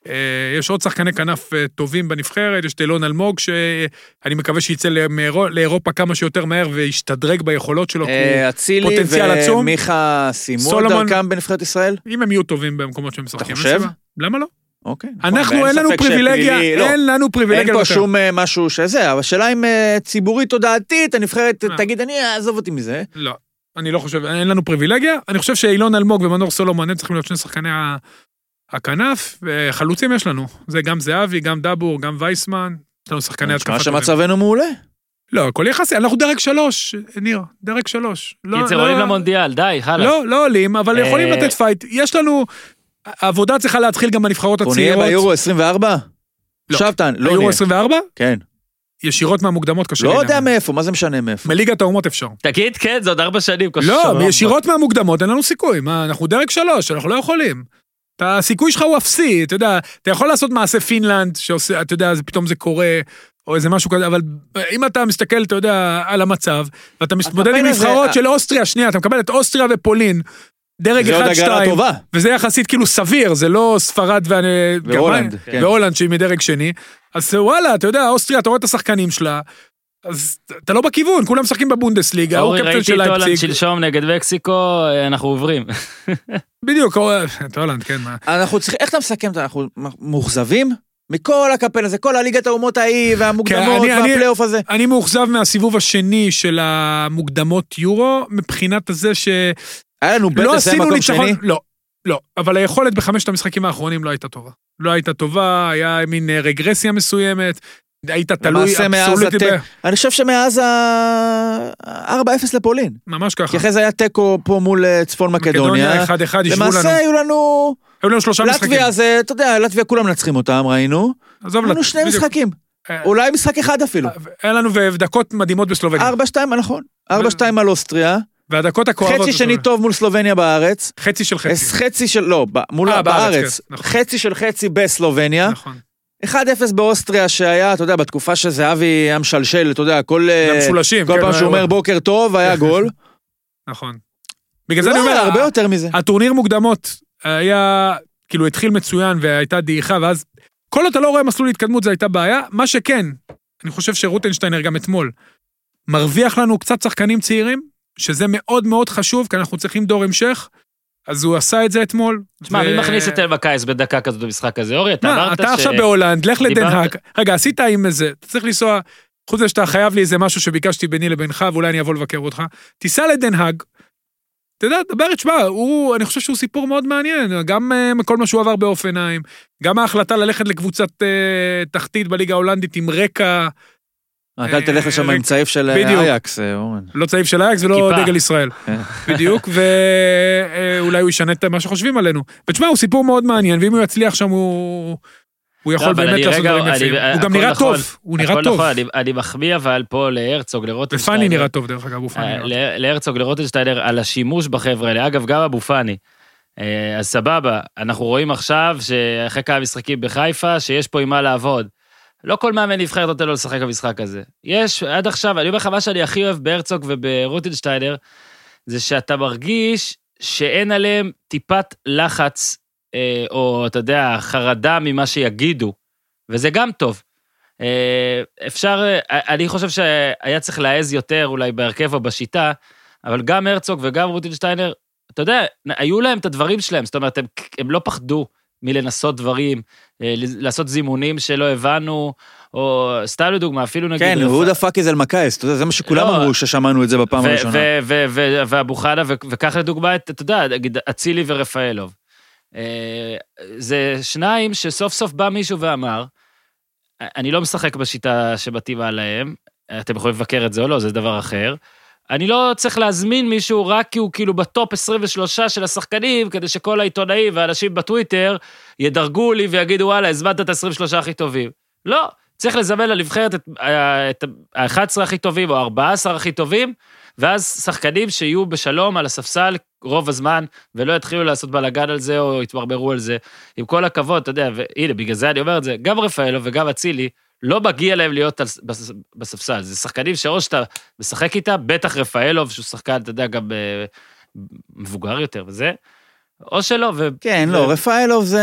Speaker 3: אה, יש עוד שחקני כנף אה, טובים בנבחרת, יש את אילון אלמוג, שאני מקווה שיצא לאירו- לאירופה כמה שיותר מהר וישתדרג ביכולות שלו, כי
Speaker 4: אה, אצילי
Speaker 3: פוטנציאל עצום.
Speaker 4: ומיכה סיימו דרכם בנבחרת ישראל?
Speaker 3: אם הם יהיו טובים במקומות שהם משחקים. אין
Speaker 4: חושב?
Speaker 3: למה לא?
Speaker 4: אוקיי.
Speaker 3: אנחנו, אין לנו פריבילגיה,
Speaker 4: לא.
Speaker 3: אין לנו פריבילגיה.
Speaker 4: אין פה. שום אה, משהו שזה, אבל השאלה אם אה, ציבורית תודעתית, הנבחרת
Speaker 3: אה.
Speaker 4: תגיד, אני אעזוב אותי מזה.
Speaker 3: לא, אני לא חושב, אין לנו פריבילגיה. אני חושב שאילון אלמוג ומנור סולומון הם צריכים להיות שני שחקני הכנף, וחלוצים יש לנו. זה גם זהבי, גם דבור, גם וייסמן. יש לנו שחקני התקפה
Speaker 4: נשמע. שמצבנו מעולה.
Speaker 3: לא, הכל יחסי, אנחנו דרג שלוש, ניר, דרג שלוש. לא-
Speaker 1: קיצר,
Speaker 3: לא-
Speaker 1: עולים למונדיאל, די, הלאה.
Speaker 3: לא, לא עולים, אבל
Speaker 1: אה,
Speaker 3: יכולים לתת fight. יש לנו, העבודה צריכה להתחיל גם בנבחרות
Speaker 4: אנחנו נהיה
Speaker 3: הצעירות.
Speaker 4: ביורו 24?
Speaker 3: לא.
Speaker 4: עכשיו טען, לא נהיה.
Speaker 3: 24?
Speaker 4: כן.
Speaker 3: ישירות מהמוקדמות קשה
Speaker 4: לא יודע. מאיפה, מה זה משנה מאיפה?
Speaker 3: מליגת האומות אפשר.
Speaker 1: תגיד, כן, זה עוד ארבע שנים.
Speaker 3: לא. ישירות מהמוקדמות אין לנו סיכוי. מה, אנחנו דרג שלוש, אנחנו לא יכולים. אתה- הסיכוי שלך הוא אפסי, אתה יודע, אתה יכול לעשות מעשה פינלנד, שעושה, אתה יודע, זה- פתאום זה קורה, או איזה משהו כזה, אבל אם אתה מסתכל, אתה יודע, על המצב, ואתה מתמודד עם
Speaker 4: הקמפיין הזה-
Speaker 3: נבחרות של אוסטריה, שנייה, אתה מקבל את אוסטריה ופולין, דרג
Speaker 4: זה עוד
Speaker 3: 1-2,
Speaker 4: הגרלה טובה.
Speaker 3: וזה יחסית כאילו סביר, זה לא ספרד
Speaker 4: והולנד, כן.
Speaker 3: והולנד שהיא מדרג שני. אז וואלה, אתה יודע, אוסטריה, אתה רואה את השחקנים שלה, אז אתה לא בכיוון, כולם משחקים בבונדסליגה, הוא
Speaker 1: אורי,
Speaker 3: קפטן
Speaker 1: ראיתי
Speaker 3: של
Speaker 1: את הולנד
Speaker 3: לייפציג.
Speaker 1: שלשום נגד מקסיקו, אנחנו עוברים.
Speaker 3: בדיוק, את הולנד, כן, מה.
Speaker 4: אנחנו צריכים, איך אתה מסכם את זה? אנחנו מאוכזבים? מכל הקמפיין הזה, כל הליגת האומות ההיא, והמוקדמות,
Speaker 3: כן,
Speaker 4: והפלייאוף הזה.
Speaker 3: אני מאוכזב מהסיבוב השני של המוקדמות יורו, מבחינת הזה שלא
Speaker 4: היה לנו בטח לסיים
Speaker 3: עשינו
Speaker 4: מקום שני.
Speaker 3: לא, לא, אבל היכולת בחמשת המשחקים האחרונים לא הייתה טובה. לא הייתה טובה, היה מין אה, רגרסיה מסוימת, היית תלוי אבסולוטי,
Speaker 4: אני חושב שמאז ה-4-0 לפולין.
Speaker 3: ממש ככה.
Speaker 4: כי אחרי זה היה תיקו פה מול אה, צפון מקדוניה.
Speaker 3: ישבו לנו,
Speaker 4: למעשה היו לנו...
Speaker 3: היו לנו שלושה משחקים.
Speaker 4: לטביה זה, אתה יודע, לטביה כולם מנצחים אותם, ראינו.
Speaker 3: עזוב,
Speaker 4: היו לנו שני. משחקים.
Speaker 3: אה,
Speaker 4: אולי משחק אחד אפילו.
Speaker 3: היה לנו ודקות מדהימות בסלובניה.
Speaker 4: 4-2, נכון. 4-2 על אוסטריה.
Speaker 3: והדקות הכואבות.
Speaker 4: חצי שני. טוב מול סלובניה בארץ.
Speaker 3: חצי של חצי.
Speaker 4: חצי של, לא, מול
Speaker 3: אה, בארץ,
Speaker 4: בארץ.
Speaker 3: כן, נכון.
Speaker 4: חצי של חצי בסלובניה.
Speaker 3: נכון.
Speaker 4: 1-0 באוסטריה שהיה, אתה יודע, בתקופה שזהבי היה משלשל, אתה יודע, כל... אה,
Speaker 3: והמשולשים,
Speaker 4: כל
Speaker 3: כן,
Speaker 4: פעם שהוא אומר בוקר טוב, היה גול.
Speaker 3: נכון. בגלל זה
Speaker 4: לא,
Speaker 3: אני אומר,
Speaker 4: הרבה יותר מזה.
Speaker 3: הטורניר מוקדמות היה, כאילו התחיל מצוין והייתה דעיכה, ואז כל עוד אתה לא רואה מסלול התקדמות זה הייתה בעיה. מה שכן, אני חושב שרוטנשטיינר גם אתמול, מרוויח לנו קצת שחקנים צעירים, שזה מאוד מאוד חשוב, כי אנחנו צריכים דור המשך, אז הוא עשה את זה אתמול.
Speaker 1: תשמע,
Speaker 3: ו-
Speaker 1: מי מכניס את אלבקייס בדקה כזאת במשחק הזה? אורי, אתה אמרת
Speaker 3: אתה
Speaker 1: ש...
Speaker 3: עכשיו בהולנד, לך לדן
Speaker 1: דיברת-
Speaker 3: האג. רגע, עשית עם איזה, אתה צריך לנסוע, חוץ מזה שאתה חייב לי איזה משהו שביקשתי ביני לבינך, ואולי אני אבוא לבקר אותך, תיסע לדן האג. אתה יודע, דבר, תשמע, הוא, אני חושב שהוא סיפור מאוד מעניין, גם אה, כל מה שהוא עבר באופניים, גם ההחלטה ללכת לקבוצת אה, תחתית בליגה ההולנדית עם רקע,
Speaker 4: רק אל תלך לשם
Speaker 3: אה,
Speaker 4: עם צעיף של. אה, אייקס, אה, אורן.
Speaker 3: לא צעיף של אייקס ולא. דגל ישראל. בדיוק, ואולי הוא ישנה את מה שחושבים עלינו. ותשמע, הוא סיפור מאוד מעניין, ואם הוא יצליח שם הוא... הוא יכול
Speaker 1: לא,
Speaker 3: באמת
Speaker 1: אני
Speaker 3: לעשות
Speaker 1: רגע-
Speaker 3: דברים
Speaker 1: אני-
Speaker 3: יפים. הוא גם נראה
Speaker 1: נכון,
Speaker 3: טוב, הוא נראה
Speaker 1: הכל
Speaker 3: טוב.
Speaker 1: נכון, אני- מחמיא אבל פה להרצוג, לרוטנשטיינר.
Speaker 3: ופאני נראה טוב, דרך אגב, אבו פאני
Speaker 1: אה,
Speaker 3: נראה טוב.
Speaker 1: ל- להרצוג, לרוטנשטיינר, על השימוש בחבר'ה האלה. אגב, גם אבו פאני. אה, אז סבבה, אנחנו רואים עכשיו שאחרי כמה משחקים בחיפה, שיש פה עם מה לעבוד. לא כל מאמן נבחרת נותן לו לשחק במשחק הזה. יש, עד עכשיו, אני אומר לך, מה שאני הכי אוהב בהרצוג וברוטנשטיינר, זה שאתה מרגיש שאין עליהם טיפת לחץ, אה, או אתה יודע, חרדה ממה שיגידו. וזה גם טוב. אה, אפשר, אה, אני חושב שהיה צריך להעז יותר אולי בהרכב או בשיטה, אבל גם הרצוג וגם רוטינשטיינר, אתה יודע, היו להם את הדברים שלהם, זאת אומרת, הם, הם לא פחדו מלנסות דברים, אה, לעשות זימונים שלא הבנו, או סתם לדוגמה, אפילו נגיד...
Speaker 4: כן, הוא דה fuck is אלמקייס, אתה יודע, זה מה שכולם
Speaker 1: לא.
Speaker 4: אמרו ששמענו את זה בפעם הראשונה.
Speaker 1: ואבו חנה, ו- וקח לדוגמה את, אתה יודע, נגיד אצילי ורפאלוב. אה, זה שניים שסוף סוף בא מישהו ואמר, אני לא משחק בשיטה שמתאימה להם, אתם יכולים לבקר את זה או לא, זה דבר אחר. אני לא צריך להזמין מישהו רק כי הוא כאילו ב top 23 של השחקנים, כדי שכל העיתונאים והאנשים בטוויטר ידרגו לי ויגידו, וואלה, הזמנת את ה-23 הכי טובים. לא, צריך לזמן לנבחרת את את ה-11 הכי טובים או ה-14 הכי טובים, ואז שחקנים שיהיו בשלום על הספסל רוב הזמן, ולא יתחילו לעשות בלאגן על זה או יתברברו על זה. עם כל הכבוד, אתה יודע, והנה, בגלל זה אני אומר את זה, גם רפאלו וגם אצילי, לא מגיע להם להיות על, בס- בספסל. זה שחקנים שאו שאתה משחק איתה, בטח רפאלוב, שהוא שחקן, אתה יודע, גם אה, מבוגר יותר וזה, או שלא, ו...
Speaker 4: כן,
Speaker 1: ו-
Speaker 4: לא, רפאלוב זה...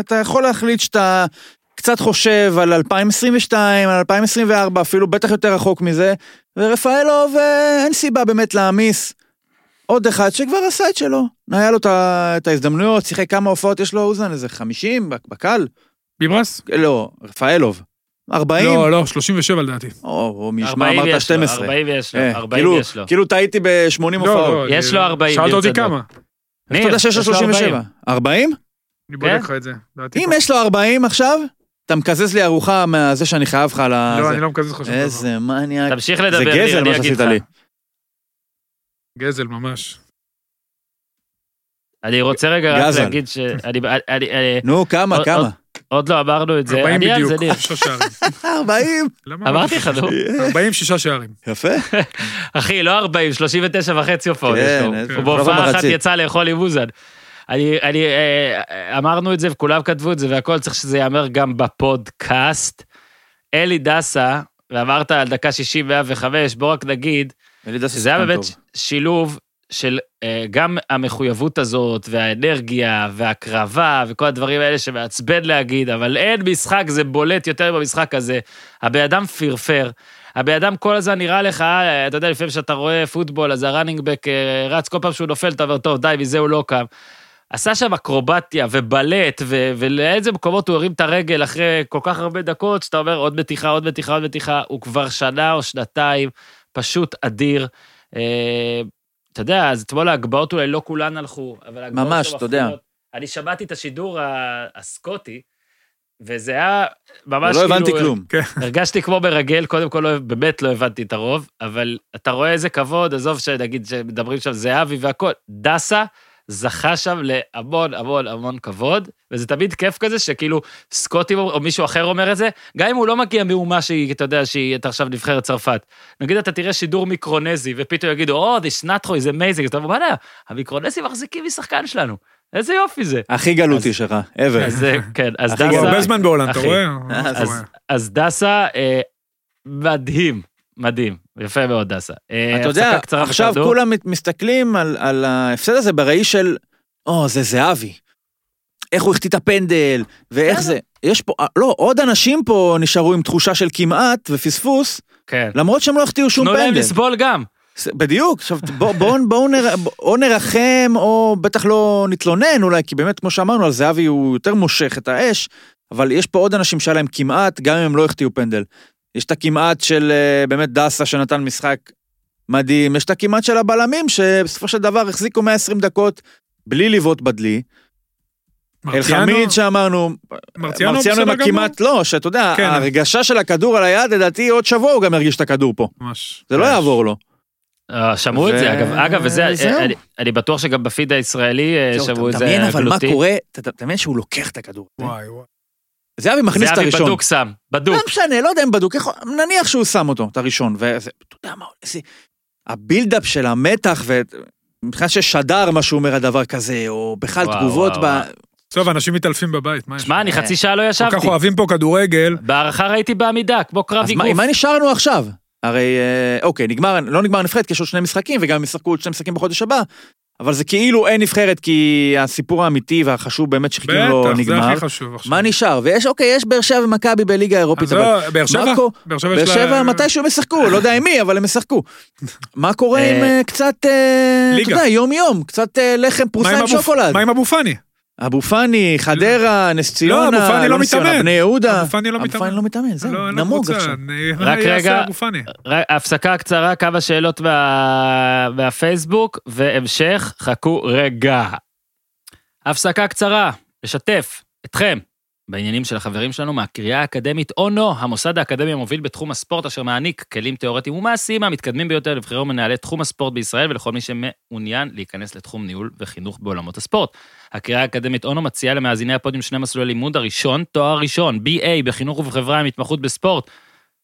Speaker 4: אתה יכול להחליט שאתה קצת חושב על 2022, על 2024, אפילו בטח יותר רחוק מזה, ורפאלוב, אה, אין סיבה באמת להעמיס עוד אחד שכבר עשה את שלו. היה לו את ההזדמנויות, שיחק כמה הופעות יש לו, אוזן, איזה 50 בקל?
Speaker 3: ביברס?
Speaker 4: לא, רפאלוב. 40?
Speaker 3: לא, לא, 37 לדעתי.
Speaker 4: או, או משמע
Speaker 1: 40
Speaker 4: אמרת
Speaker 1: יש לו,
Speaker 4: 12.
Speaker 1: 40 יש לו,
Speaker 4: אה,
Speaker 1: 40
Speaker 4: כאילו-
Speaker 1: יש לו.
Speaker 4: כאילו טעיתי ב-80
Speaker 3: לא,
Speaker 4: הופעות.
Speaker 3: לא,
Speaker 1: יש
Speaker 3: אני-
Speaker 1: לו 40,
Speaker 3: שאלת אותי. כמה.
Speaker 4: איך אתה יודע שיש לו
Speaker 1: יש לו
Speaker 4: 37?
Speaker 1: 40.
Speaker 4: 40?
Speaker 3: אני בודק
Speaker 1: כן?
Speaker 3: לך את זה.
Speaker 4: אם. יש לו 40 עכשיו, אתה מקזז לי ארוחה מהזה שאני חייב לך על ה...
Speaker 3: לא,
Speaker 4: זה.
Speaker 3: אני לא מקזז לך שום דבר.
Speaker 4: איזה מניאק.
Speaker 1: תמשיך
Speaker 4: זה
Speaker 1: לדבר, ניר,
Speaker 4: גזל
Speaker 1: אני
Speaker 4: מה
Speaker 1: אגיד
Speaker 4: שעשית
Speaker 1: לך.
Speaker 4: לי.
Speaker 3: גזל ממש.
Speaker 1: אני רוצה רגע רק
Speaker 4: גזל.
Speaker 1: להגיד. אני- אני-
Speaker 4: נו, כמה,
Speaker 1: עוד-
Speaker 4: כמה?
Speaker 1: עוד לא אמרנו את זה,
Speaker 3: 40
Speaker 1: אני על זה,
Speaker 3: בדיוק,
Speaker 1: ניר.
Speaker 3: שישה שערים.
Speaker 4: 40?
Speaker 3: למה?
Speaker 1: אמרתי לך, נו.
Speaker 3: 40 שישה שערים.
Speaker 4: יפה.
Speaker 1: אחי, לא 40, 39 וחצי הופעות יש
Speaker 4: כן,
Speaker 1: לו.
Speaker 4: איזה-
Speaker 1: הוא בהופעה אחת. יצא לאכול עם אוזן. אני, אני, אה, אמרנו את זה וכולם כתבו את זה והכל, צריך שזה ייאמר גם בפודקאסט. אלי דסה, ואמרת על דקה 60 105, בוא רק נגיד, שזה היה באמת. שילוב של אה, גם המחויבות הזאת, והאנרגיה, וההקרבה, וכל הדברים האלה שמעצבן להגיד, אבל אין משחק, זה בולט יותר במשחק הזה. הבן אדם פרפר. הבן אדם כל הזמן נראה לך, אה, אתה יודע, לפעמים כשאתה רואה פוטבול, אז הראנינג בק אה, רץ, כל פעם שהוא נופל, אתה אומר, טוב, די, מזה הוא לא קם. עשה שם אקרובטיה ובלט, ו- ולאיזה מקומות הוא הרים את הרגל אחרי כל כך הרבה דקות, שאתה אומר, עוד מתיחה, עוד מתיחה, עוד מתיחה, הוא כבר שנה או שנתיים, פשוט אדיר. אה, אתה יודע, אז אתמול ההגבהות אולי לא כולן הלכו, אבל ההגבהות
Speaker 4: ממש, אתה יודע.
Speaker 1: אני שמעתי את השידור הסקוטי, וזה היה ממש
Speaker 4: לא
Speaker 1: כאילו...
Speaker 4: הבנתי כלום.
Speaker 1: הרגשתי כמו מרגל, קודם כל לא, באמת לא הבנתי את הרוב, אבל אתה רואה איזה כבוד, עזוב שנגיד שמדברים שם זהבי והכל, דסה זכה שם להמון המון המון כבוד, וזה תמיד כיף כזה שכאילו סקוטי או מישהו אחר אומר את זה, גם אם הוא לא מגיע מאומה שהיא, אתה יודע, שהיא אתה עכשיו נבחרת צרפת. נגיד אתה תראה שידור מיקרונזי, ופתאום יגידו, או, this נטחו is amazing, אז אתה אומר, וואלה, המיקרונזים מחזיקים משחקן שלנו, איזה יופי זה.
Speaker 4: הכי גלותי שלך, ever.
Speaker 1: אז כן, אז
Speaker 4: הכי
Speaker 3: הוא
Speaker 1: דסה...
Speaker 3: הרבה זמן בהולנד, אתה. רואה?
Speaker 4: אה.
Speaker 1: אז דסה, אה, מדהים, מדהים, יפה מאוד דסה. אה,
Speaker 4: אתה יודע, עכשיו
Speaker 1: בכדור.
Speaker 4: כולם מסתכלים על- על ההפסד הזה בראי של, או, זה זהבי. איך הוא החטיא את הפנדל, ואיך זה. יש פה, לא, עוד אנשים פה נשארו עם תחושה של כמעט ופספוס,
Speaker 1: כן.
Speaker 4: למרות שהם לא החטיאו שום
Speaker 1: תנו להם
Speaker 4: פנדל.
Speaker 1: לסבול גם.
Speaker 4: בדיוק, עכשיו בואו בוא, בוא נר, או נרחם או בטח לא נתלונן אולי, כי באמת כמו שאמרנו על זהבי הוא יותר מושך את האש, אבל יש פה עוד אנשים שהיה להם כמעט, גם אם הם לא החטיאו פנדל. יש את הכמעט של אה, באמת דסה שנתן משחק מדהים, יש את הכמעט של הבלמים שבסופו של דבר החזיקו 120 דקות בלי לבעוט בדלי. אלחמיד שאמרנו,
Speaker 3: מרציאנו
Speaker 4: מרציאנו עם? הכמעט לא, שאתה יודע,
Speaker 3: כן.
Speaker 4: ההרגשה של הכדור על היד, לדעתי עוד שבוע הוא גם ירגיש את הכדור פה.
Speaker 3: ממש.
Speaker 4: זה לא
Speaker 1: כן.
Speaker 4: יעבור לו.
Speaker 1: אה, שמעו את
Speaker 4: ו-
Speaker 1: זה, אגב, אגב, וזה,
Speaker 4: זהו.
Speaker 1: אני- אני בטוח שגם בפיד הישראלי אה, שמעו את זה
Speaker 4: תדמיין אבל מה. קורה, ת- תדמיין שהוא לוקח את הכדור.
Speaker 3: וואי, וואי.
Speaker 4: זהבי מכניס את
Speaker 1: זהבי
Speaker 4: הראשון.
Speaker 1: בדוק שם,
Speaker 4: לא
Speaker 1: בדוק.
Speaker 4: משנה, לא יודע אם בדוק, יכול- נניח שהוא שם אותו, את הראשון, ואתה יודע מה, איזה... הבילדאפ של המתח, ומבחינת ששדר מה שהוא אומר על דבר כזה, או בכלל
Speaker 1: וואו,
Speaker 4: תגובות
Speaker 1: וואו,
Speaker 4: ב...
Speaker 1: וואו.
Speaker 3: טוב, אנשים מתעלפים בבית, מה יש?
Speaker 1: שמע, אני חצי שעה לא
Speaker 3: כל
Speaker 1: ישבתי.
Speaker 3: כך אוהבים פה כדורגל.
Speaker 1: בהערכה ראיתי בעמידה, כמו קרב
Speaker 4: אז מה, נשארנו עכשיו? הרי, אה, אוקיי, נגמר, לא נגמר הנבחרת, כי יש עוד שני משחקים, וגם הם ישחקו עוד שני משחקים בחודש הבא, אבל זה כאילו אין נבחרת, כי הסיפור האמיתי והחשוב באמת שחיכינו לו
Speaker 3: בטח, זה
Speaker 4: נגמר.
Speaker 3: הכי חשוב עכשיו.
Speaker 4: מה נשאר? ויש, אוקיי, יש באר שבע ומכבי בליגה האירופית, אבל...
Speaker 3: לא, באר שבע? באר שבע
Speaker 4: שבע מתישהו הם ישחקו, לא יודע עם מי, אבל הם ישחקו. מה קורה עם
Speaker 1: אה,
Speaker 4: אה, קצת, אה, אתה. יודע, יום-יום, קצת לחם פרוסה
Speaker 3: עם
Speaker 4: שוקולד.
Speaker 3: מה עם אבו פאני?
Speaker 4: אבו פאני, חדרה, נס ציונה,
Speaker 3: אבו פאני לא מתאמן.
Speaker 4: בני יהודה.
Speaker 3: אבו פאני לא
Speaker 4: אבו
Speaker 3: מתאמן.
Speaker 4: פאני לא מתאמן, זהו,
Speaker 3: לא,
Speaker 4: נמוג עכשיו.
Speaker 1: רק רגע.
Speaker 3: אבו
Speaker 1: הפסקה קצרה, קו השאלות מה... מהפייסבוק, והמשך, חכו רגע. הפסקה קצרה, לשתף אתכם בעניינים של החברים שלנו מהקריאה האקדמית אונו, המוסד האקדמי המוביל בתחום הספורט, אשר מעניק כלים תיאורטיים ומעשיים המתקדמים ביותר לבחירי ומנהלי תחום הספורט בישראל ולכל מי שמעוניין להיכנס לתחום ניהול וחינוך בעולמות הספורט. הקריאה האקדמית אונו מציעה למאזיני הפודיום שני מסלולי לימוד הראשון, תואר ראשון, BA בחינוך ובחברה עם התמחות בספורט.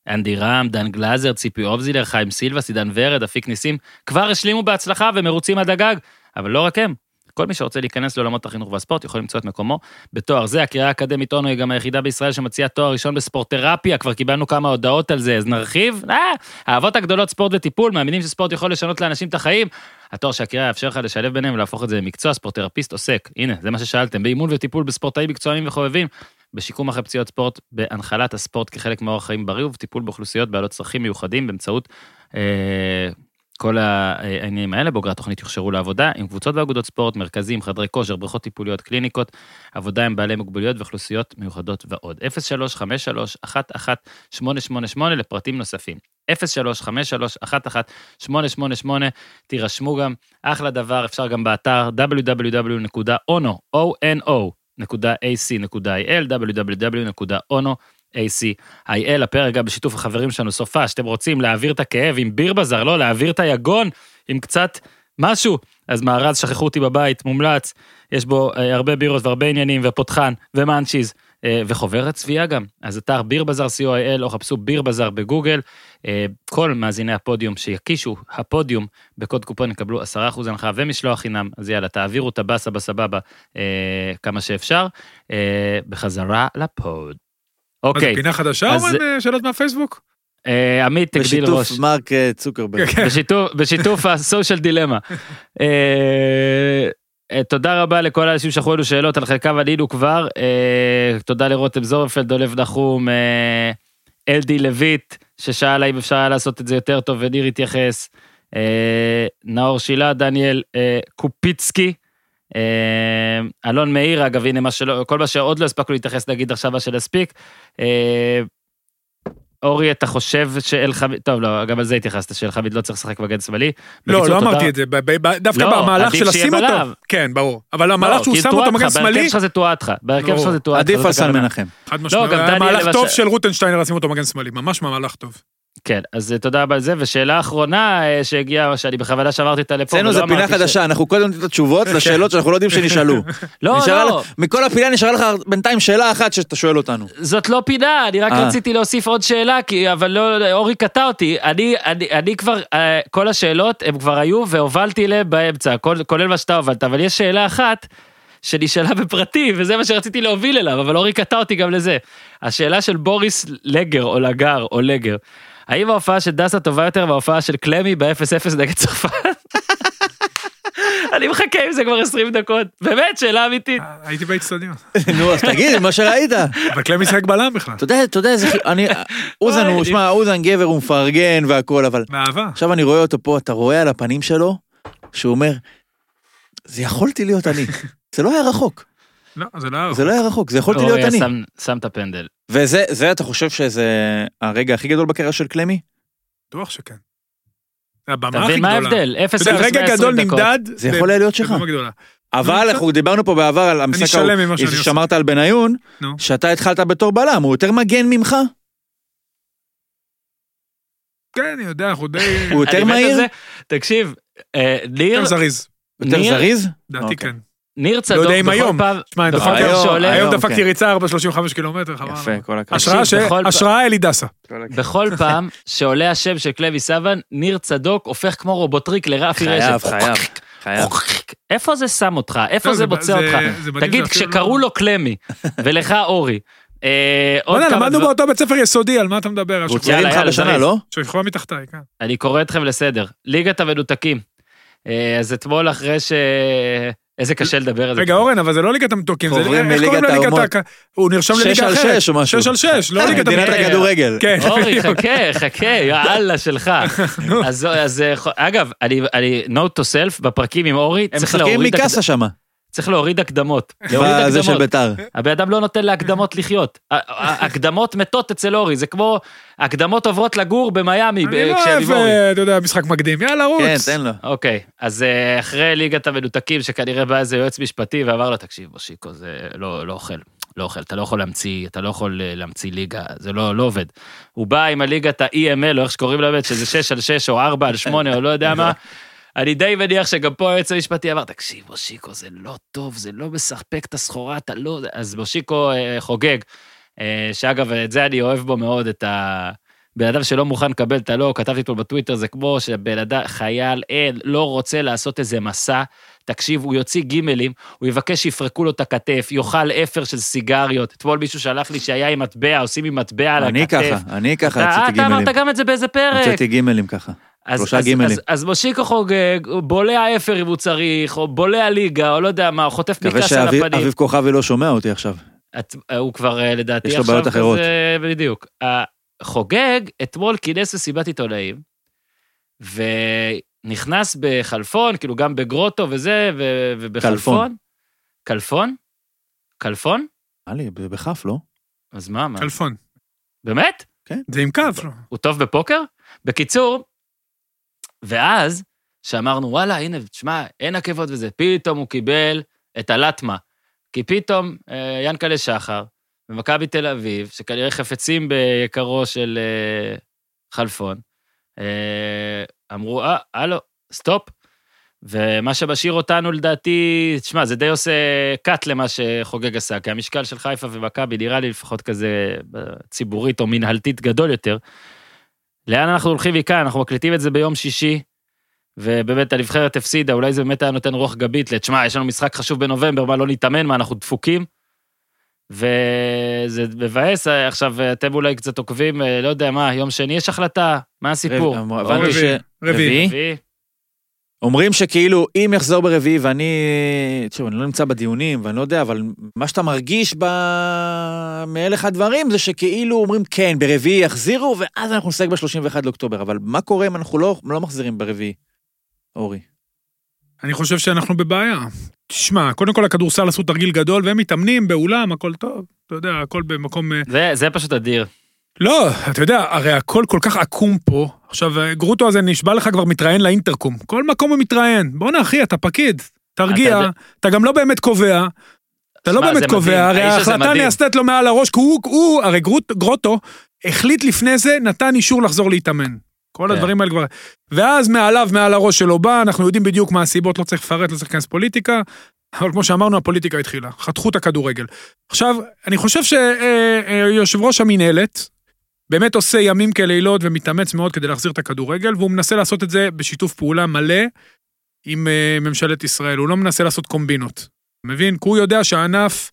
Speaker 1: אנדי רם, דן גלאזר, ציפי אובזילר, חיים סילבס, עידן ורד, אפיק ניסים, כבר השלימו בהצלחה ומרוצים עד הגג. אבל לא רק הם, כל מי שרוצה להיכנס לעולמות החינוך והספורט יכול למצוא את מקומו בתואר זה. הקריאה האקדמית אונו היא גם היחידה בישראל שמציעה תואר ראשון בספורטרפיה, כבר קיבלנו כמה הודעות על זה, אז נרחיב? אה, האהבות הגדולות ספורט וטיפול, מאמינים שספורט יכול לשנות לאנשים את החיים. התואר שהקריאה יאפשר לך לשלב ביניהם ולהפוך את זה למקצוע, ספורטרפיסט עוסק, הנה, זה מה ששאלתם, באימון וטיפול בספורטאים מקצוענים וחובבים, בשיקום אחרי פציעות ספורט, בהנחלת הספורט כחלק מאורח חיים בריא ובטיפול באוכלוסיות בעלות צרכים מיוחדים באמצעות אה, כל העניינים האלה. בוגרי התוכנית יוכשרו לעבודה עם קבוצות ואגודות ספורט, מרכזים, חדרי כושר, בריכות טיפוליות, קליניקות, עבודה עם בעלי מוגבלויות ואוכלוסיות מיוחדות ועוד. 0353-11-888 לפרטים נוספים. 0353-11-888, תירשמו גם, אחלה דבר, אפשר גם באתר www.ono.ac.il, www.ono.ac.il, הפרק גם בשיתוף החברים שלנו, סופה, שאתם רוצים להעביר את הכאב עם ביר בזר, לא, להעביר את היגון עם קצת משהו. אז מארז, שכחו אותי בבית, מומלץ, יש בו אה, הרבה בירות והרבה עניינים, ופותחן, ומאנצ'יז, אה, וחוברת צביעה גם. אז אתר ביר בזר co.il, או חפשו ביר בזר בגוגל. אה, כל מאזיני הפודיום שיקישו הפודיום בקוד קופון יקבלו 10% הנחה ומשלוח חינם, אז יאללה, תעבירו את הבאסה בסבבה אה, כמה שאפשר. אה, בחזרה לפוד.
Speaker 3: מה זה,
Speaker 1: אוקיי,
Speaker 3: פינה חדשה
Speaker 1: אז-
Speaker 3: או אין אה, שאלות מהפייסבוק?
Speaker 1: אה, עמית תגדיל ראש.
Speaker 4: בשיתוף מרק אה, צוקרברג.
Speaker 3: כן.
Speaker 1: בשיתוף, בשיתוף הסושיאל דילמה. אה, אה, תודה רבה לכל האנשים שלחו לנו שאלות, על חלקם ענינו כבר. אה, תודה לרותם זורפלד, דולב נחום, אה, אלדי לויט, ששאל האם אפשר היה לעשות את זה יותר טוב, וניר התייחס. אה, נאור שילה, דניאל אה, קופיצקי. אה, אלון מאיר, אגב, הנה מה שלא, כל מה שעוד לא הספקנו להתייחס, נגיד עכשיו מה שנספיק. אה, אורי, אתה חושב שאלחמיד, טוב, לא, גם על זה התייחסת, שאלחמיד לא צריך לשחק מגן שמאלי.
Speaker 3: לא, לא אמרתי את זה, דווקא
Speaker 1: לא,
Speaker 3: במהלך של לשים אותו. כן, ברור. אבל
Speaker 1: לא,
Speaker 3: המהלך שהוא
Speaker 1: כי
Speaker 3: שם אותו מגן שמאלי,
Speaker 1: בהרכב שלך זה טועתך, בהרכב. שלך זה טועתך.
Speaker 4: עדיף
Speaker 1: זאת
Speaker 4: על סן. מנחם.
Speaker 3: חד משמעית.
Speaker 1: דניאל
Speaker 3: מהלך טוב של רוטנשטיינר לשים אותו מגן שמאלי, ממש מהלך טוב.
Speaker 1: כן, אז אה, תודה רבה על זה, ושאלה אחרונה אה, שהגיעה, שאני בכוונה שמרתי אותה לפה.
Speaker 4: אצלנו זה פינה
Speaker 1: אמרתי ש-
Speaker 4: חדשה, אנחנו קודם נותנים את התשובות לשאלות שאנחנו לא יודעים שנשאלו.
Speaker 1: לא, לא,
Speaker 4: מכל הפינה נשארה לך בינתיים שאלה אחת שאתה שואל אותנו.
Speaker 1: זאת לא פינה, אני רק
Speaker 4: אה.
Speaker 1: רציתי להוסיף עוד שאלה, כי, אבל לא, אורי קטע אותי. אני, אני, אני כבר, כל השאלות הם כבר היו, והובלתי אליהם באמצע, כל- כולל מה שאתה הובלת, אבל יש שאלה אחת. שנשאלה בפרטי, וזה מה שרציתי להוביל אליו, אבל אורי קטע אותי גם לזה. השאלה של בוריס לגר, או לגר, או לגר. האם ההופעה של דסה טובה יותר מההופעה של קלמי ב-0-0 נגד צרפת? אני מחכה עם זה כבר 20 דקות. באמת, שאלה אמיתית.
Speaker 3: אה, הייתי באצטדיון.
Speaker 4: נו, אז תגיד מה שראית.
Speaker 3: אבל קלם משחק בלם בכלל.
Speaker 4: אתה יודע, אתה יודע אני... אוזן הוא, שמע, אוזן גבר הוא מפרגן והכל, אבל
Speaker 3: באהבה.
Speaker 4: עכשיו אני רואה אותו פה, אתה רואה על הפנים שלו, שהוא אומר, זה יכולתי להיות אני. זה לא היה רחוק,
Speaker 3: לא, זה לא היה
Speaker 4: זה לא היה רחוק, זה יכולתי להיות אני.
Speaker 1: שם את הפנדל.
Speaker 4: וזה, זה אתה חושב שזה הרגע הכי גדול בקריירה של קלמי?
Speaker 3: בטוח שכן. הבמה הכי
Speaker 1: מבין מה
Speaker 3: גדולה.
Speaker 1: ההבדל? 0-0
Speaker 3: אתה יודע, רגע
Speaker 1: 120
Speaker 3: גדול
Speaker 1: דקות.
Speaker 3: נמדד.
Speaker 4: זה יכול היה להיות שלך.
Speaker 3: גדולה.
Speaker 4: אבל. אנחנו דיברנו פה בעבר על המשחק ההוא. ששמרת על בניון. שאתה התחלת בתור בלם, הוא יותר מגן ממך?
Speaker 3: כן, אני יודע, אנחנו די...
Speaker 4: הוא יותר מהיר?
Speaker 1: תקשיב, אה, ניר,
Speaker 3: יותר זריז.
Speaker 4: יותר זריז?
Speaker 3: לדעתי
Speaker 4: אוקיי.
Speaker 3: כן.
Speaker 1: ניר צדוק
Speaker 3: יודע אם היום. שמע,
Speaker 4: היום-
Speaker 3: דפקתי
Speaker 4: כן.
Speaker 3: ריצה 4.35 קילומטר, חבל.
Speaker 4: יפה, כל הכבוד.
Speaker 3: השראה אלי דסה.
Speaker 1: בכל פעם שעולה השם של קלוי סבן, ניר צדוק הופך כמו רובוטריק לרפי רשת.
Speaker 4: חייב, חייב, חייב.
Speaker 1: איפה זה שם אותך? איפה
Speaker 3: לא,
Speaker 1: זה
Speaker 3: זה-
Speaker 1: מוצא
Speaker 3: זה-
Speaker 1: אותך? תגיד, כשקראו
Speaker 3: לא-
Speaker 1: לו קלמי, ולך אורי, אה, עוד כמה
Speaker 3: למדנו באותו בית ספר יסודי, על מה אתה מדבר?
Speaker 4: הוא
Speaker 1: יאללה, יאללה,
Speaker 4: בשנה. לא?
Speaker 3: שכבה מתחתיי, כן.
Speaker 1: אני קורא אתכם לסדר. ליגת המנותקים. אה, אז אתמול אחרי ש... איזה קשה לדבר על זה.
Speaker 3: רגע, אורן, אבל זה לא ליגת המתוקים, זה
Speaker 4: עוברים
Speaker 3: איך קוראים
Speaker 4: מליגת
Speaker 3: לליגת
Speaker 4: האומות.
Speaker 3: הוא נרשם
Speaker 4: שש
Speaker 3: לליגה
Speaker 4: על
Speaker 3: אחרת.
Speaker 4: שש או משהו.
Speaker 3: שש על שש, לא ליגת
Speaker 4: מדינת
Speaker 3: המתוקים.
Speaker 4: הכדורגל.
Speaker 3: כן,
Speaker 1: אורי, חכה, חכה, יאללה שלך. אז, אז אה, אגב, אני, אני, note to self, בפרקים עם אורי,
Speaker 4: הם
Speaker 1: צריך
Speaker 4: משחקים
Speaker 1: להוריד,
Speaker 4: מקאסה שמה.
Speaker 1: צריך להוריד הקדמות. להוריד
Speaker 4: בזה של
Speaker 1: הקדמות.
Speaker 4: ביתר.
Speaker 1: הבן אדם לא נותן להקדמות לחיות. הקדמות מתות אצל אורי, זה כמו הקדמות עוברות לגור במיאמי
Speaker 3: אני לא
Speaker 1: כשאני
Speaker 3: אוהב. אה, אתה יודע, משחק מקדים. יאללה, רוץ.
Speaker 4: כן, תן לו.
Speaker 1: אוקיי, אז אה, אחרי ליגת המנותקים, שכנראה בא איזה יועץ משפטי ואמר לו, תקשיב, מושיקו, זה לא, לא אוכל. לא אוכל, אתה לא יכול להמציא, אתה לא יכול אה, להמציא ליגה, זה לא, לא עובד. הוא בא עם הליגת ה-EML, או איך שקוראים לה שזה 6 על 6 או 4 על 8 או לא יודע מה. אני די מניח שגם פה היועץ המשפטי אמר, תקשיב, מושיקו, זה לא טוב, זה לא מספק את הסחורה, אתה לא... אז מושיקו אה, חוגג, אה, שאגב, את זה אני אוהב בו מאוד, את ה... בן אדם שלא מוכן לקבל את הלא, כתבתי פה בטוויטר, זה כמו שבן אדם, חייל, אין, לא רוצה לעשות איזה מסע, תקשיב, הוא יוציא גימלים, הוא יבקש שיפרקו לו את הכתף, יאכל אפר של סיגריות. אתמול מישהו שלח לי שהיה עם מטבע, עושים עם מטבע על
Speaker 4: אני
Speaker 1: הכתף.
Speaker 4: ככה, אני ככה הוצאתי
Speaker 1: אתה אמרת
Speaker 4: גימלים.
Speaker 1: גם את זה באיזה פרק.
Speaker 4: הוצאתי גימלים ככה.
Speaker 1: אז,
Speaker 4: שלושה
Speaker 1: אז,
Speaker 4: גימלים.
Speaker 1: אז, אז מושיקו חוגג, בולע אפר אם הוא צריך, או בולע ליגה, או לא יודע מה, או חוטף
Speaker 4: מקווה
Speaker 1: מכעס על הפנים.
Speaker 4: שאביב כוכבי לא שומע אותי עכשיו.
Speaker 1: את, הוא כבר אה, לדעתי
Speaker 4: יש לו בעיות אחרות.
Speaker 1: כזה, בדיוק. חוגג אתמול כינס מסיבת עיתונאים, ונכנס בחלפון, כאילו גם בגרוטו וזה, ו- ובחלפון. כלפון? כלפון?
Speaker 4: נראה לי, בכף, לא?
Speaker 1: אז מה, מה?
Speaker 3: כלפון.
Speaker 1: באמת?
Speaker 3: זה עם כף, לא?
Speaker 1: הוא טוב בפוקר? בקיצור, ואז, שאמרנו, וואלה, הנה, תשמע, אין עקבות וזה, פתאום הוא קיבל את הלטמה. כי פתאום אה, ינקלה שחר, במכבי תל אביב, שכנראה חפצים ביקרו של אה, חלפון, אה, אמרו, אה, הלו, stop. ומה שמשאיר אותנו, לדעתי, תשמע, זה די עושה cut למה שחוגג עשה, כי המשקל של חיפה ומכבי נראה לי לפחות כזה אה, ציבורית או מנהלתית גדול יותר. לאן אנחנו הולכים מכאן? אנחנו מקליטים את זה ביום שישי, ובאמת הנבחרת הפסידה, אולי זה באמת היה נותן רוח גבית לתשמע, יש לנו משחק חשוב בנובמבר, מה לא נתאמן, מה אנחנו דפוקים? וזה מבאס, עכשיו אתם אולי קצת עוקבים, אה, לא יודע מה, יום שני יש החלטה, מה הסיפור?
Speaker 3: רביעי. רביעי.
Speaker 4: אומרים שכאילו, אם יחזור ברביעי ואני... תשמעו, אני לא נמצא בדיונים ואני לא יודע, אבל מה שאתה מרגיש ב... מאלך הדברים זה שכאילו אומרים, כן, ברביעי יחזירו, ואז אנחנו נסייג ב-31 לאוקטובר. אבל מה קורה אם אנחנו לא, לא מחזירים ברביעי? אורי.
Speaker 3: אני חושב שאנחנו בבעיה. תשמע, קודם כל הכדורסל עשו תרגיל גדול, והם מתאמנים באולם, הכל טוב. אתה יודע, הכל במקום... אה,
Speaker 1: זה, זה פשוט אדיר.
Speaker 3: לא, אתה יודע, הרי הכל כל כך עקום פה. עכשיו, אה, גרוטו הזה נשבע לך כבר מתראיין לאינטרקום. כל מקום הוא מתראיין. בואנה, אחי, אתה פקיד. תרגיע,
Speaker 1: אתה
Speaker 3: אתה, גם לא באמת קובע. אתה לא באמת קובע,
Speaker 1: מדהים,
Speaker 3: הרי ההחלטה. נעשית לו מעל הראש, כי הוא, הוא הרי גרוט, גרוטו, החליט לפני זה, נתן אישור לחזור להתאמן. כל
Speaker 1: כן.
Speaker 3: הדברים האלה כבר... ואז מעליו, מעל הראש שלו בא, אנחנו יודעים בדיוק מה הסיבות, לא צריך לפרט, לא צריך להיכנס פוליטיקה, אבל כמו שאמרנו, הפוליטיקה התחילה, חתכו את הכדורגל. עכשיו, אני חושב שיושב ראש המינהלת, באמת עושה ימים כלילות ומתאמץ מאוד כדי להחזיר את הכדורגל, והוא מנסה לעשות את זה בשיתוף פעולה מלא עם אה, ממשלת ישראל, הוא לא מנסה לעשות קומבינות. מבין? כי הוא יודע שהענף,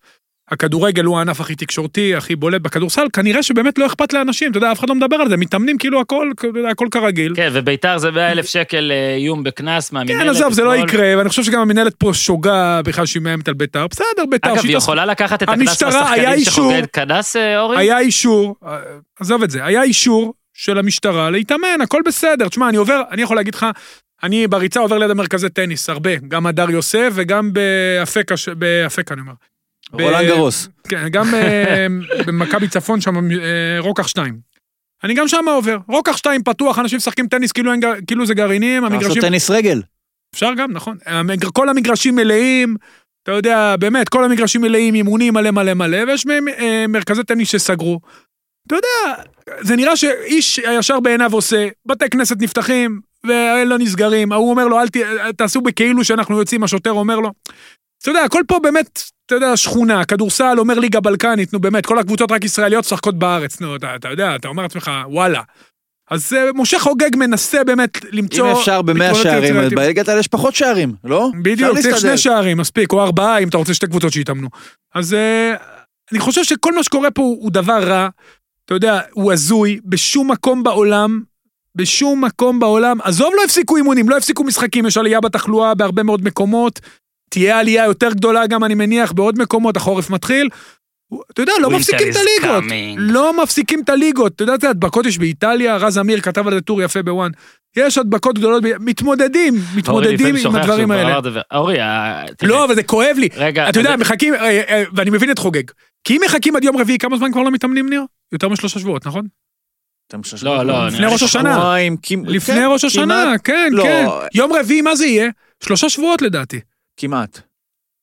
Speaker 3: הכדורגל הוא הענף הכי תקשורתי, הכי בולט בכדורסל, כנראה שבאמת לא אכפת לאנשים, אתה יודע, אף אחד לא מדבר על זה, מתאמנים כאילו הכל, הכל כרגיל.
Speaker 1: כן, וביתר זה 100 אלף שקל אה, איום בקנס מהמינהלת.
Speaker 3: כן, עזוב, זה לא. יקרה, ואני חושב שגם המנהלת פה שוגה בכלל שהיא מאיימת על ביתר. בסדר, ביתר,
Speaker 1: אגב, היא יכולה לקחת את הקנס מהשחקנים. שחוגג קנס, אה, אורי?
Speaker 3: היה אישור, עזוב את זה, היה אישור של המשטרה להתאמן, הכל בסדר. תשמע, אני עובר, אני יכול להגיד לך, אני בריצה עובר ליד המרכזי טניס, הרבה, גם הדר יוסף וגם באפקה, באפקה אני אומר.
Speaker 4: רולנד גרוס.
Speaker 3: כן, גם אה, במכבי צפון שם, אה, רוקח 2. אני גם שם עובר, רוקח 2 פתוח, אנשים משחקים טניס כאילו, כאילו זה גרעינים,
Speaker 4: לעשות
Speaker 3: המגרשים...
Speaker 4: טניס רגל.
Speaker 3: אפשר גם, נכון. כל המגרשים מלאים, אתה יודע, באמת, כל המגרשים מלאים, אימונים מלא מלא מלא, ויש אה, מרכזי טניס שסגרו. אתה יודע, זה נראה שאיש הישר בעיניו עושה, בתי כנסת נפתחים, ואלה נסגרים, ההוא אומר לו, אל ת, תעשו בכאילו שאנחנו יוצאים, השוטר אומר לו. אתה יודע, הכל פה באמת, אתה יודע, שכונה, כדורסל אומר ליגה בלקנית, נו באמת, כל הקבוצות רק ישראליות משחקות בארץ, נו, אתה, אתה יודע, אתה אומר לעצמך, וואלה. אז אה, משה חוגג מנסה באמת למצוא...
Speaker 4: אם אפשר במאה שערים. בליגת העל יש פחות שערים, לא?
Speaker 3: בדיוק, צריך. שני שערים, מספיק, או ארבעה, אם אתה רוצה שתי קבוצות שיתאמנו. אז אה, אני חושב שכל מה שקורה פה הוא דבר רע, אתה יודע, הוא הזוי, בשום מקום בעולם בשום מקום בעולם, עזוב לא הפסיקו אימונים, לא הפסיקו משחקים, יש עלייה בתחלואה בהרבה מאוד מקומות, תהיה עלייה יותר גדולה גם, אני מניח, בעוד מקומות, החורף מתחיל. אתה יודע, לא מפסיקים את הליגות.
Speaker 1: coming.
Speaker 3: לא מפסיקים את הליגות. אתה יודע איזה הדבקות יש באיטליה, רז אמיר כתב על זה טור יפה בוואן. יש הדבקות גדולות, מתמודדים, מתמודדים עם הדברים האלה.
Speaker 1: אורי,
Speaker 3: לא, אבל זה כואב לי.
Speaker 1: רגע,
Speaker 3: אתה יודע, מחכים, אה, אה, ואני מבין את חוגג. כי אם מחכים עד יום רביעי, כמה זמן כבר לא מתאמנים, ניר? יותר משלושה שבועות, נכון?
Speaker 1: לא, לא,
Speaker 3: לפני ראש השנה. לפני ראש השנה, כן,
Speaker 4: לא.
Speaker 3: כן. יום רביעי, מה זה יהיה? שלושה שבועות לדעתי.
Speaker 4: כמעט,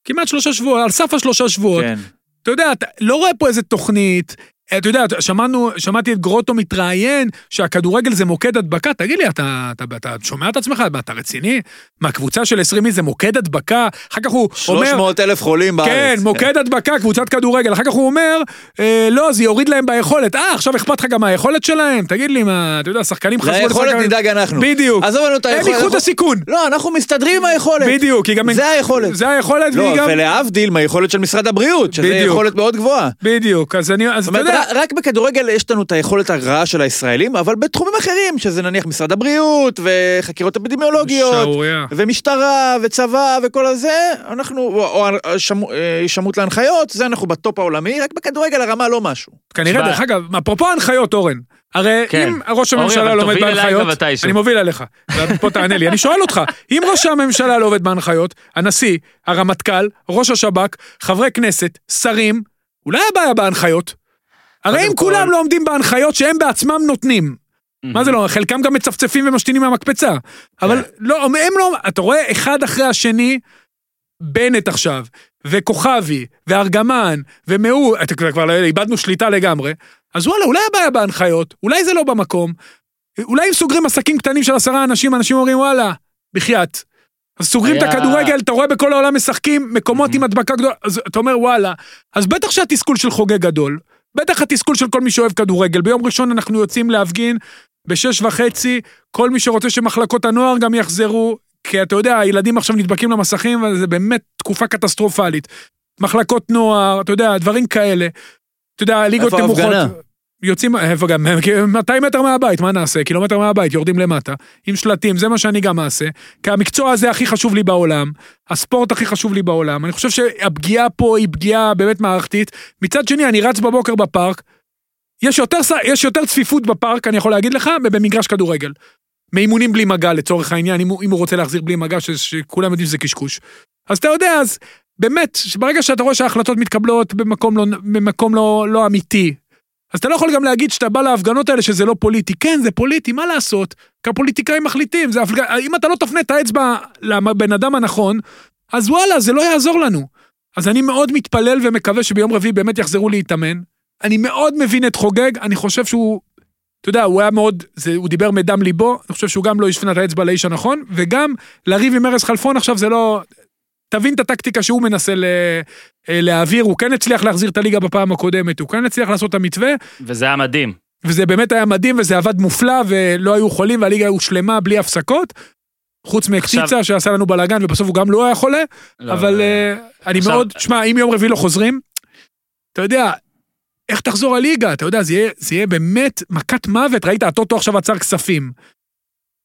Speaker 3: כמעט שלושה שבועות, על סף השלושה שבועות.
Speaker 4: כן.
Speaker 3: אתה יודע, אתה לא רואה פה איזה תוכנית. אתה יודע, שמענו, שמעתי את גרוטו מתראיין שהכדורגל זה מוקד הדבקה. תגיד לי, אתה, אתה, אתה שומע את עצמך? מה, אתה רציני? מה, קבוצה של 20 איש זה מוקד הדבקה? אחר כך הוא אומר...
Speaker 4: 300 אלף חולים בארץ.
Speaker 3: כן, מוקד הדבקה, קבוצת כדורגל. אחר כך הוא אומר, אה, לא, זה יוריד להם ביכולת. אה, עכשיו אכפת לך גם מהיכולת שלהם? תגיד לי, מה, אתה יודע, שחקנים חזרו...
Speaker 4: ליכולת
Speaker 3: לשחק-
Speaker 4: נדאג אנחנו.
Speaker 3: בדיוק.
Speaker 4: עזוב לנו את
Speaker 3: הם
Speaker 4: היכולת.
Speaker 3: ייקחו את הסיכון.
Speaker 4: לא, אנחנו מסתדרים עם היכולת.
Speaker 3: בדיוק, כי גם...
Speaker 4: זה היכולת.
Speaker 3: זה היכולת,
Speaker 4: לא,
Speaker 3: והיא גם...
Speaker 4: ולהבדיל מהיכולת של משרד הבריאות, שזה
Speaker 3: בדיוק.
Speaker 4: יכולת מאוד גבוהה.
Speaker 3: בדיוק, אז אני... אז
Speaker 4: זאת
Speaker 3: אתה
Speaker 4: אומרת,
Speaker 3: יודע...
Speaker 4: רק- בכדורגל יש לנו את היכולת הרעה של הישראלים, אבל בתחומים אחרים, שזה נניח משרד הבריאות, וחקירות אפידמיולוגיות. ומשטרה, וצבא, וכל הזה, אנחנו, או, אה, הישמעות להנחיות, זה אנחנו בטופ העולמי, רק בכדורגל הרמה לא משהו.
Speaker 3: כנראה, דרך אגב, אפרופו ההנחיות, אורן, הרי
Speaker 1: כן.
Speaker 3: אם ראש הממשלה לא עומד בהנחיות. אני מוביל עליך, ופה תענה לי, אני שואל אותך, אם ראש הממשלה לא עובד בהנחיות, הנשיא, הרמטכ"ל, ראש השב"כ, חברי כנסת, שרים, אולי הבעיה בהנחיות? הרי אם
Speaker 1: כל-
Speaker 3: כולם לא עומדים בהנחיות שהם בעצמם נותנים, מה זה לא, חלקם גם מצפצפים ומשתינים מהמקפצה, אבל לא, הם לא, אתה רואה אחד אחרי השני, בנט עכשיו, וכוכבי, וארגמן, ומאו, כבר, איבדנו שליטה לגמרי, אז וואלה, אולי הבעיה בהנחיות, אולי זה לא במקום, אולי אם סוגרים עסקים קטנים של עשרה אנשים, אנשים אומרים וואלה, בחייאת. אז סוגרים את
Speaker 1: היה-
Speaker 3: הכדורגל, אתה רואה בכל העולם משחקים מקומות עם הדבקה גדולה, אז אתה אומר וואלה, אז בטח שהתסכול של חוגג גדול, בטח התסכול של כל מי שאוהב כדורגל. ביום ראשון אנחנו יוצאים להפגין בשש וחצי, כל מי שרוצה שמחלקות הנוער גם יחזרו, כי אתה יודע, הילדים עכשיו נדבקים למסכים, וזה באמת תקופה קטסטרופלית. מחלקות נוער, אתה יודע, דברים כאלה. אתה יודע, ליגות
Speaker 4: איפה
Speaker 3: נמוכות.
Speaker 4: ההפגנה?
Speaker 3: יוצאים, איפה גם, 200 מטר מהבית, מה נעשה? קילומטר מהבית, יורדים למטה, עם שלטים, זה מה שאני גם אעשה. כי המקצוע הזה הכי חשוב לי בעולם, הספורט הכי חשוב לי בעולם. אני חושב שהפגיעה פה היא פגיעה באמת מערכתית. מצד שני, אני רץ בבוקר בפארק, יש יותר, יש יותר צפיפות בפארק, אני יכול להגיד לך, במגרש כדורגל. מאימונים בלי מגע לצורך העניין, אם הוא, אם הוא רוצה להחזיר בלי מגע, ש, שכולם יודעים שזה קשקוש. אז אתה יודע, אז באמת, ברגע שאתה רואה שההחלטות מתקבלות במקום לא, במקום לא, לא אמיתי, אז אתה לא יכול גם להגיד שאתה בא להפגנות האלה שזה לא פוליטי. כן, זה פוליטי, מה לעשות? כי הפוליטיקאים מחליטים, זה הפג... אם אתה לא תפנה את האצבע לבן אדם הנכון, אז וואלה, זה לא יעזור לנו. אז אני מאוד מתפלל ומקווה שביום רביעי באמת יחזרו להתאמן. אני מאוד מבין את חוגג, אני חושב שהוא, אתה יודע, הוא היה מאוד, זה, הוא דיבר מדם ליבו, אני חושב שהוא גם לא הפנה את האצבע לאיש הנכון, וגם לריב עם ארז חלפון עכשיו זה לא... תבין את הטקטיקה שהוא מנסה ל... אה, להעביר, הוא כן הצליח להחזיר את הליגה בפעם הקודמת, הוא כן הצליח לעשות את המתווה,
Speaker 1: וזה היה מדהים.
Speaker 3: וזה באמת היה מדהים וזה עבד מופלא ולא היו חולים והליגה הושלמה בלי הפסקות. חוץ מקציצה
Speaker 1: עכשיו-
Speaker 3: שעשה לנו בלאגן ובסוף הוא גם לא היה חולה,
Speaker 1: לא,
Speaker 3: אבל
Speaker 1: לא,
Speaker 3: אה, אני
Speaker 1: עכשיו-
Speaker 3: מאוד, שמע, אם יום רביעי לא חוזרים, אתה יודע, איך תחזור הליגה? אתה יודע, זה יהיה, זה יהיה באמת מכת מוות. ראית, הטוטו עכשיו עצר כספים.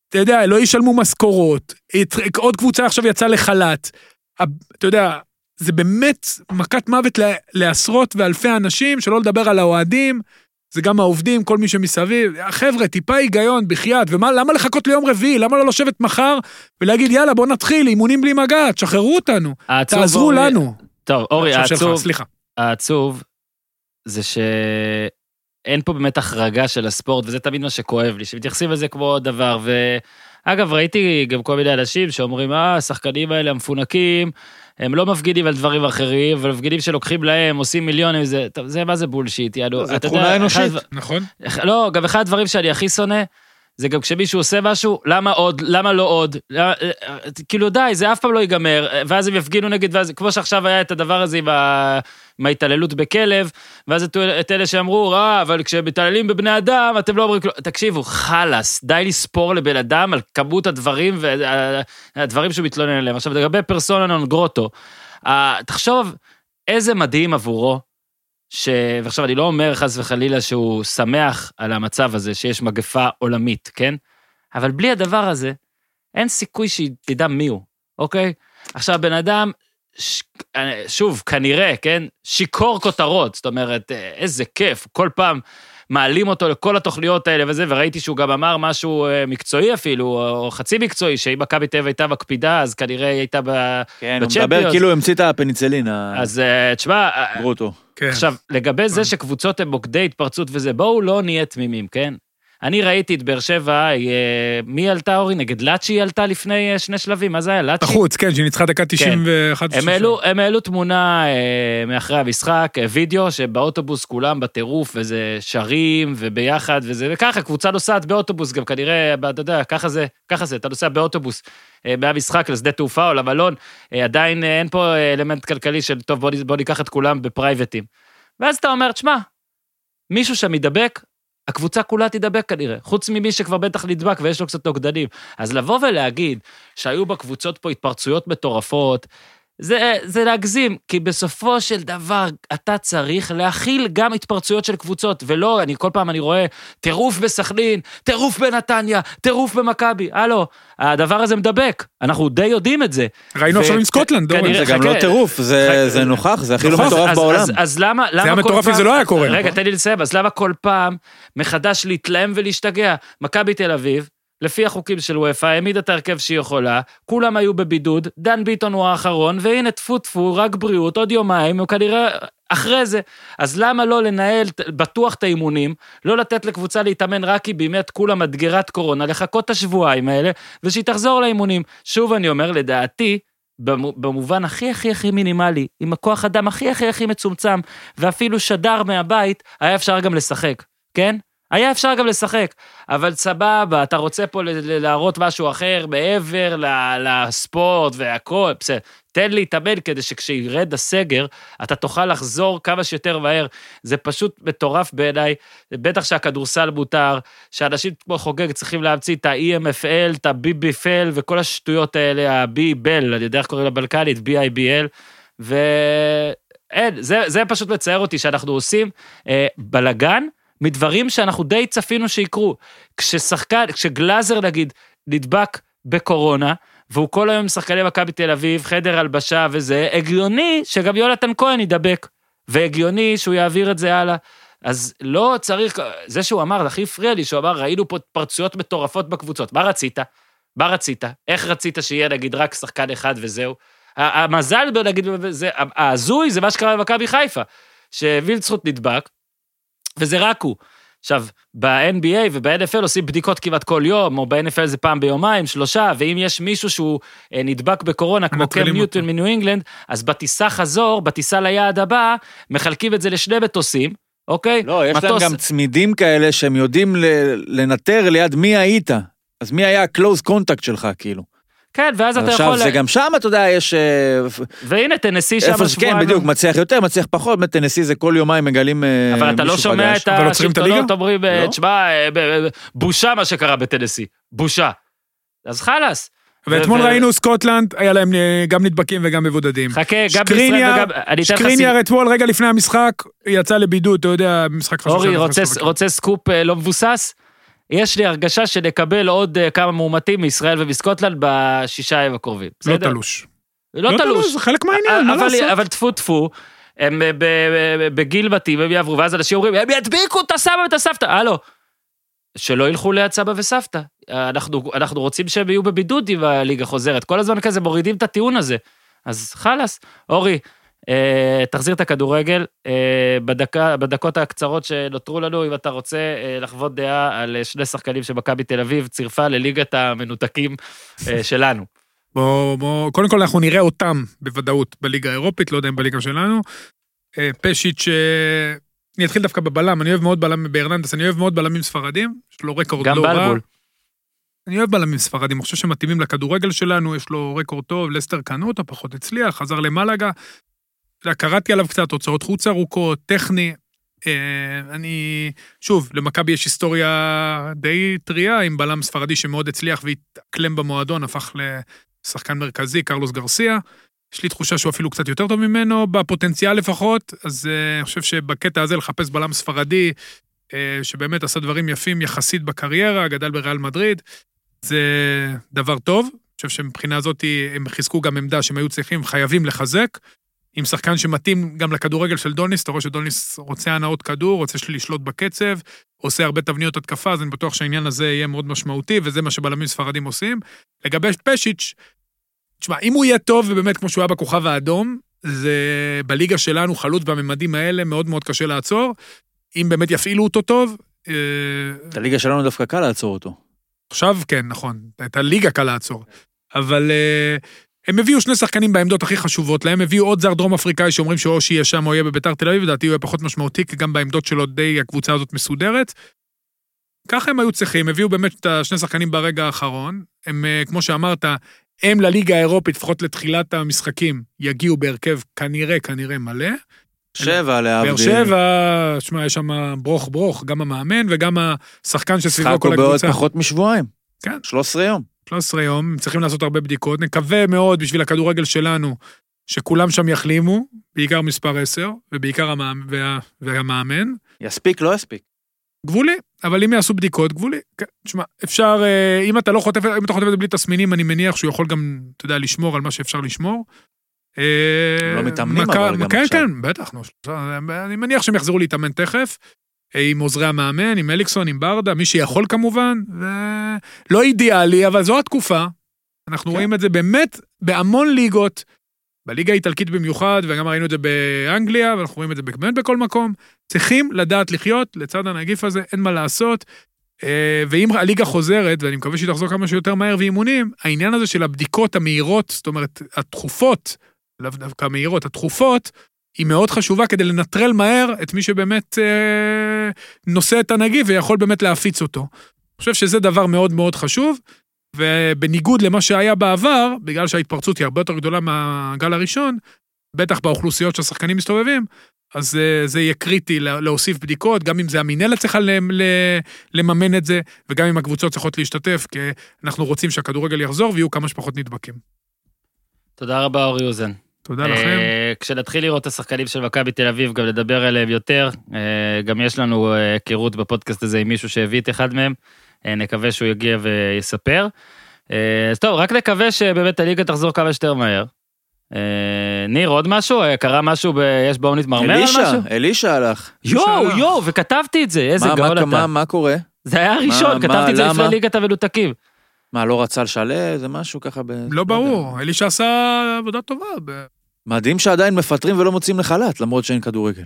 Speaker 3: אתה יודע, לא ישלמו משכורות, עוד קבוצה עכשיו יצאה לחל"ת. אתה יודע, זה באמת מכת מוות לעשרות ואלפי אנשים, שלא לדבר על האוהדים, זה גם העובדים, כל מי שמסביב. חבר'ה, טיפה היגיון, בחייאת, ולמה לחכות ליום רביעי? למה לא לשבת מחר ולהגיד, יאללה, בוא נתחיל, אימונים בלי מגע, תשחררו אותנו, תעזרו
Speaker 1: אורי-
Speaker 3: לנו.
Speaker 1: טוב, אורי, העצוב,
Speaker 3: סליחה.
Speaker 1: העצוב זה שאין פה באמת החרגה של הספורט, וזה תמיד מה שכואב לי, שמתייחסים לזה כמו דבר. ואגב, ראיתי גם כל מיני אנשים שאומרים, אה, השחקנים האלה המפונקים, הם לא מפגינים על דברים אחרים, אבל מפגינים שלוקחים להם, עושים מיליונים, זה, טוב, זה מה זה בולשיט, יענו.
Speaker 4: זה תכונה אנושית.
Speaker 1: אחד-
Speaker 3: נכון?
Speaker 1: לא, גם אחד הדברים שאני הכי שונא, זה גם כשמישהו עושה משהו, למה עוד, למה לא עוד, למה, אה, כאילו די, זה אף פעם לא ייגמר, ואז הם יפגינו נגד, ואז, כמו שעכשיו היה את הדבר הזה עם, ה, עם ההתעללות בכלב, ואז את, את אלה שאמרו, אה, אבל כשמתעללים בבני אדם, אתם לא אומרים כלום, תקשיבו, חלאס, די לספור לבן אדם על כמות הדברים והדברים שהוא מתלונן עליהם. עכשיו, לגבי פרסונה נון גרוטו, אה, תחשוב איזה מדהים עבורו, ש... ועכשיו אני לא אומר חס וחלילה שהוא שמח על המצב הזה, שיש מגפה עולמית, כן? אבל בלי הדבר הזה, אין סיכוי שהיא תדע מי הוא, אוקיי? עכשיו, בן אדם, ש... אה, שוב, כנראה, כן? שיכור כותרות, זאת אומרת, אה, איזה כיף, כל פעם מעלים אותו לכל התוכניות האלה וזה, וראיתי שהוא גם אמר משהו אה, מקצועי אפילו, או חצי מקצועי, שאם מכבי תל אביב הייתה מקפידה, אז כנראה היא הייתה ב...
Speaker 4: כן, הוא
Speaker 1: בצ'מפיונס.
Speaker 4: מדבר כאילו המציא את הפניצילין,
Speaker 1: אז אה, תשמע, אה,
Speaker 4: הגרוטו.
Speaker 3: כן.
Speaker 1: עכשיו, לגבי זה שקבוצות הן מוקדי התפרצות וזה, בואו לא נהיה תמימים, כן? אני ראיתי את באר שבע, אה, מי עלתה אורי? נגד לאצ'י עלתה לפני אה, שני שלבים, מה זה היה? לאצ'י?
Speaker 3: בחוץ, כן, שהיא ניצחה דקה 91.
Speaker 1: הם העלו, הם העלו תמונה אה, מאחרי המשחק, וידאו, שבאוטובוס כולם בטירוף, וזה שרים, וביחד, וזה, וככה, קבוצה נוסעת באוטובוס, גם כנראה, אתה יודע, ככה זה, ככה זה, אתה נוסע באוטובוס מהמשחק לשדה תעופה או למלון, עדיין אין פה אלמנט כלכלי של, טוב, בוא, בוא ניקח את כולם בפרייבטים. ואז אתה אומר, תשמע, מישהו שם ידבק, הקבוצה כולה תידבק כנראה, חוץ ממי שכבר בטח נדבק ויש לו קצת נוגדנים. אז לבוא ולהגיד שהיו בקבוצות פה התפרצויות מטורפות, זה, זה להגזים, כי בסופו של דבר אתה צריך להכיל גם התפרצויות של קבוצות, ולא, אני כל פעם אני רואה טירוף בסכנין, טירוף בנתניה, טירוף במכבי, הלו, הדבר הזה מדבק, אנחנו די יודעים את זה.
Speaker 3: ראינו עכשיו עם סקוטלנד, אורן.
Speaker 4: זה גם. לא טירוף, זה. זה נוכח, זה הכי לא
Speaker 3: נוכח,
Speaker 4: מטורף
Speaker 1: אז,
Speaker 4: בעולם.
Speaker 1: אז, אז למה, למה
Speaker 3: היה
Speaker 1: כל
Speaker 3: מטורף. אם זה לא היה קורה.
Speaker 1: רגע,
Speaker 3: נכון?
Speaker 1: תן לי לסיים, אז למה כל פעם מחדש להתלהם ולהשתגע? מכבי תל אביב, לפי החוקים של וופא, העמידה את ההרכב שהיא יכולה, כולם היו בבידוד, דן ביטון הוא האחרון, והנה, טפו טפו, רק בריאות, עוד יומיים, הוא כנראה אחרי זה. אז למה לא לנהל בטוח את האימונים, לא לתת לקבוצה להתאמן רק כי באמת כולה מדגרת קורונה, לחכות את השבועיים האלה, ושהיא תחזור לאימונים. שוב אני אומר, לדעתי, במו- במובן הכי הכי הכי מינימלי, עם הכוח אדם הכי הכי הכי מצומצם, ואפילו שדר מהבית, היה אפשר גם לשחק, כן? היה אפשר גם לשחק, אבל סבבה, אתה רוצה פה להראות משהו אחר מעבר לספורט והכל, בסדר. תן להתאמן כדי שכשירד הסגר, אתה תוכל לחזור כמה שיותר מהר. זה פשוט מטורף בעיניי, בטח שהכדורסל מותר, שאנשים כמו חוגג צריכים להמציא את ה-EMFL, את ה-BBFL וכל השטויות האלה, ה-B-Bell, אני יודע איך קוראים לבלקנית, B-I-B-L, ואין, זה, זה פשוט מצער אותי שאנחנו עושים אה, בלגן מדברים שאנחנו די צפינו שיקרו. כששחקן, כשגלאזר נגיד נדבק בקורונה, והוא כל היום עם שחקני מכבי תל אביב, חדר הלבשה וזה, הגיוני שגם יונתן כהן ידבק, והגיוני שהוא יעביר את זה הלאה. אז לא צריך, זה שהוא אמר, זה הכי הפריע לי, שהוא אמר, ראינו פה התפרצויות מטורפות בקבוצות, מה רצית? מה רצית? איך רצית שיהיה נגיד רק שחקן אחד וזהו? המזל, נגיד, ההזוי זה מה שקרה במכבי חיפה, שווילצחוט נדבק, וזה רק הוא. עכשיו, ב-NBA וב-NFL עושים בדיקות כמעט כל יום, או ב-NFL זה פעם ביומיים, שלושה, ואם יש מישהו שהוא אה, נדבק בקורונה, כמו קם ניוטון. מניו אינגלנד, אז בטיסה חזור, בטיסה ליעד הבא, מחלקים את זה לשני מטוסים, אוקיי?
Speaker 4: לא, יש להם
Speaker 1: מטוס-
Speaker 4: גם צמידים כאלה שהם יודעים ל- לנטר ליד מי היית. אז מי היה ה-close contact שלך, כאילו.
Speaker 1: כן, ואז אתה
Speaker 4: עכשיו,
Speaker 1: יכול...
Speaker 4: זה גם שם, אתה יודע, יש... אה,
Speaker 1: והנה, תנסי שם
Speaker 4: איפה שכן, בדיוק, מצליח יותר, מצליח פחות, באמת טנסי זה כל יומיים מגלים אה,
Speaker 1: אבל אתה לא
Speaker 4: מישהו
Speaker 1: שומע
Speaker 4: חדש.
Speaker 1: את? השלטונות אומרים, אה,
Speaker 4: לא.
Speaker 1: תשמע, בושה מה שקרה בטנסי, בושה. אז חלאס.
Speaker 3: ואתמול
Speaker 1: ו-
Speaker 3: ראינו סקוטלנד, היה להם גם נדבקים וגם מבודדים.
Speaker 1: חכה, גם בישראל וגם...
Speaker 3: שקריניאר אתמול, רגע לפני המשחק, יצא לבידוד, אתה יודע, במשחק חשוב.
Speaker 1: אורי, רוצה, סקופ לא מבוסס? יש לי הרגשה שנקבל עוד אה, כמה מאומתים מישראל ומסקוטלנד בשישה הימים הקרובים.
Speaker 3: לא
Speaker 1: בסדר?
Speaker 3: תלוש.
Speaker 1: לא תלוש.
Speaker 3: זה חלק מהעניין, מה
Speaker 1: אבל-
Speaker 3: לעשות?
Speaker 1: אבל טפו טפו, הם אה, בגיל מתאים, הם יעברו, ואז אנשים אומרים, הם ידביקו את הסבא ואת הסבתא. הלו, שלא ילכו ליד סבא וסבתא. אנחנו, אנחנו רוצים שהם יהיו בבידוד אם הליגה חוזרת. כל הזמן כזה מורידים את הטיעון הזה. אז חלאס. אורי, אה, תחזיר את הכדורגל. אה, בדקה, בדקות הקצרות שנותרו לנו, אם אתה רוצה אה, לחוות דעה על אה, שני שחקנים שמכבי תל אביב צירפה לליגת המנותקים אה, שלנו.
Speaker 3: בוא, בוא, קודם כל אנחנו נראה אותם בוודאות בליגה האירופית, לא יודע אם בליגה שלנו. אה, פשיץ', אה, אני אתחיל דווקא בבלם, אני אוהב מאוד בלם בארננדס, אני אוהב מאוד בלמים ספרדים, יש לו רקורד
Speaker 1: גם
Speaker 3: לא רע.
Speaker 1: בלבול.
Speaker 3: אני אוהב בלמים ספרדים, אני חושב שמתאימים לכדורגל שלנו, יש לו רקורד טוב, לסטר קנו אותו, פחות הצליח, חזר למלאגה. יודע, קראתי עליו קצת, הוצאות חוץ ארוכות, טכני. אה, אני, שוב, למכבי יש היסטוריה די טריה עם בלם ספרדי שמאוד הצליח והתאקלם במועדון, הפך לשחקן מרכזי, קרלוס גרסיה. יש לי תחושה שהוא אפילו קצת יותר טוב ממנו, בפוטנציאל לפחות, אז אה, אני חושב שבקטע הזה לחפש בלם ספרדי, אה, שבאמת עשה דברים יפים יחסית בקריירה, גדל בריאל מדריד. זה דבר טוב. אני חושב שמבחינה הזאת הם חיזקו גם עמדה שהם היו צריכים, חייבים לחזק. עם שחקן שמתאים גם לכדורגל של דוניס, אתה רואה שדוניס רוצה הנאות כדור, רוצה לשלוט בקצב, עושה הרבה תבניות התקפה, אז אני בטוח שהעניין הזה יהיה מאוד משמעותי, וזה מה שבלמים ספרדים עושים. לגבי פשיץ', תשמע, אם הוא יהיה טוב, ובאמת כמו שהוא היה בכוכב האדום, זה בליגה שלנו, חלוץ בממדים האלה, מאוד מאוד קשה לעצור. אם באמת יפעילו אותו טוב, אה,
Speaker 4: את הליגה שלנו דווקא קל לעצור אותו.
Speaker 3: עכשיו כן, נכון, את הליגה קל לעצור. אבל אה, הם הביאו שני שחקנים בעמדות הכי חשובות להם, הביאו עוד זר דרום אפריקאי שאומרים שאו שיהיה שם או יהיה בביתר תל אביב, לדעתי הוא יהיה פחות משמעותי, כי גם בעמדות שלו די הקבוצה הזאת מסודרת. ככה הם היו צריכים, הביאו באמת את השני שחקנים ברגע האחרון. הם, אה, כמו שאמרת, הם לליגה האירופית, לפחות לתחילת המשחקים, יגיעו בהרכב כנראה, כנראה מלא.
Speaker 4: שבע להבדיל.
Speaker 3: באר שבע, שמע, יש שם ברוך ברוך, גם המאמן וגם השחקן שסביבו כל
Speaker 4: הוא בעוד
Speaker 3: הקבוצה.
Speaker 4: פחות משבועיים.
Speaker 3: כן.
Speaker 4: 13 יום.
Speaker 3: 13 יום, צריכים לעשות הרבה בדיקות. נקווה מאוד בשביל הכדורגל שלנו, שכולם שם יחלימו, בעיקר מספר 10, ובעיקר המאמן, וה, והמאמן.
Speaker 4: יספיק, לא יספיק.
Speaker 3: גבולי, אבל אם יעשו בדיקות, גבולי. כן, תשמע, אפשר, אה, אם אתה לא חוטף, אם אתה חוטף את זה בלי תסמינים, אני מניח שהוא יכול גם, אתה יודע, לשמור על מה שאפשר לשמור. אה,
Speaker 4: לא מתאמנים אבל גם
Speaker 3: כן,
Speaker 4: עכשיו.
Speaker 3: כן, בטח, נו, אני מניח שהם יחזרו להתאמן תכף. עם עוזרי המאמן, עם אליקסון, עם ברדה, מי שיכול כמובן, ולא אידיאלי, אבל זו התקופה. אנחנו
Speaker 4: כן.
Speaker 3: רואים את זה באמת בהמון ליגות, בליגה האיטלקית במיוחד, וגם ראינו את זה באנגליה, ואנחנו רואים את זה באמת בכל מקום. צריכים לדעת לחיות לצד הנגיף הזה, אין מה לעשות. אה, ואם הליגה חוזרת, ואני מקווה שהיא תחזור כמה שיותר מהר ואימונים, העניין הזה של הבדיקות המהירות, זאת אומרת, התכופות, לאו דווקא המהירות, התכופות, היא מאוד חשובה כדי לנטרל מהר את מי שבאמת אה, נושא את הנגיף ויכול באמת להפיץ אותו. אני חושב שזה דבר מאוד מאוד חשוב, ובניגוד למה שהיה בעבר, בגלל שההתפרצות היא הרבה יותר גדולה מהגל הראשון, בטח באוכלוסיות שהשחקנים מסתובבים, אז אה, זה יהיה קריטי לה- להוסיף בדיקות, גם אם זה המינהלת צריכה ל- ל- לממן את זה, וגם אם הקבוצות צריכות להשתתף, כי אנחנו רוצים שהכדורגל יחזור ויהיו כמה שפחות נדבקים.
Speaker 1: תודה רבה, אורי אוזן.
Speaker 3: תודה לכם.
Speaker 1: אה, כשנתחיל לראות את השחקנים של מכבי תל אביב, גם לדבר עליהם יותר. אה, גם יש לנו אה, היכרות בפודקאסט הזה עם מישהו שהביא את אחד מהם. נקווה שהוא יגיע ויספר. אז טוב, רק נקווה שבאמת הליגה תחזור כמה שיותר מהר. ניר, עוד משהו? קרה משהו, ב... יש בואו נתמרמר על
Speaker 4: אלישע,
Speaker 1: משהו?
Speaker 4: אלישע הלך.
Speaker 1: יואו. יואו, וכתבתי את זה, איזה
Speaker 4: מה-
Speaker 1: גאון
Speaker 4: מה- מה-
Speaker 1: אתה.
Speaker 4: מה קורה?
Speaker 1: זה היה הראשון, כתבתי את זה? לפני ליגת המנותקים.
Speaker 4: מה, לא רצה לשלם? זה משהו ככה ב...
Speaker 3: לא
Speaker 4: יודע.
Speaker 3: ברור, אלישע עשה עבודה טובה. ב-
Speaker 4: מדהים שעדיין מפטרים ולא מוצאים לחל"ת, למרות שאין כדורגל.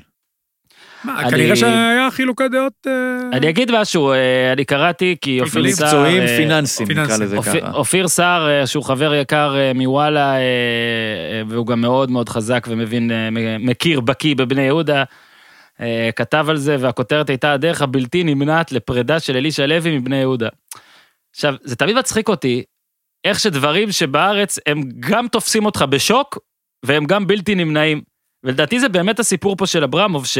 Speaker 3: מה,
Speaker 1: אני-
Speaker 3: כנראה שהיה חילוקי דעות... אה,
Speaker 1: אני אגיד משהו, אה, אני קראתי כי אופיר סער...
Speaker 4: מקצועיים
Speaker 1: אה,
Speaker 4: פיננסיים, נקרא. לזה ככה.
Speaker 1: אופיר סער, שהוא חבר יקר מוואלה, והוא גם מאוד מאוד חזק ומבין, מכיר, בקיא בבני יהודה, כתב על זה, והכותרת הייתה הדרך הבלתי נמנעת לפרידה של אלישע לוי מבני יהודה. עכשיו, זה תמיד מצחיק אותי, איך שדברים שבארץ הם גם תופסים אותך בשוק, והם גם בלתי נמנעים. ולדעתי זה באמת הסיפור פה של אברמוב, ש...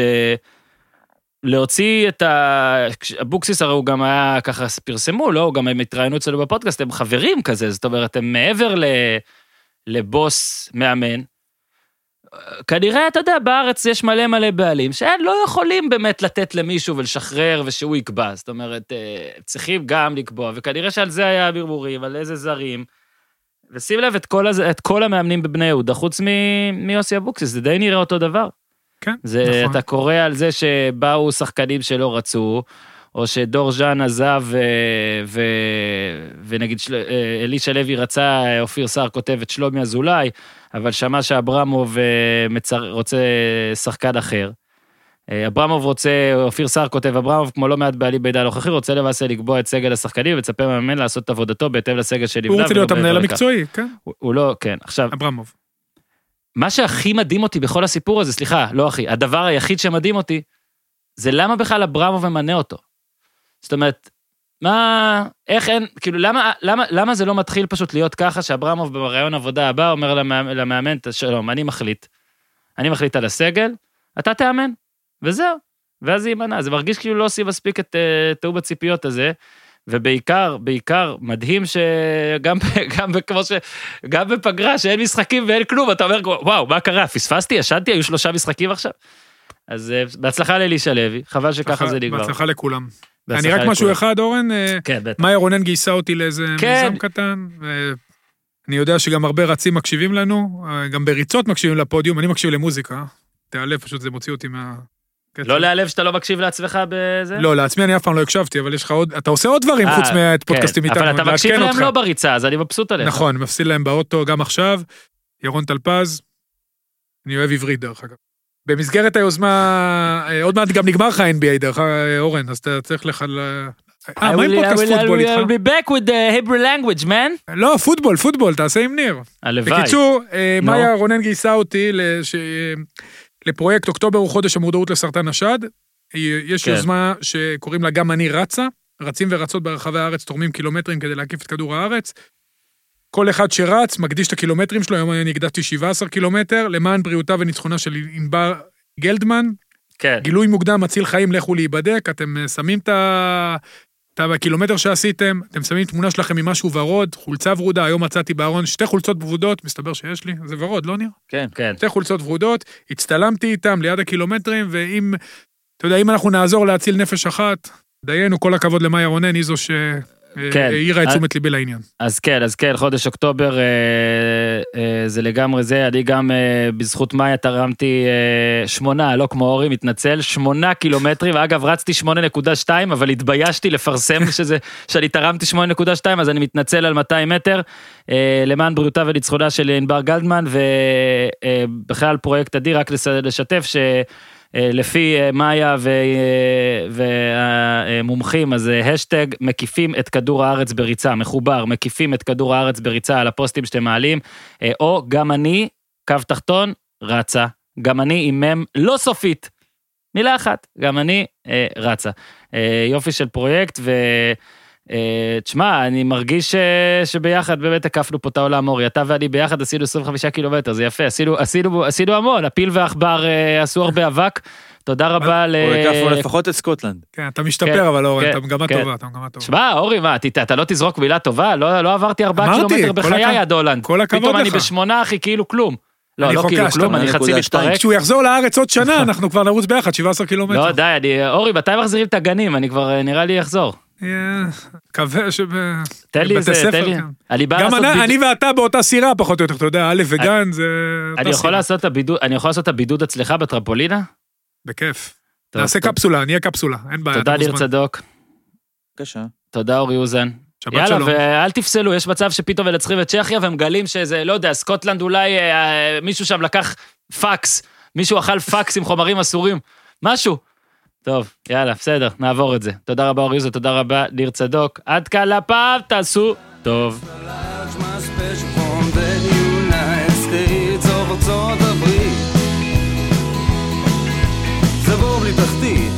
Speaker 1: להוציא את ה... אבוקסיס הרי הוא גם היה, ככה פרסמו, לא? הוא גם הם התראיינו אצלנו בפודקאסט, הם חברים כזה, זאת אומרת, הם מעבר ל... לבוס מאמן. כנראה, אתה יודע, בארץ יש מלא מלא בעלים שהם לא יכולים באמת לתת למישהו ולשחרר ושהוא יקבע. זאת אומרת, אה, צריכים גם לקבוע, וכנראה שעל זה היה הברבורים, על איזה זרים. ושים לב את כל, הזה, את כל המאמנים בבני יהודה, חוץ מ- מיוסי אבוקסיס, זה די נראה אותו דבר.
Speaker 3: כן,
Speaker 1: זה,
Speaker 3: נכון.
Speaker 1: אתה קורא על זה שבאו שחקנים שלא רצו, או שדור ז'אן עזב, ו, ו, ונגיד של, אה, אלישע לוי רצה, אה, אופיר סער כותב את שלומי אזולאי, אבל שמע שאברמוב אה, מצר, רוצה שחקן אחר. אה, אברמוב רוצה, אופיר סער כותב, אברמוב, כמו לא מעט בעלים בעידן הנוכחי, רוצה למעשה לקבוע את סגל השחקנים ומצפה מהמאמן לעשות את עבודתו בהתאם לסגל שנבנה.
Speaker 3: הוא רוצה להיות המנהל. המקצועי, כן?
Speaker 1: הוא, הוא לא, כן. עכשיו,
Speaker 3: אברמוב.
Speaker 1: מה שהכי מדהים אותי בכל הסיפור הזה, סליחה, לא הכי, הדבר היחיד שמדהים אותי, זה למה בכלל אברמוב ממנה אותו. זאת אומרת, מה, איך אין, כאילו, למה, למה, למה זה לא מתחיל פשוט להיות ככה שאברמוב בראיון עבודה הבא אומר למאמן, למאמן, שלום, אני מחליט. אני מחליט על הסגל, אתה תאמן, וזהו. ואז זה יימנע. זה מרגיש כאילו לא עושים מספיק את אה, תיאום הציפיות הזה. ובעיקר, בעיקר, מדהים שגם גם כמו ש... גם בפגרה שאין משחקים ואין כלום, אתה אומר, וואו, מה קרה? פספסתי? ישנתי? היו שלושה משחקים עכשיו? אז אה, בהצלחה לאלישע לוי, חבל שככה זה נגמר.
Speaker 3: בהצלחה לכולם. אני רק משהו. אחד, אורן, אה,
Speaker 1: כן, בטח.
Speaker 3: מאיה רונן גייסה אותי לאיזה
Speaker 1: כן.
Speaker 3: מיזם קטן, ואני יודע שגם הרבה רצים מקשיבים לנו, אה, גם בריצות מקשיבים לפודיום, אני מקשיב למוזיקה, תיעלב, פשוט זה מוציא אותי מה...
Speaker 1: לא להיעלב שאתה לא מקשיב לעצמך בזה?
Speaker 3: לא, לעצמי אני אף פעם לא הקשבתי, אבל יש לך עוד, אתה עושה עוד דברים
Speaker 1: אה,
Speaker 3: חוץ מהפודקאסטים
Speaker 1: כן,
Speaker 3: איתנו,
Speaker 1: אבל אתה מקשיב להם. לא בריצה, אז אני מבסוט עליך.
Speaker 3: נכון, מפסיד להם באוטו גם עכשיו, ירון טלפז, אני אוהב עברית דרך אגב. במסגרת היוזמה, אה, עוד מעט גם נגמר לך ה-NBA דרך אגב, אורן, אז אתה צריך לך... אה, מה עם פודקאסט פוטבול
Speaker 1: I will
Speaker 3: איתך?
Speaker 1: be back with the Hebrew language, man.
Speaker 3: לא, פוטבול, פוטבול, תעשה עם ניר.
Speaker 1: הלוואי.
Speaker 3: בקיצור, אה. מאיה רונן גייסה אותי אה, לפרויקט אוקטובר הוא חודש המודעות לסרטן השד. יש
Speaker 1: כן.
Speaker 3: יוזמה שקוראים לה גם אני רצה, רצים ורצות ברחבי הארץ תורמים קילומטרים כדי להקיף את כדור הארץ. כל אחד שרץ מקדיש את הקילומטרים שלו, היום אני הקדשתי 17 קילומטר, למען בריאותה וניצחונה של ענבר גלדמן.
Speaker 1: כן.
Speaker 3: גילוי מוקדם מציל חיים, לכו להיבדק, אתם אה, שמים את ה... את הקילומטר שעשיתם, אתם שמים תמונה שלכם עם משהו ורוד, חולצה ורודה, היום מצאתי בארון שתי חולצות ורודות, מסתבר שיש לי, זה ורוד, לא ניר?
Speaker 4: כן.
Speaker 1: כן.
Speaker 3: שתי חולצות ורודות, הצטלמתי איתם ליד הקילומטרים, ואם, אתה יודע, אם אנחנו נעזור להציל נפש אחת, דיינו, כל הכבוד למאיה רונן, היא זו
Speaker 1: כן.
Speaker 3: שהעירה את תשומת ליבי לעניין.
Speaker 1: אז כן, אז כן, חודש אוקטובר אה, אה, זה לגמרי זה. אני גם אה, בזכות מאיה תרמתי אה, שמונה, לא כמו אורי, מתנצל, שמונה קילומטרים. אגב, רצתי 8.2, אבל התביישתי לפרסם שזה, שאני תרמתי 8.2, אז אני מתנצל על 200 מטר, אה, למען בריאותה וניצחונה של ענבר גלדמן, ובכלל פרויקט אדיר, רק לשתף ש... אה, לפי אה, מאיה ו- אה, והמומחים, אז השטג מקיפים את כדור הארץ בריצה, מחובר, מקיפים את כדור הארץ בריצה על הפוסטים שאתם מעלים, או גם אני, קו תחתון, רצה, גם אני עם מם לא סופית, מילה אחת, גם אני אה, רצה. אה, יופי של פרויקט, ו... אה, תשמע, אני מרגיש שביחד באמת הקפנו פה את העולם, אורי. אתה ואני ביחד עשינו 25 קילומטר, זה יפה. עשינו, עשינו, עשינו המון, הפיל והעכבר אה, עשו הרבה אבק. תודה רבה ל...
Speaker 4: או הקפנו לפחות את סקוטלנד.
Speaker 3: כן, אתה משתפר, אבל אורן,
Speaker 1: כן,
Speaker 3: אתה מגמה
Speaker 1: כן.
Speaker 3: טובה, אתה מגמה טובה.
Speaker 1: שמע, אורי, מה, אתה, אתה לא תזרוק מילה טובה? לא, לא עברתי ארבעה
Speaker 3: אמרתי,
Speaker 1: קילומטר
Speaker 3: כל
Speaker 1: בחיי
Speaker 3: הכ-
Speaker 1: עד הולנד.
Speaker 3: כל הכבוד
Speaker 1: פתאום אני
Speaker 3: לך.
Speaker 1: בשמונה, אחי, כאילו כלום. לא, לא כאילו כלום, אני חצי
Speaker 4: 0.2.
Speaker 1: מתפרק.
Speaker 3: כשהוא יחזור לארץ עוד שנה, אנחנו כבר נרוץ ביחד, 17 קילומטר.
Speaker 1: לא, די, אני... אורי, מתי מחזירים את הגנים? אני כבר, אה, נראה לי אחזור.
Speaker 3: אה, מקווה שב...
Speaker 1: תן לי איזה,
Speaker 3: ספר,
Speaker 1: תן לי...
Speaker 3: כן.
Speaker 1: אני בא
Speaker 3: גם
Speaker 1: לעשות
Speaker 3: אני-
Speaker 1: בידוד...
Speaker 3: אני ואתה באותה סירה, פחות או יותר, אתה יודע, א' וגן זה... אותה
Speaker 1: אני יכול
Speaker 3: סירה.
Speaker 1: לעשות את הבידוד, אני יכול לעשות את הבידוד אצלך בטרמפולינה?
Speaker 3: בכיף. נעשה. קפסולה, נהיה קפסולה, אין בעיה.
Speaker 1: תודה ניר. צדוק,
Speaker 4: בבקשה.
Speaker 1: תודה אורי אוזן.
Speaker 3: שבת
Speaker 1: יאללה,
Speaker 3: שלום.
Speaker 1: ואל תפסלו, יש מצב שפתאום מנצחים את צ'כיה ומגלים שזה, לא יודע, סקוטלנד אולי, אה, מישהו שם לקח פקס, מישהו אכל פקס עם חומרים אסורים, משהו. טוב, יאללה, בסדר, נעבור את זה. תודה רבה אורי אוזן, תודה רבה ניר צדוק. עד כאן לפעם, תעשו טוב.
Speaker 2: the